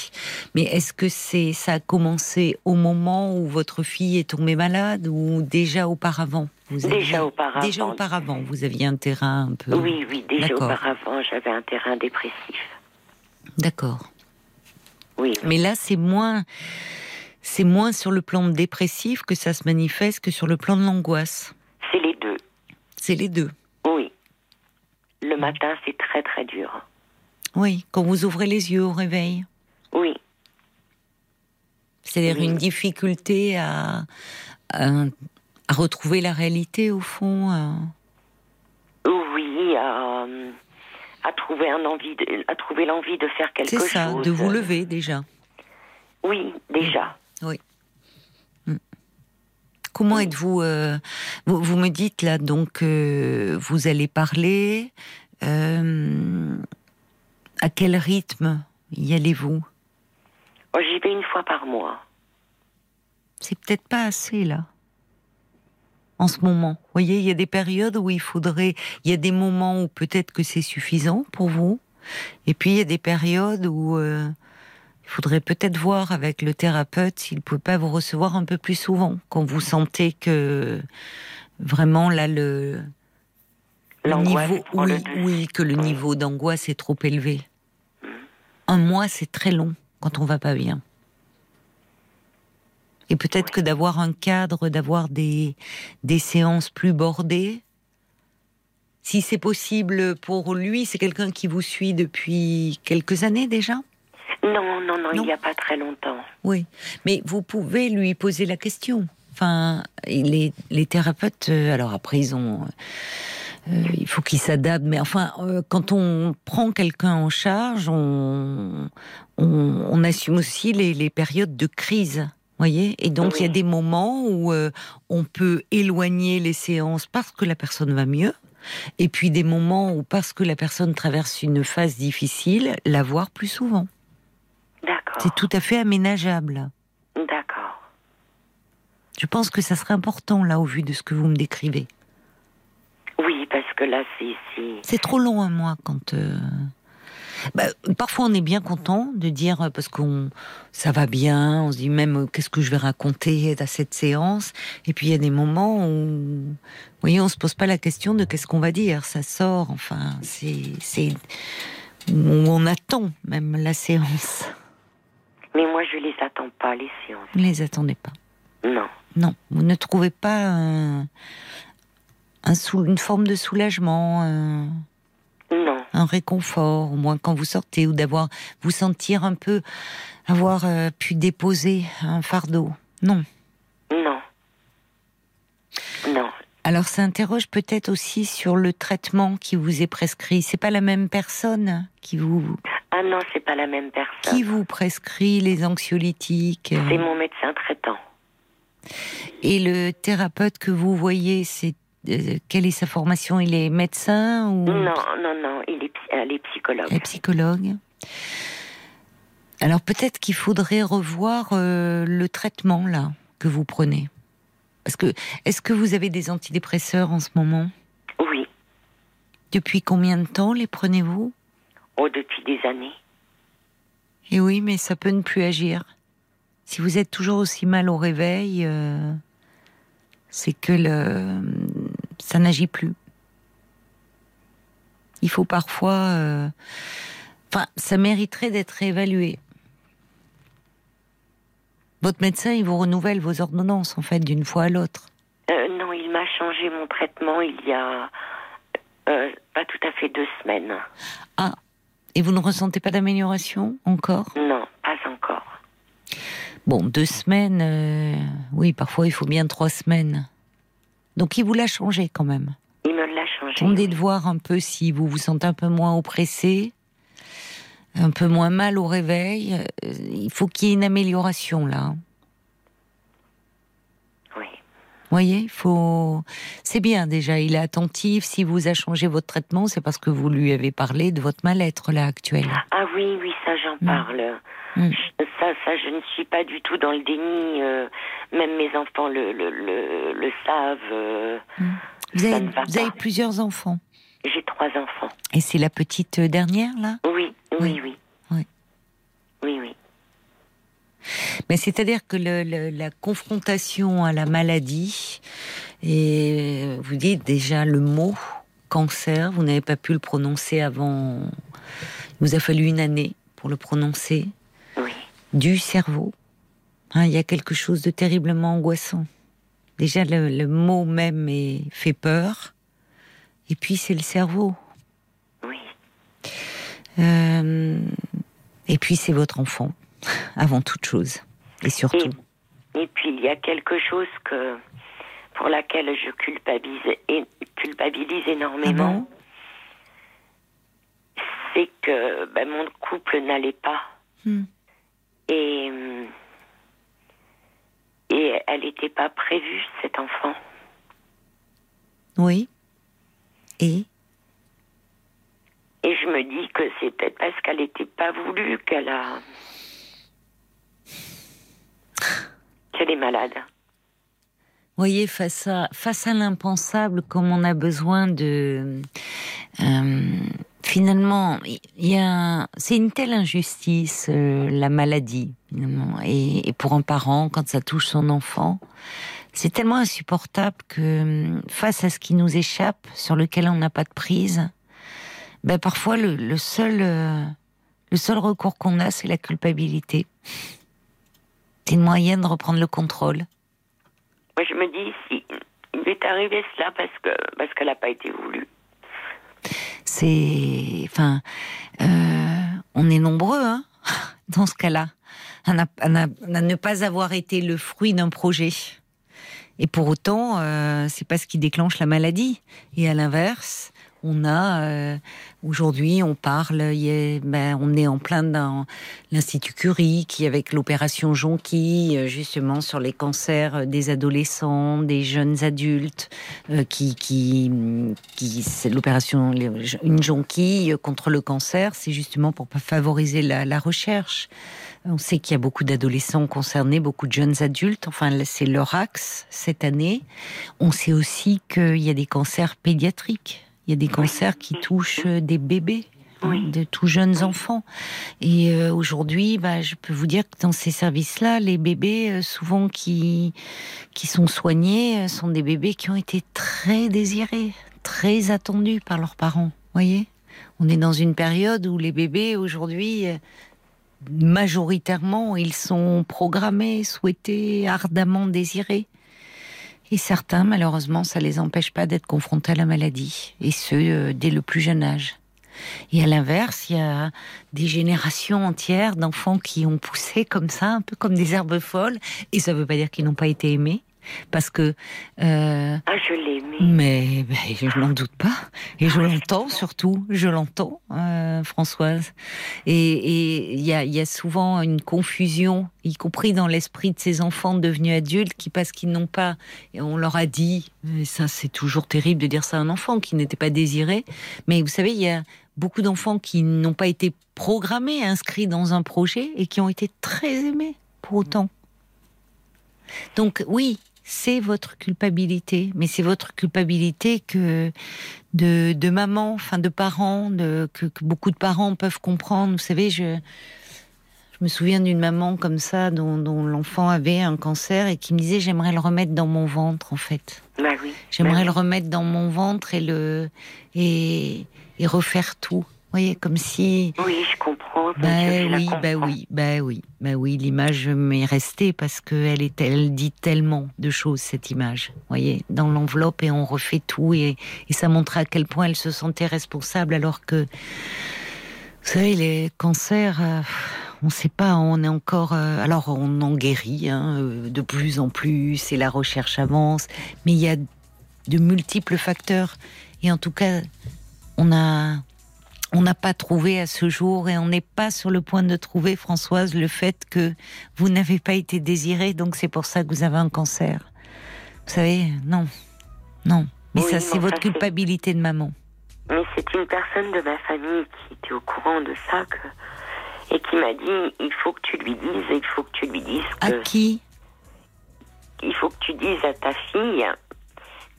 Mais est-ce que c'est, ça a commencé au moment où votre fille est tombée malade ou déjà auparavant? Vous Déjà auparavant. Déjà auparavant, vous aviez un terrain un peu. Oui, oui, déjà D'accord. auparavant, j'avais un terrain dépressif. D'accord. Oui, Mais là, c'est moins, c'est moins sur le plan dépressif que ça se manifeste que sur le plan de l'angoisse. c'est les deux. C'est les deux. Oui. Le matin, c'est très très dur. Oui, quand vous ouvrez les yeux au réveil. Oui, C'est-à-dire Oui. une difficulté à, à, à retrouver la réalité au fond. à- oui, à, à trouver un envie, de- à trouver l'envie de faire quelque C'est chose. ça, de vous lever déjà. Oui, déjà. Comment êtes-vous euh, vous, vous me dites là donc euh, vous allez parler. euh, à quel rythme y allez-vous? Oh, J'y vais une fois par mois. c'est peut-être pas assez là. En ce moment, vous voyez, il y a des périodes où il faudrait, il y a des moments où peut-être que c'est suffisant pour vous, et puis il y a des périodes où il faudrait peut-être voir avec le thérapeute s'il peut pas vous recevoir un peu plus souvent quand vous sentez que vraiment là le, niveau, le oui, oui, que le Oui. niveau d'angoisse est trop élevé. Un mois, c'est très long quand on va pas bien. Et peut-être que d'avoir un cadre, d'avoir des, des séances plus bordées, si c'est possible pour lui, c'est quelqu'un qui vous suit depuis quelques années déjà? Non, non, non, Non. il n'y a pas très longtemps. Oui. Mais vous pouvez lui poser la question. Enfin, les, les thérapeutes, euh, alors après, ils ont. euh, il faut qu'ils s'adaptent, mais enfin, euh, quand on prend quelqu'un en charge, on, on, on assume aussi les, les périodes de crise. Voyez Et donc, il y a des moments où euh, on peut éloigner les séances parce que la personne va mieux. Et puis des moments où, parce que la personne traverse une phase difficile, la voir plus souvent. D'accord. C'est tout à fait aménageable. D'accord. Je pense que ça serait important, là, au vu de ce que vous me décrivez. Oui, parce que là, c'est. c'est- C'est trop long, un mois, quand... euh, Bah, parfois, on est bien content de dire euh, parce qu'on ça va bien. On se dit même euh, qu'est-ce que je vais raconter à cette séance? Et puis il y a des moments où, vous voyez, on se pose pas la question de qu'est-ce qu'on va dire. Ça sort. Enfin, c'est c'est où on attend même la séance. Mais moi, je les attends pas les séances. Vous ne les attendez pas. Non. Non, vous ne trouvez pas un, un sou- une forme de soulagement. un- Non. un réconfort, au moins quand vous sortez, ou d'avoir vous sentir un peu avoir euh, pu déposer un fardeau. Non. Non. Non. Alors ça interroge peut-être aussi sur le traitement qui vous est prescrit. C'est pas la même personne qui vous Ah non, c'est pas la même personne. qui vous prescrit les anxiolytiques euh, C'est mon médecin traitant. et le thérapeute que vous voyez, c'est euh, quelle est sa formation? Il est médecin ou Non, non, non. Il est, elle est psychologue. Elle est psychologue. Alors peut-être qu'il faudrait revoir euh, le traitement là que vous prenez. Parce que est-ce que vous avez des antidépresseurs en ce moment? Oui. Depuis combien de temps les prenez-vous? Oh, depuis des années. Et oui, mais ça peut ne plus agir. Si vous êtes toujours aussi mal au réveil, euh, c'est que le, ça n'agit plus. Il faut parfois, euh, enfin, ça mériterait d'être réévalué. Votre médecin, il vous renouvelle vos ordonnances en fait d'une fois à l'autre. Euh, non, il m'a changé mon traitement il y a euh, pas tout à fait deux semaines. Ah, et vous ne ressentez pas d'amélioration encore? Non, pas encore. Bon, deux semaines, euh, oui, parfois il faut bien trois semaines. Donc il vous l'a changé quand même? Il me l'a changé. Attendez de voir un peu si vous vous sentez un peu moins oppressé, un peu moins mal au réveil. Euh, Il faut qu'il y ait une amélioration là. Oui. Vous voyez, il faut. C'est bien déjà, il est attentif. Si vous a changé votre traitement, c'est parce que vous lui avez parlé de votre mal-être là actuel. Ah oui, oui, ça j'en Mm. parle. Mm. Ça, ça, je ne suis pas du tout dans le déni. euh, même mes enfants le, le, le, le savent. euh, Vous avez, va vous avez plusieurs enfants. J'ai trois enfants. Et c'est la petite dernière là? Oui. oui. Oui. Oui, oui. Mais c'est-à-dire que le- le- la confrontation à la maladie, et vous dites déjà le mot cancer, vous n'avez pas pu le prononcer avant. Il vous a fallu une année pour le prononcer. Oui. Du cerveau. Hein, il y a quelque chose de terriblement angoissant. Déjà, le, le mot même est, fait peur. Et puis, c'est le cerveau. Oui. Euh, et puis, c'est votre enfant, avant toute chose. Et surtout. Et puis il y a quelque chose que pour laquelle je culpabilise, et, culpabilise Ah énormément. bon c'est que ben, mon couple n'allait pas. Hmm. Et, et elle n'était pas prévue, cet enfant. Oui. Et? Et je me dis que c'est peut-être parce qu'elle n'était pas voulue qu'elle a. qu'elle est malade. voyez, face à, face à l'impensable, comme on a besoin de. euh, finalement, il y a. C'est une telle injustice, euh, la maladie. Et, pour un parent, quand ça touche son enfant, c'est tellement insupportable que, euh, face à ce qui nous échappe, sur lequel on n'a pas de prise, ben parfois le seul. euh, le seul recours qu'on a, c'est la culpabilité. C'est une moyen de reprendre le contrôle? Moi, je me dis, si il est arrivé cela parce que parce qu'elle n'a pas été voulue. c'est, enfin, euh, on est nombreux hein, dans ce cas-là, à ne pas avoir été le fruit d'un projet. Et pour autant, euh, c'est pas ce qui déclenche la maladie. Et à l'inverse, on a euh, aujourd'hui, on parle, ben, on est en plein dans l'institut Curie, qui avec l'opération Jonquille, euh, justement sur les cancers des adolescents, des jeunes adultes, euh, qui, qui, qui c'est l'opération une jonquille contre le cancer, c'est justement pour favoriser la, la recherche. On sait qu'il y a beaucoup d'adolescents concernés, beaucoup de jeunes adultes. Enfin, c'est leur axe cette année. On sait aussi qu'il y a des cancers pédiatriques. Il y a des cancers qui touchent des bébés. hein, de tout jeunes enfants. Et euh, aujourd'hui, bah, je peux vous dire que dans ces services-là, les bébés, euh, souvent qui, qui sont soignés, euh, sont des bébés qui ont été très désirés, très attendus par leurs parents. Voyez On est dans une période où les bébés, aujourd'hui, majoritairement, ils sont programmés, souhaités, ardemment désirés. Et certains, malheureusement, ça les empêche pas d'être confrontés à la maladie, et ce, euh, dès le plus jeune âge. Et à l'inverse, il y a des générations entières d'enfants qui ont poussé comme ça, un peu comme des herbes folles, et ça ne veut pas dire qu'ils n'ont pas été aimés, parce que... euh, Ah, je l'ai aimé. mais, mais je n'en doute pas. Et je l'entends surtout, je l'entends, euh, Françoise. Et il y a, il y a souvent une confusion, y compris dans l'esprit de ces enfants devenus adultes, qui parce qu'ils n'ont pas, et on leur a dit, et ça c'est toujours terrible de dire ça à un enfant qui n'était pas désiré, mais vous savez, il y a beaucoup d'enfants qui n'ont pas été programmés, inscrits dans un projet, et qui ont été très aimés pour autant. Donc oui, c'est votre culpabilité, mais c'est votre culpabilité que de, de maman, enfin de parents, de, que, que beaucoup de parents peuvent comprendre. Vous savez, je, je me souviens d'une maman comme ça dont, dont l'enfant avait un cancer et qui me disait j'aimerais le remettre dans mon ventre en fait. Bah oui. J'aimerais Bah le remettre dans mon ventre et le et, et refaire tout. Voyez, comme si Oui, je comprends. la oui, bah comprends. oui, bah oui, bah oui, l'image m'est restée parce qu'elle est, elle dit tellement de choses cette image. Vous voyez, dans l'enveloppe et on refait tout et, et ça montre à quel point elle se sentait responsable alors que, vous savez, les cancers, euh, on ne sait pas, on est encore, euh, alors on en guérit hein, euh, de plus en plus et la recherche avance, mais il y a de multiples facteurs et en tout cas, on a on n'a pas trouvé à ce jour et on n'est pas sur le point de trouver, Françoise, le fait que vous n'avez pas été désirée, donc c'est pour ça que vous avez un cancer. Vous savez, non, non. Mais Oui, ça, c'est votre culpabilité de maman. Mais c'est une personne de ma famille qui était au courant de ça que- et qui m'a dit il faut que tu lui dises, il faut que tu lui dises À qui? il faut que tu dises à ta fille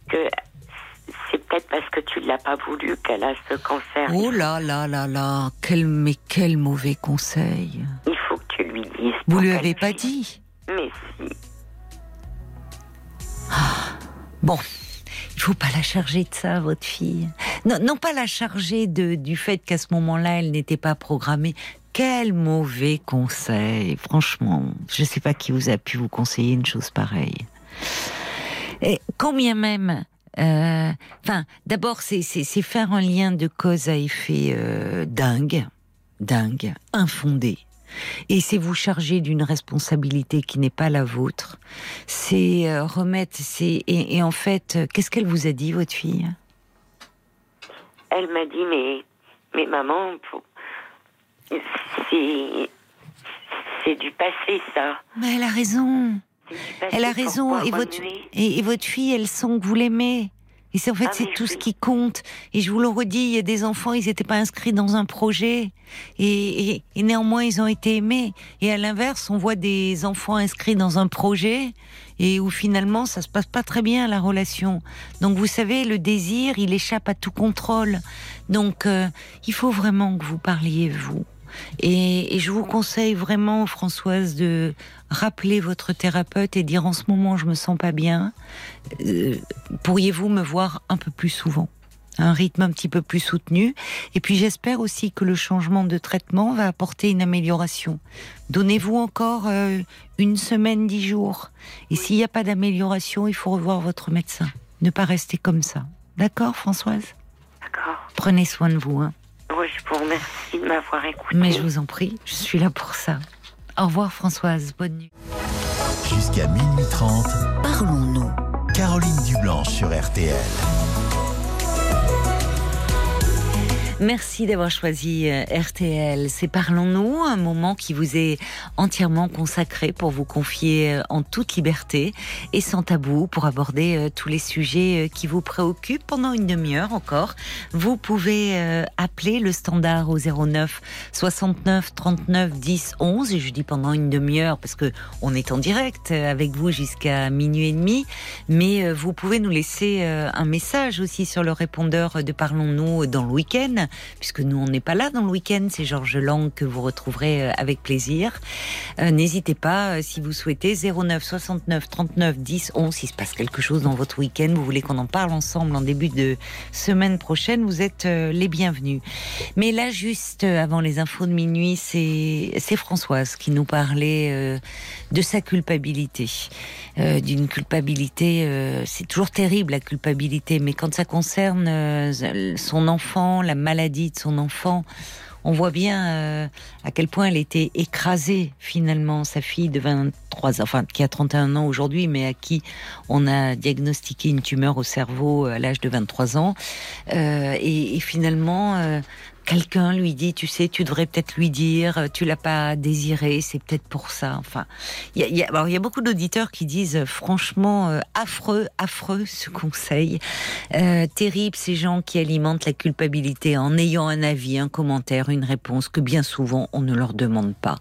que c'est peut-être parce que tu l'as pas voulu qu'elle a ce cancer. Oh là là là là, quel, mais quel mauvais conseil. Il faut que tu lui dises. Vous pour lui avez pas dit Mais si. Bon, il faut pas la charger de ça, votre fille. Non, non pas la charger de, du fait qu'à ce moment-là, elle n'était pas programmée. Quel mauvais conseil, franchement. Je ne sais pas qui vous a pu vous conseiller une chose pareille. Et combien même. Euh, Enfin, d'abord, c'est faire un lien de cause à effet euh, dingue, dingue, infondé. Et c'est vous charger d'une responsabilité qui n'est pas la vôtre. C'est euh, remettre. C'est et, et en fait, euh, qu'est-ce qu'elle vous a dit, votre fille? Elle m'a dit mais mais maman pour- c'est c'est du passé ça. Mais elle a raison. Elle a raison. Et votre, et, et votre fille, elle sent que vous l'aimez. Et c'est en fait, Ah, c'est tout ce qui compte. Et je vous le redis, il y a des enfants, ils n'étaient pas inscrits dans un projet. Et, et- et néanmoins, ils ont été aimés. Et à l'inverse, on voit des enfants inscrits dans un projet et où finalement, ça se passe pas très bien, la relation. Donc, vous savez, le désir, il échappe à tout contrôle. Donc, euh, il faut vraiment que vous parliez, vous. Et, et je vous conseille vraiment, Françoise, de rappeler votre thérapeute et dire en ce moment, je me sens pas bien. Euh, Pourriez-vous me voir un peu plus souvent? Un rythme un petit peu plus soutenu. Et puis j'espère aussi que le changement de traitement va apporter une amélioration. Donnez-vous encore euh, une semaine, dix jours. Et s'il n'y a pas d'amélioration, il faut revoir votre médecin. Ne pas rester comme ça. D'accord, Françoise? D'accord. Prenez soin de vous. Hein. Oui, je vous remercie de m'avoir écouté. Mais je vous en prie, je suis là pour ça. Au revoir, Françoise. Bonne nuit. Jusqu'à minuit 30, Parlons-nous. Caroline Dublanche sur RTL. Merci d'avoir choisi euh, RTL. C'est Parlons-nous, un moment qui vous est entièrement consacré pour vous confier euh, en toute liberté et sans tabou pour aborder euh, tous les sujets qui vous préoccupent pendant une demi-heure encore. Vous pouvez appeler le standard au 09 69 39 10 11 et je dis pendant une demi-heure parce que on est en direct avec vous jusqu'à minuit et demi, mais vous pouvez nous laisser un message aussi sur le répondeur de Parlons-nous dans le week-end puisque nous on n'est pas là dans le week-end, c'est Georges Lang que vous retrouverez euh, avec plaisir. Euh, n'hésitez pas, si vous souhaitez, 09 69 39 10 11, s'il se passe quelque chose dans votre week-end, vous voulez qu'on en parle ensemble en début de semaine prochaine, vous êtes les bienvenus. Mais là, juste avant les infos de minuit, c'est Françoise qui nous parlait de sa culpabilité, d'une culpabilité, c'est toujours terrible la culpabilité, mais quand ça concerne euh, son enfant, la maladie de son enfant, on voit bien euh, à quel point elle était écrasée finalement, sa fille de 23 ans, enfin qui a 31 ans aujourd'hui, mais à qui on a diagnostiqué une tumeur au cerveau à l'âge de 23 ans. Euh, et, et, finalement, quelqu'un lui dit, tu sais, tu devrais peut-être lui dire, tu l'as pas désiré, c'est peut-être pour ça. Enfin, il y a, beaucoup d'auditeurs qui disent, franchement, euh, affreux, affreux ce conseil, euh, terrible ces gens qui alimentent la culpabilité en ayant un avis, un commentaire, une réponse que bien souvent on ne leur demande pas.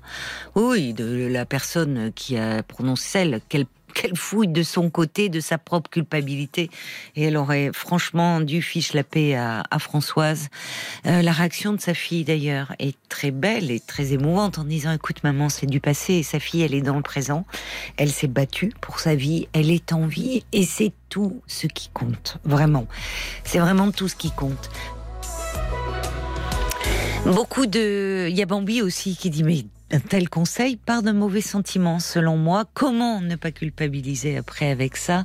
Oui, de la personne qui a prononcé celle qu'elle qu'elle fouille de son côté de sa propre culpabilité. Et elle aurait franchement dû fiche la paix à, Françoise. Euh, la réaction de sa fille d'ailleurs est très belle et très émouvante en disant écoute maman c'est du passé et sa fille elle est dans le présent. Elle s'est battue pour sa vie, elle est en vie et c'est tout ce qui compte. Vraiment. C'est vraiment tout ce qui compte. Beaucoup de... Il y a Bambi aussi qui dit mais un tel conseil part d'un mauvais sentiment, selon moi. Comment ne pas culpabiliser après avec ça?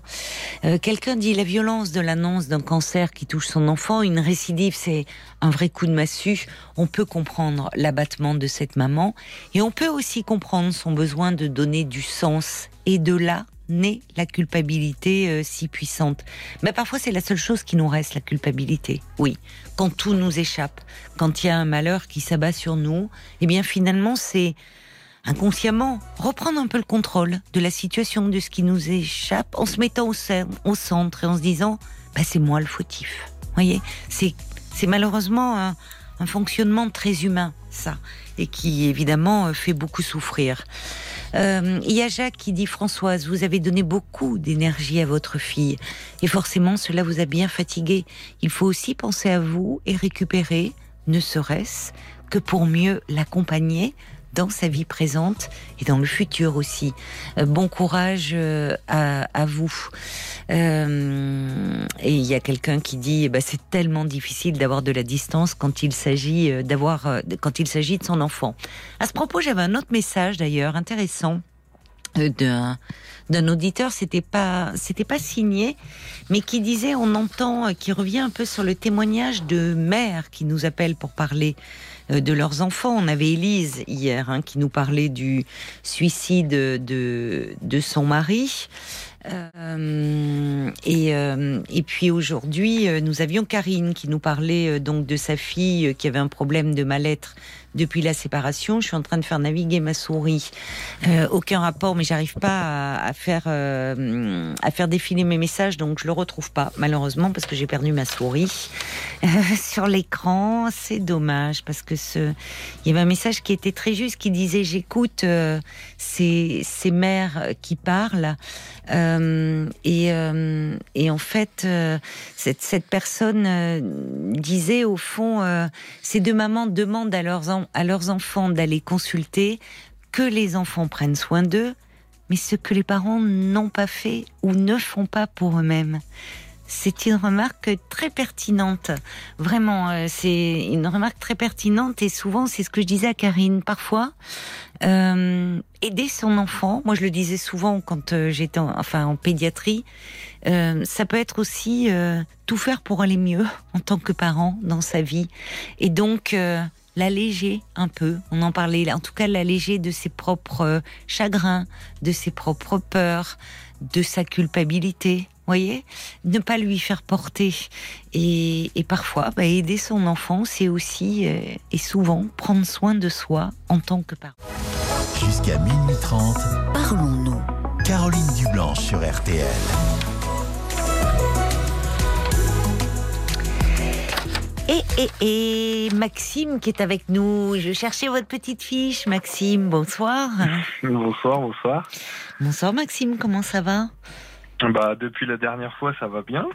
Euh, Quelqu'un dit la violence de l'annonce d'un cancer qui touche son enfant, une récidive, c'est un vrai coup de massue. On peut comprendre l'abattement de cette maman et on peut aussi comprendre son besoin de donner du sens. Et de là naît la culpabilité euh, si puissante. Mais parfois c'est la seule chose qui nous reste, la culpabilité. Oui, quand tout nous échappe, quand il y a un malheur qui s'abat sur nous, eh bien finalement c'est inconsciemment reprendre un peu le contrôle de la situation, de ce qui nous échappe, en se mettant au, centre et en se disant bah, c'est moi le fautif. Voyez, c'est c'est malheureusement un, un fonctionnement très humain ça et qui évidemment euh, fait beaucoup souffrir. Euh, il y a Jacques qui dit Françoise, vous avez donné beaucoup d'énergie à votre fille et forcément cela vous a bien fatigué. Il faut aussi penser à vous et récupérer, ne serait-ce que pour mieux l'accompagner dans sa vie présente et dans le futur aussi. Euh, bon courage euh, à, vous. Euh, et il y a quelqu'un qui dit, bah, c'est tellement difficile d'avoir de la distance quand il s'agit d'avoir, quand il s'agit de son enfant. À ce propos, j'avais un autre message d'ailleurs intéressant d'un d'un auditeur, c'était pas c'était pas signé, mais qui disait on entend, qui revient un peu sur le témoignage de mères qui nous appellent pour parler de leurs enfants. On avait Élise hier hein, qui nous parlait du suicide de, de son mari. Euh, et, euh, et puis aujourd'hui, nous avions Karine qui nous parlait donc de sa fille qui avait un problème de mal-être depuis la séparation. Je suis en train de faire naviguer ma souris. Euh, aucun rapport, mais j'arrive pas à, faire euh, à faire défiler mes messages, donc je le retrouve pas malheureusement parce que j'ai perdu ma souris euh, sur l'écran. C'est dommage parce que il y avait un message qui était très juste qui disait j'écoute ces mères qui parlent et et en fait cette cette personne disait au fond ces deux mamans demandent à leurs enfants à leurs enfants d'aller consulter, que les enfants prennent soin d'eux, mais ce que les parents n'ont pas fait ou ne font pas pour eux-mêmes. C'est une remarque très pertinente. Vraiment, euh, c'est une remarque très pertinente et souvent, c'est ce que je disais à Karine. Parfois, euh, aider son enfant, moi je le disais souvent quand euh, j'étais en, enfin en pédiatrie, ça peut être aussi tout faire pour aller mieux en tant que parent dans sa vie. Et donc, l'alléger un peu. On en parlait, en tout cas l'alléger de ses propres chagrins, de ses propres peurs, de sa culpabilité. Voyez, ne pas lui faire porter et, parfois bah, aider son enfant, c'est aussi euh, et souvent prendre soin de soi en tant que parent. Jusqu'à minuit 30, parlons-nous. Caroline Dublanche sur RTL. Et, et, et Maxime qui est avec nous. Je cherchais votre petite fiche. Maxime, bonsoir. Bonsoir, bonsoir. Bonsoir Maxime, comment ça va? Bah, depuis la dernière fois, ça va bien.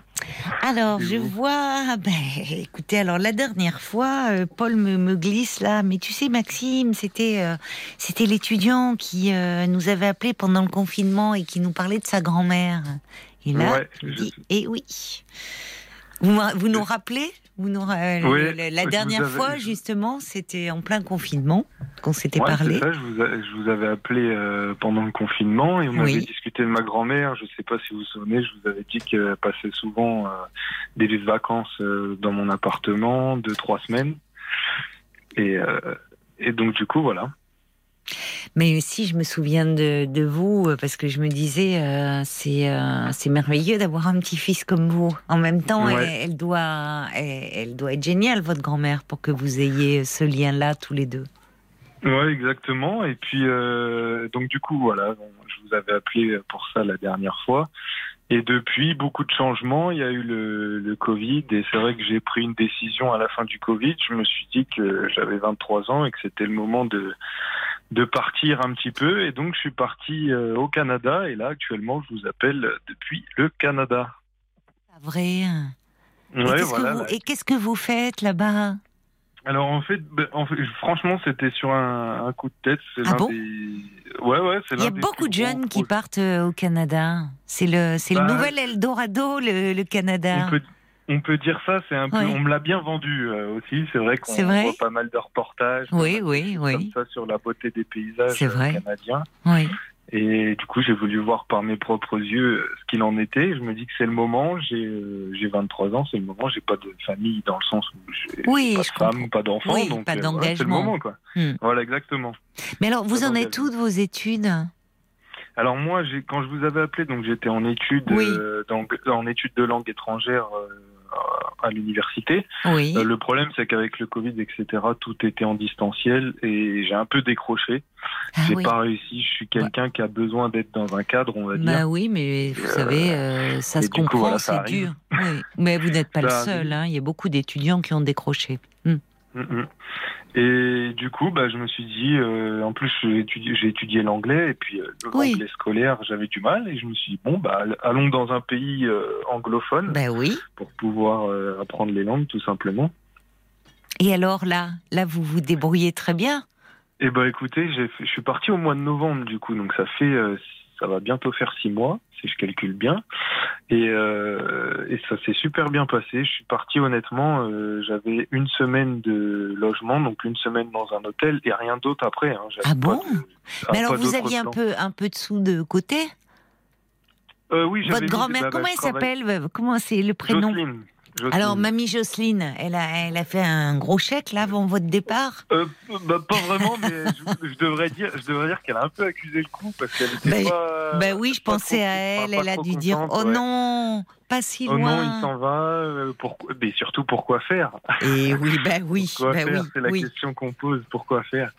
Alors, je vois. Ben, écoutez, alors la dernière fois, euh, Paul me, me glisse là. Mais tu sais, Maxime, c'était euh, c'était l'étudiant qui euh, nous avait appelé pendant le confinement et qui nous parlait de sa grand-mère. Et là, Ouais, il je et oui. Vous, vous nous rappelez? Vous nous, ra- Oui, le- la dernière avais- fois, justement, c'était en plein confinement qu'on s'était Ouais, parlé. ça, je vous, a- je vous avais appelé euh, pendant le confinement et on Oui. avait discuté de ma grand-mère. Je sais pas si vous vous souvenez, je vous avais dit qu'elle passait souvent euh, des vacances euh, dans mon appartement, deux, trois semaines. Et, euh, et donc, du coup, voilà. Mais si je me souviens de, de vous, euh, parce que je me disais, euh, c'est euh, c'est merveilleux d'avoir un petit-fils comme vous. En même temps, Ouais. elle, elle doit, elle, elle doit être géniale, votre grand-mère, pour que vous ayez ce lien-là tous les deux. Ouais, exactement. Et puis, euh, donc du coup, voilà, bon, je vous avais appelé pour ça la dernière fois. Et depuis, beaucoup de changements. Il y a eu le, le Covid. Et c'est vrai que j'ai pris une décision à la fin du Covid. Je me suis dit que j'avais 23 ans et que c'était le moment de, de partir un petit peu. Et donc, je suis parti euh, au Canada. Et là, actuellement, je vous appelle depuis le Canada. Pas vrai. Et Ouais, qu'est-ce voilà. que vous- là. et qu'est-ce que vous faites là-bas? Alors en fait, ben, en fait, franchement, c'était sur un, un coup de tête. C'est Ah bon? des. Ouais, ouais, c'est Il y a beaucoup de gros jeunes qui partent euh, au Canada. C'est le, c'est le Bah, nouvel Eldorado, le, le Canada. On peut, on peut dire ça, c'est un peu. On me l'a bien vendu euh, aussi. C'est vrai qu'on voit pas mal de reportages. Oui, oui, oui. Comme ça sur la beauté des paysages euh, vrai. canadiens. Oui. Et du coup, j'ai voulu voir par mes propres yeux euh, ce qu'il en était. Je me dis que c'est le moment. J'ai euh, j'ai 23 ans, c'est le moment. J'ai pas de famille dans le sens où j'ai Oui, pas de femme, comprends. pas d'enfant. Oui, donc pas euh, voilà, c'est le moment, quoi. Hmm. Voilà, exactement. Mais alors, vous Pas en êtes où de vos études? Alors moi, quand je vous avais appelé, donc j'étais en études, Oui. euh, dans- en études de langue étrangère à l'université. Oui. Euh, le problème, c'est qu'avec le Covid, etc., tout était en distanciel et j'ai un peu décroché. Ah j'ai oui. pas réussi. Je suis quelqu'un qui a besoin d'être dans un cadre, on va Bah dire. oui, mais vous Euh, savez, euh, ça et se comprend, voilà, ça c'est dur. Oui. Mais vous n'êtes pas le Ça seul, hein. il y a beaucoup d'étudiants qui ont décroché. Hmm. Mm, mm. Et du coup, bah, je me suis dit, euh, en plus, j'ai étudié, l'anglais et puis euh, Oui. l'anglais scolaire, j'avais du mal et je me suis dit, bon, bah, allons dans un pays euh, anglophone Ben oui. pour pouvoir euh, apprendre les langues, tout simplement. Et alors là, là vous vous débrouillez très bien. Eh ben écoutez, je suis parti au mois de novembre du coup, donc ça fait, ça va bientôt faire six mois si je calcule bien, et, euh, et ça s'est super bien passé. Je suis parti honnêtement, euh, j'avais une semaine de logement, donc une semaine dans un hôtel et rien d'autre après. hein. Ah bon de- Mais alors vous aviez un plan. peu, un peu de sous de côté? Euh, oui, j'avais Votre grand-mère, bah, bah, comment elle s'appelle? Comment c'est le prénom? Jocelyne. Jocelyne. Alors mamie Jocelyne, elle a, elle a fait un gros chèque là avant votre départ? Euh, bah, pas vraiment, mais je, je devrais dire, je devrais dire qu'elle a un peu accusé le coup parce qu'elle était Ben, pas. Ben oui, je pensais trop- à elle. Elle a dû dire Oh non, pas si Oh loin. non, il s'en va. euh, pourquoi Mais surtout, pourquoi faire? Et oui, ben oui, faire? oui, C'est la oui. question qu'on pose. Pourquoi faire?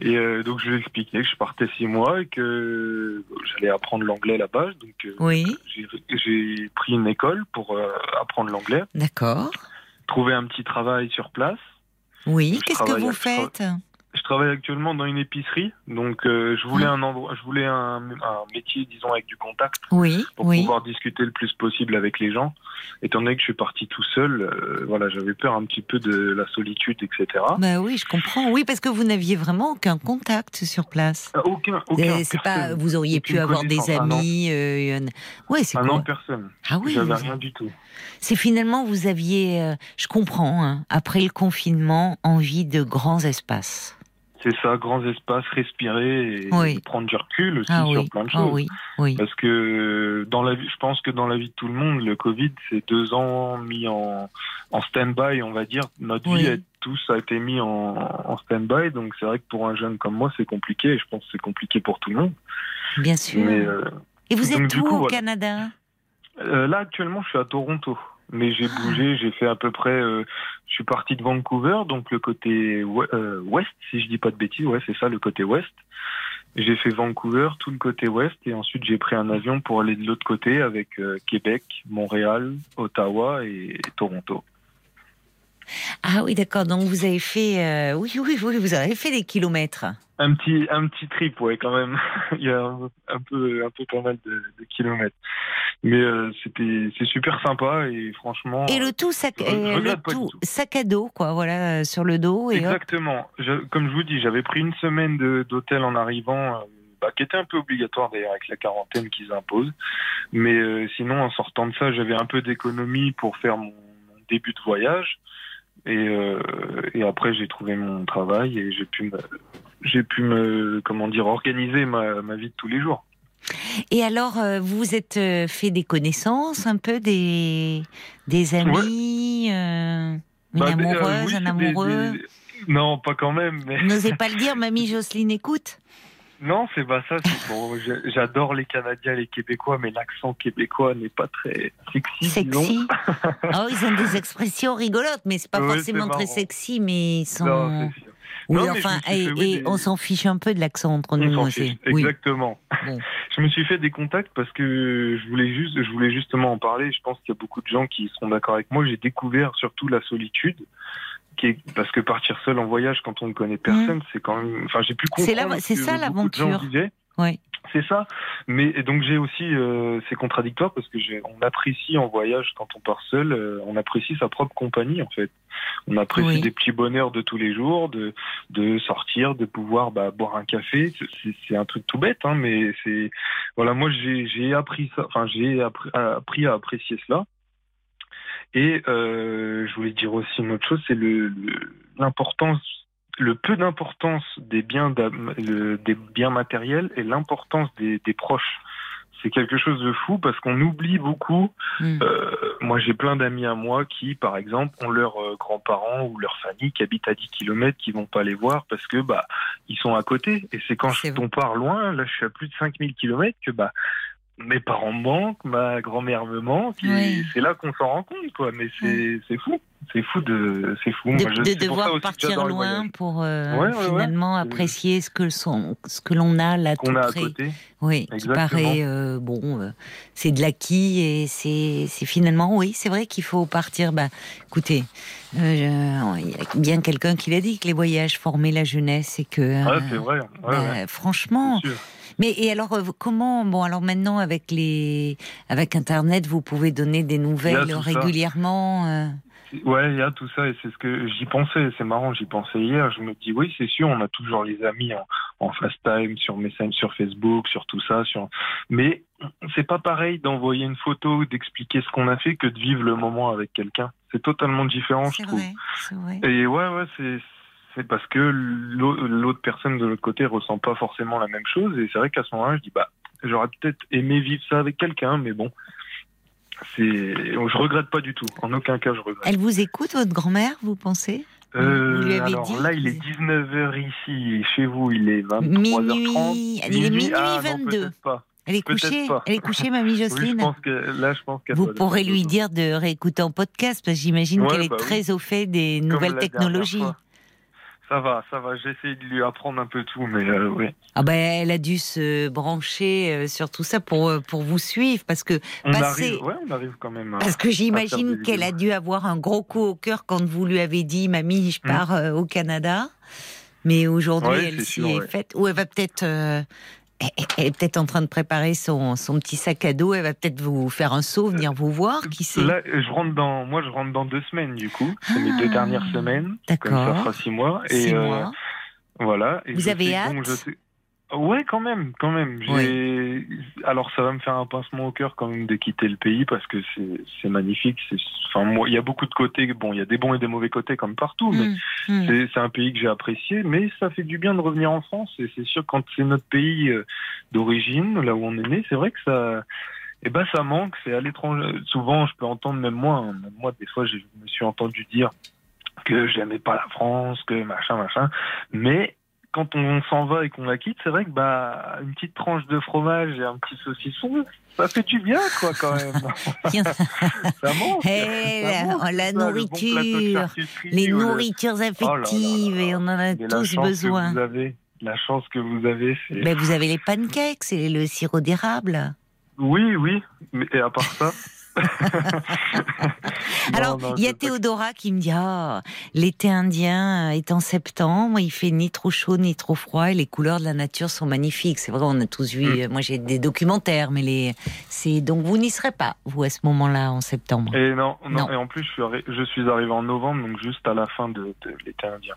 Et euh, donc, je lui ai expliqué que je partais six mois et que j'allais apprendre l'anglais là-bas. Donc, euh, Oui, j'ai- pris une école pour euh, apprendre l'anglais, d'accord. trouver un petit travail sur place. Oui, qu'est-ce que vous faites? Je travaille actuellement dans une épicerie, donc euh, je voulais un endroit, je voulais un, un métier, disons, avec du contact Oui, pour oui. pouvoir discuter le plus possible avec les gens. Étant donné que je suis parti tout seul, euh, voilà, j'avais peur un petit peu de la solitude, etc. Ben oui, je comprends. Oui, parce que vous n'aviez vraiment aucun contact sur place. Ah, Aucun, aucun. Euh, C'est pas, vous auriez pu avoir des. Ah amis. euh, un- Ouais, c'est Ah non, personne. Ah oui, J'avais rien du tout. c'est finalement vous aviez, euh, je comprends, hein, après le confinement, envie de grands espaces. C'est ça, grands espaces, respirer et Oui. prendre du recul aussi Ah sur oui, plein de ah choses. oui, oui. Parce que dans la vie, je pense que dans la vie de tout le monde, le Covid, c'est deux ans mis en, en stand-by, on va dire. Notre vie, elle, tous a été mis en, en stand-by. Donc c'est vrai que pour un jeune comme moi, c'est compliqué. Et je pense que c'est compliqué pour tout le monde. Bien sûr. Mais euh, Et vous êtes où coup, au voilà. Canada? Euh, là, actuellement, je suis à Toronto. Mais j'ai bougé, j'ai fait à peu près. euh, je suis parti de Vancouver, donc le côté ouest, euh, ouest, si je dis pas de bêtises, ouais, c'est ça, le côté ouest. J'ai fait Vancouver, tout le côté ouest, et ensuite j'ai pris un avion pour aller de l'autre côté avec euh, Québec, Montréal, Ottawa et, Toronto. Ah oui, d'accord. Donc vous avez fait, euh, oui, oui, oui, vous avez fait des kilomètres. Un petit, un petit trip, ouais, quand même. Il y a un, un peu, un peu pas mal de, de kilomètres. Mais euh, c'était, c'est super sympa et franchement. Et le tout sac, je- euh, le tout tout. sac à dos, quoi, voilà, euh, sur le dos et. Exactement. Je- comme je vous dis, j'avais pris une semaine d'hôtel en arrivant, euh, bah, qui était un peu obligatoire d'ailleurs avec la quarantaine qu'ils imposent. Mais euh, sinon, en sortant de ça, j'avais un peu d'économie pour faire mon, mon début de voyage. Et, euh, et après, j'ai trouvé mon travail et j'ai pu me, j'ai pu me, comment dire, organiser ma, ma vie de tous les jours. Et alors, euh, vous vous êtes euh, fait des connaissances, un peu des, des amis, euh, une Bah, amoureuse, oui, un des- amoureux. des- Non, pas quand même. Mais... N'osez pas le dire, mamie Jocelyne écoute. Non, c'est pas ça. Bon, j'a- j'adore les Canadiens et les Québécois, mais l'accent québécois n'est pas très sexy. Sexy. oh, ils ont des expressions rigolotes, mais c'est pas Ouais, forcément très sexy, mais ils sont. Non. Oui, Non, enfin, et, fait, oui, et des- on s'en fiche un peu de l'accent entre On nous aussi. Oui. Exactement. Bon. Je me suis fait des contacts parce que je voulais juste, je voulais justement en parler. Je pense qu'il y a beaucoup de gens qui seront d'accord avec moi. J'ai découvert surtout la solitude. Parce que partir seul en voyage quand on ne connaît personne, c'est quand même. Enfin, j'ai pu Mm. C'est comprendre. c'est ça, l'aventure. Oui. C'est ça. Mais et donc j'ai aussi, euh, c'est contradictoire parce que on apprécie en voyage quand on part seul, euh, on apprécie sa propre compagnie en fait. On apprécie Oui. des petits bonheurs de tous les jours, de de sortir, de pouvoir bah, boire un café. C'est- un truc tout bête, hein, mais c'est voilà. Moi j'ai, j'ai appris ça. Enfin j'ai appris, appris à apprécier cela. Et euh, je voulais dire aussi une autre chose, c'est le, le- l'importance, le peu d'importance des biens, le- des biens matériels et l'importance des, des proches. C'est quelque chose de fou parce qu'on oublie beaucoup. Mm. Euh, moi, j'ai plein d'amis à moi qui, par exemple, ont leurs euh, grands-parents ou leur famille qui habitent à 10 km, qui vont pas les voir parce que bah ils sont à côté. Et c'est quand on part loin, là, je suis à plus de 5000 km que bah mes parents me manquent, ma grand-mère me manque. Oui. C'est là qu'on s'en rend compte, quoi. Mais c'est c'est fou, c'est fou de, c'est fou. de, Moi, je- devoir partir loin pour euh, Ouais, ouais, ouais. finalement apprécier ce que son, ce que l'on a là tout a à près. côté. Oui, qui Exactement. paraît euh, bon, euh, c'est de l'acquis et c'est c'est finalement oui, c'est vrai qu'il faut partir. Bah, écoutez, il y a bien quelqu'un qui l'a dit que les voyages formaient la jeunesse et que c'est vrai. Bah, franchement. Mais et alors euh, comment bon alors maintenant avec les avec internet vous pouvez donner des nouvelles régulièrement. euh, Ouais, il y a tout ça et c'est ce que j'y pensais. C'est marrant, j'y pensais hier. Je me dis oui, c'est sûr, on a toujours les amis en, en FaceTime, sur Messenger, sur Facebook, sur tout ça. Sur... Mais c'est pas pareil d'envoyer une photo, d'expliquer ce qu'on a fait que de vivre le moment avec quelqu'un. C'est totalement différent, je trouve. vrai, c'est vrai. Et ouais, ouais, c'est c'est parce que l'au- l'autre personne de l'autre côté ressent pas forcément la même chose. Et c'est vrai qu'à ce moment-là, je dis bah j'aurais peut-être aimé vivre ça avec quelqu'un, mais bon. C'est, je regrette pas du tout. En aucun cas, je regrette. Elle vous écoute votre grand-mère, vous pensez? Euh, Vous lui avez alors dit là, il est 19h ici, chez vous, il est 23h30. Minuit, il est minuit ah, non, 22. peut-être pas. Elle est couchée, pas. elle est couchée, mamie Oui, je Jocelyne. pense que là, je pense Vous pourrez lui dire de réécouter en podcast parce que j'imagine Ouais, qu'elle est bah oui. très au fait des Comme nouvelles technologies. fois. Ça va, ça va. J'essaie de lui apprendre un peu tout, mais euh, oui. Ah ben, elle a dû se brancher euh, sur tout ça pour euh, pour vous suivre parce que On Passer- arrive, ouais, on arrive quand même. à- parce que j'imagine qu'elle a dû avoir un gros coup au cœur quand vous lui avez dit mamie je Mm. pars au Canada. Mais aujourd'hui Ouais, elle s'y sûr, est ouais. faite ou elle va peut-être euh, elle- est peut-être en train de préparer son, son petit sac à dos, elle va peut-être vous faire un saut, venir vous voir, qui sait Là, je rentre dans, moi, je rentre dans deux semaines, du coup. C'est mes deux Ah, dernières semaines. Comme d'accord. ça fera six mois. Et, Six euh. Voilà. Et Vous avez sais- hâte? donc, je sais- Ouais, quand même, quand même. J'ai- Alors, ça va me faire un pincement au cœur quand même de quitter le pays parce que c'est c'est magnifique. Enfin, moi, il y a beaucoup de côtés. Bon, il y a des bons et des mauvais côtés comme partout, mais hum. c'est c'est un pays que j'ai apprécié. Mais ça fait du bien de revenir en France. Et c'est sûr quand c'est notre pays euh, d'origine, là où on est né, c'est vrai que ça. Eh ben, ça manque. C'est à l'étranger. Souvent, je peux entendre même moi. hein, même moi, des fois, je me suis entendu dire que j'aimais pas la France, que machin, machin. Mais quand on s'en va et qu'on la quitte, c'est vrai que bah une petite tranche de fromage et un petit saucisson, ça fait du bien, quoi, quand même. ça manque. Eh, Ça la, le bon de nourriture, les ou le- nourritures Oh là là affectives, là et on en a Mais tous besoin. vous avez, la chance que vous avez. Mais vous avez les pancakes et le sirop d'érable. Oui, oui. Mais et à part ça. Alors, il y a Théodora qui me dit Ah, l'été indien est en septembre, il fait ni trop chaud ni trop froid et les couleurs de la nature sont magnifiques. C'est vrai, on a tous vu. Mm. Moi, j'ai des documentaires, mais les. C'est donc vous n'y serez pas vous à ce moment-là en septembre? Et non, non, Non. et en plus je suis, arri- je suis arrivé en novembre, donc juste à la fin de, de l'été indien.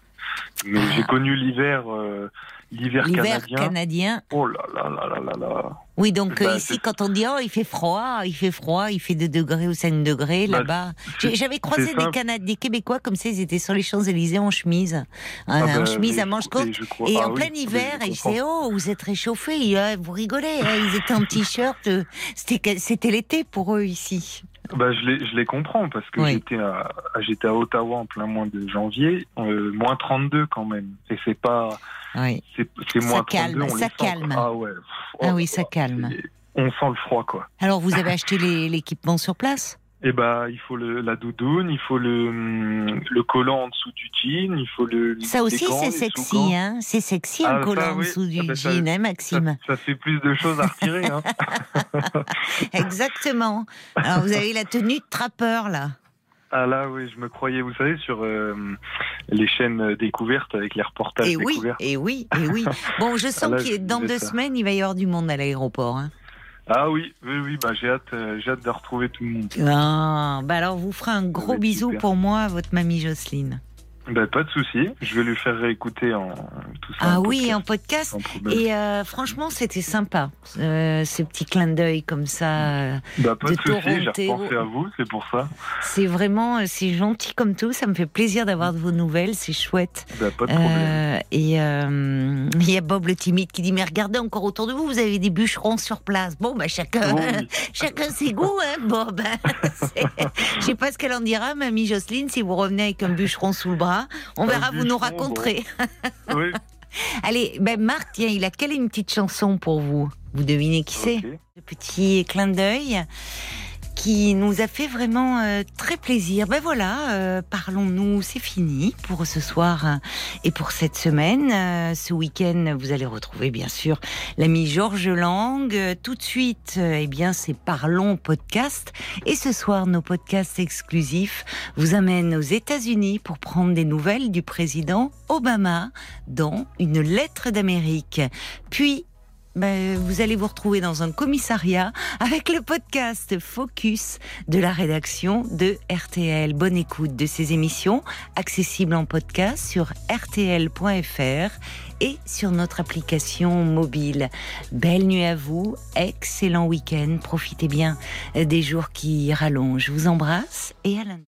Mais Ah. j'ai connu l'hiver, euh, l'hiver canadien. canadien. Oh là là là là là là. Oui, donc euh, Bah, ici, c'est- quand on dit oh, il fait froid, il fait froid, il fait 2 degrés ou 5 degrés, Bah, là-bas. J'avais croisé des, simple. Cana- des Québécois comme ça, ils étaient sur les Champs-Élysées en chemise. Ah en bah, chemise à manches courtes. et ah en oui, plein mais hiver, et je disais, oh, vous êtes réchauffés, euh, vous rigolez, hein, ils étaient en t-shirt, euh, c'était l'été pour eux ici. Bah, je, les, je les comprends parce que Oui. j'étais à, j'étais à Ottawa en plein mois de janvier, euh, moins 32 quand même. Et c'est pas, Oui. c'est, c'est Ça moins calme, 32, on ça les sent, calme. quoi. Ah ouais. Pff, Ah oh oui, ça là, calme. On sent le froid quoi. Alors, vous avez acheté les- l'équipement sur place? Et bah, il faut le, la doudoune, il faut le, hum, le collant en dessous du jean, il faut le. Ça aussi, c'est sexy, hein C'est sexy, Ah, un ça, collant en oui. dessous du Ah, ça- jean, hein, Maxime? ça fait plus de choses à retirer. Hein. Exactement. Alors, vous avez la tenue de trappeur, là. ah là, oui, je me croyais, vous savez, sur euh, les chaînes découvertes avec les reportages Et oui, découvertes. et oui, et oui. Bon, je sens Ah que dans deux ça. semaines, il va y avoir du monde à l'aéroport. Hein. Ah oui, oui, oui, bah j'ai hâte, euh, j'ai hâte de retrouver tout le monde. Ah, bah alors, vous ferez un gros bisou super. pour moi votre mamie Jocelyne. Bah pas de souci, je vais lui faire réécouter en tout ça. Ah en oui, podcast, en podcast. Et euh, franchement, c'était sympa, euh, ce petit clin d'œil comme ça. euh, bah pas de de, souci, j'ai repensé à vous, c'est pour ça. C'est vraiment, euh, c'est gentil comme tout. Ça me fait plaisir d'avoir de vos nouvelles. C'est chouette. Bah pas de problème. Et il y a Bob le timide qui dit mais regardez encore autour de vous, vous avez des bûcherons sur place. Bon, bah chacun, Oh oui. chacun ses goûts, hein, Bob. Je sais pas ce qu'elle en dira, mamie Jocelyne, si vous revenez avec un bûcheron sous le bras. On Un verra, vous nous raconterez. oui, Allez, ben Marc, tiens, il a quelle est une petite chanson pour vous. Vous devinez qui c'est? Le petit clin d'œil qui nous a fait vraiment euh, très plaisir. Ben voilà, euh, parlons-nous, c'est fini pour ce soir euh, et pour cette semaine. Euh, ce week-end, vous allez retrouver bien sûr l'ami Georges Lang. Euh, tout de suite, euh, eh bien, c'est Parlons podcast. Et ce soir, nos podcasts exclusifs vous amènent aux États-Unis pour prendre des nouvelles du président Obama dans une lettre d'Amérique. Puis, ben, vous allez vous retrouver dans un commissariat avec le podcast Focus de la rédaction de RTL. Bonne écoute de ces émissions accessibles en podcast sur rtl.fr et sur notre application mobile. Belle nuit à vous, excellent week-end, profitez bien des jours qui rallongent. Je vous embrasse et à lundi.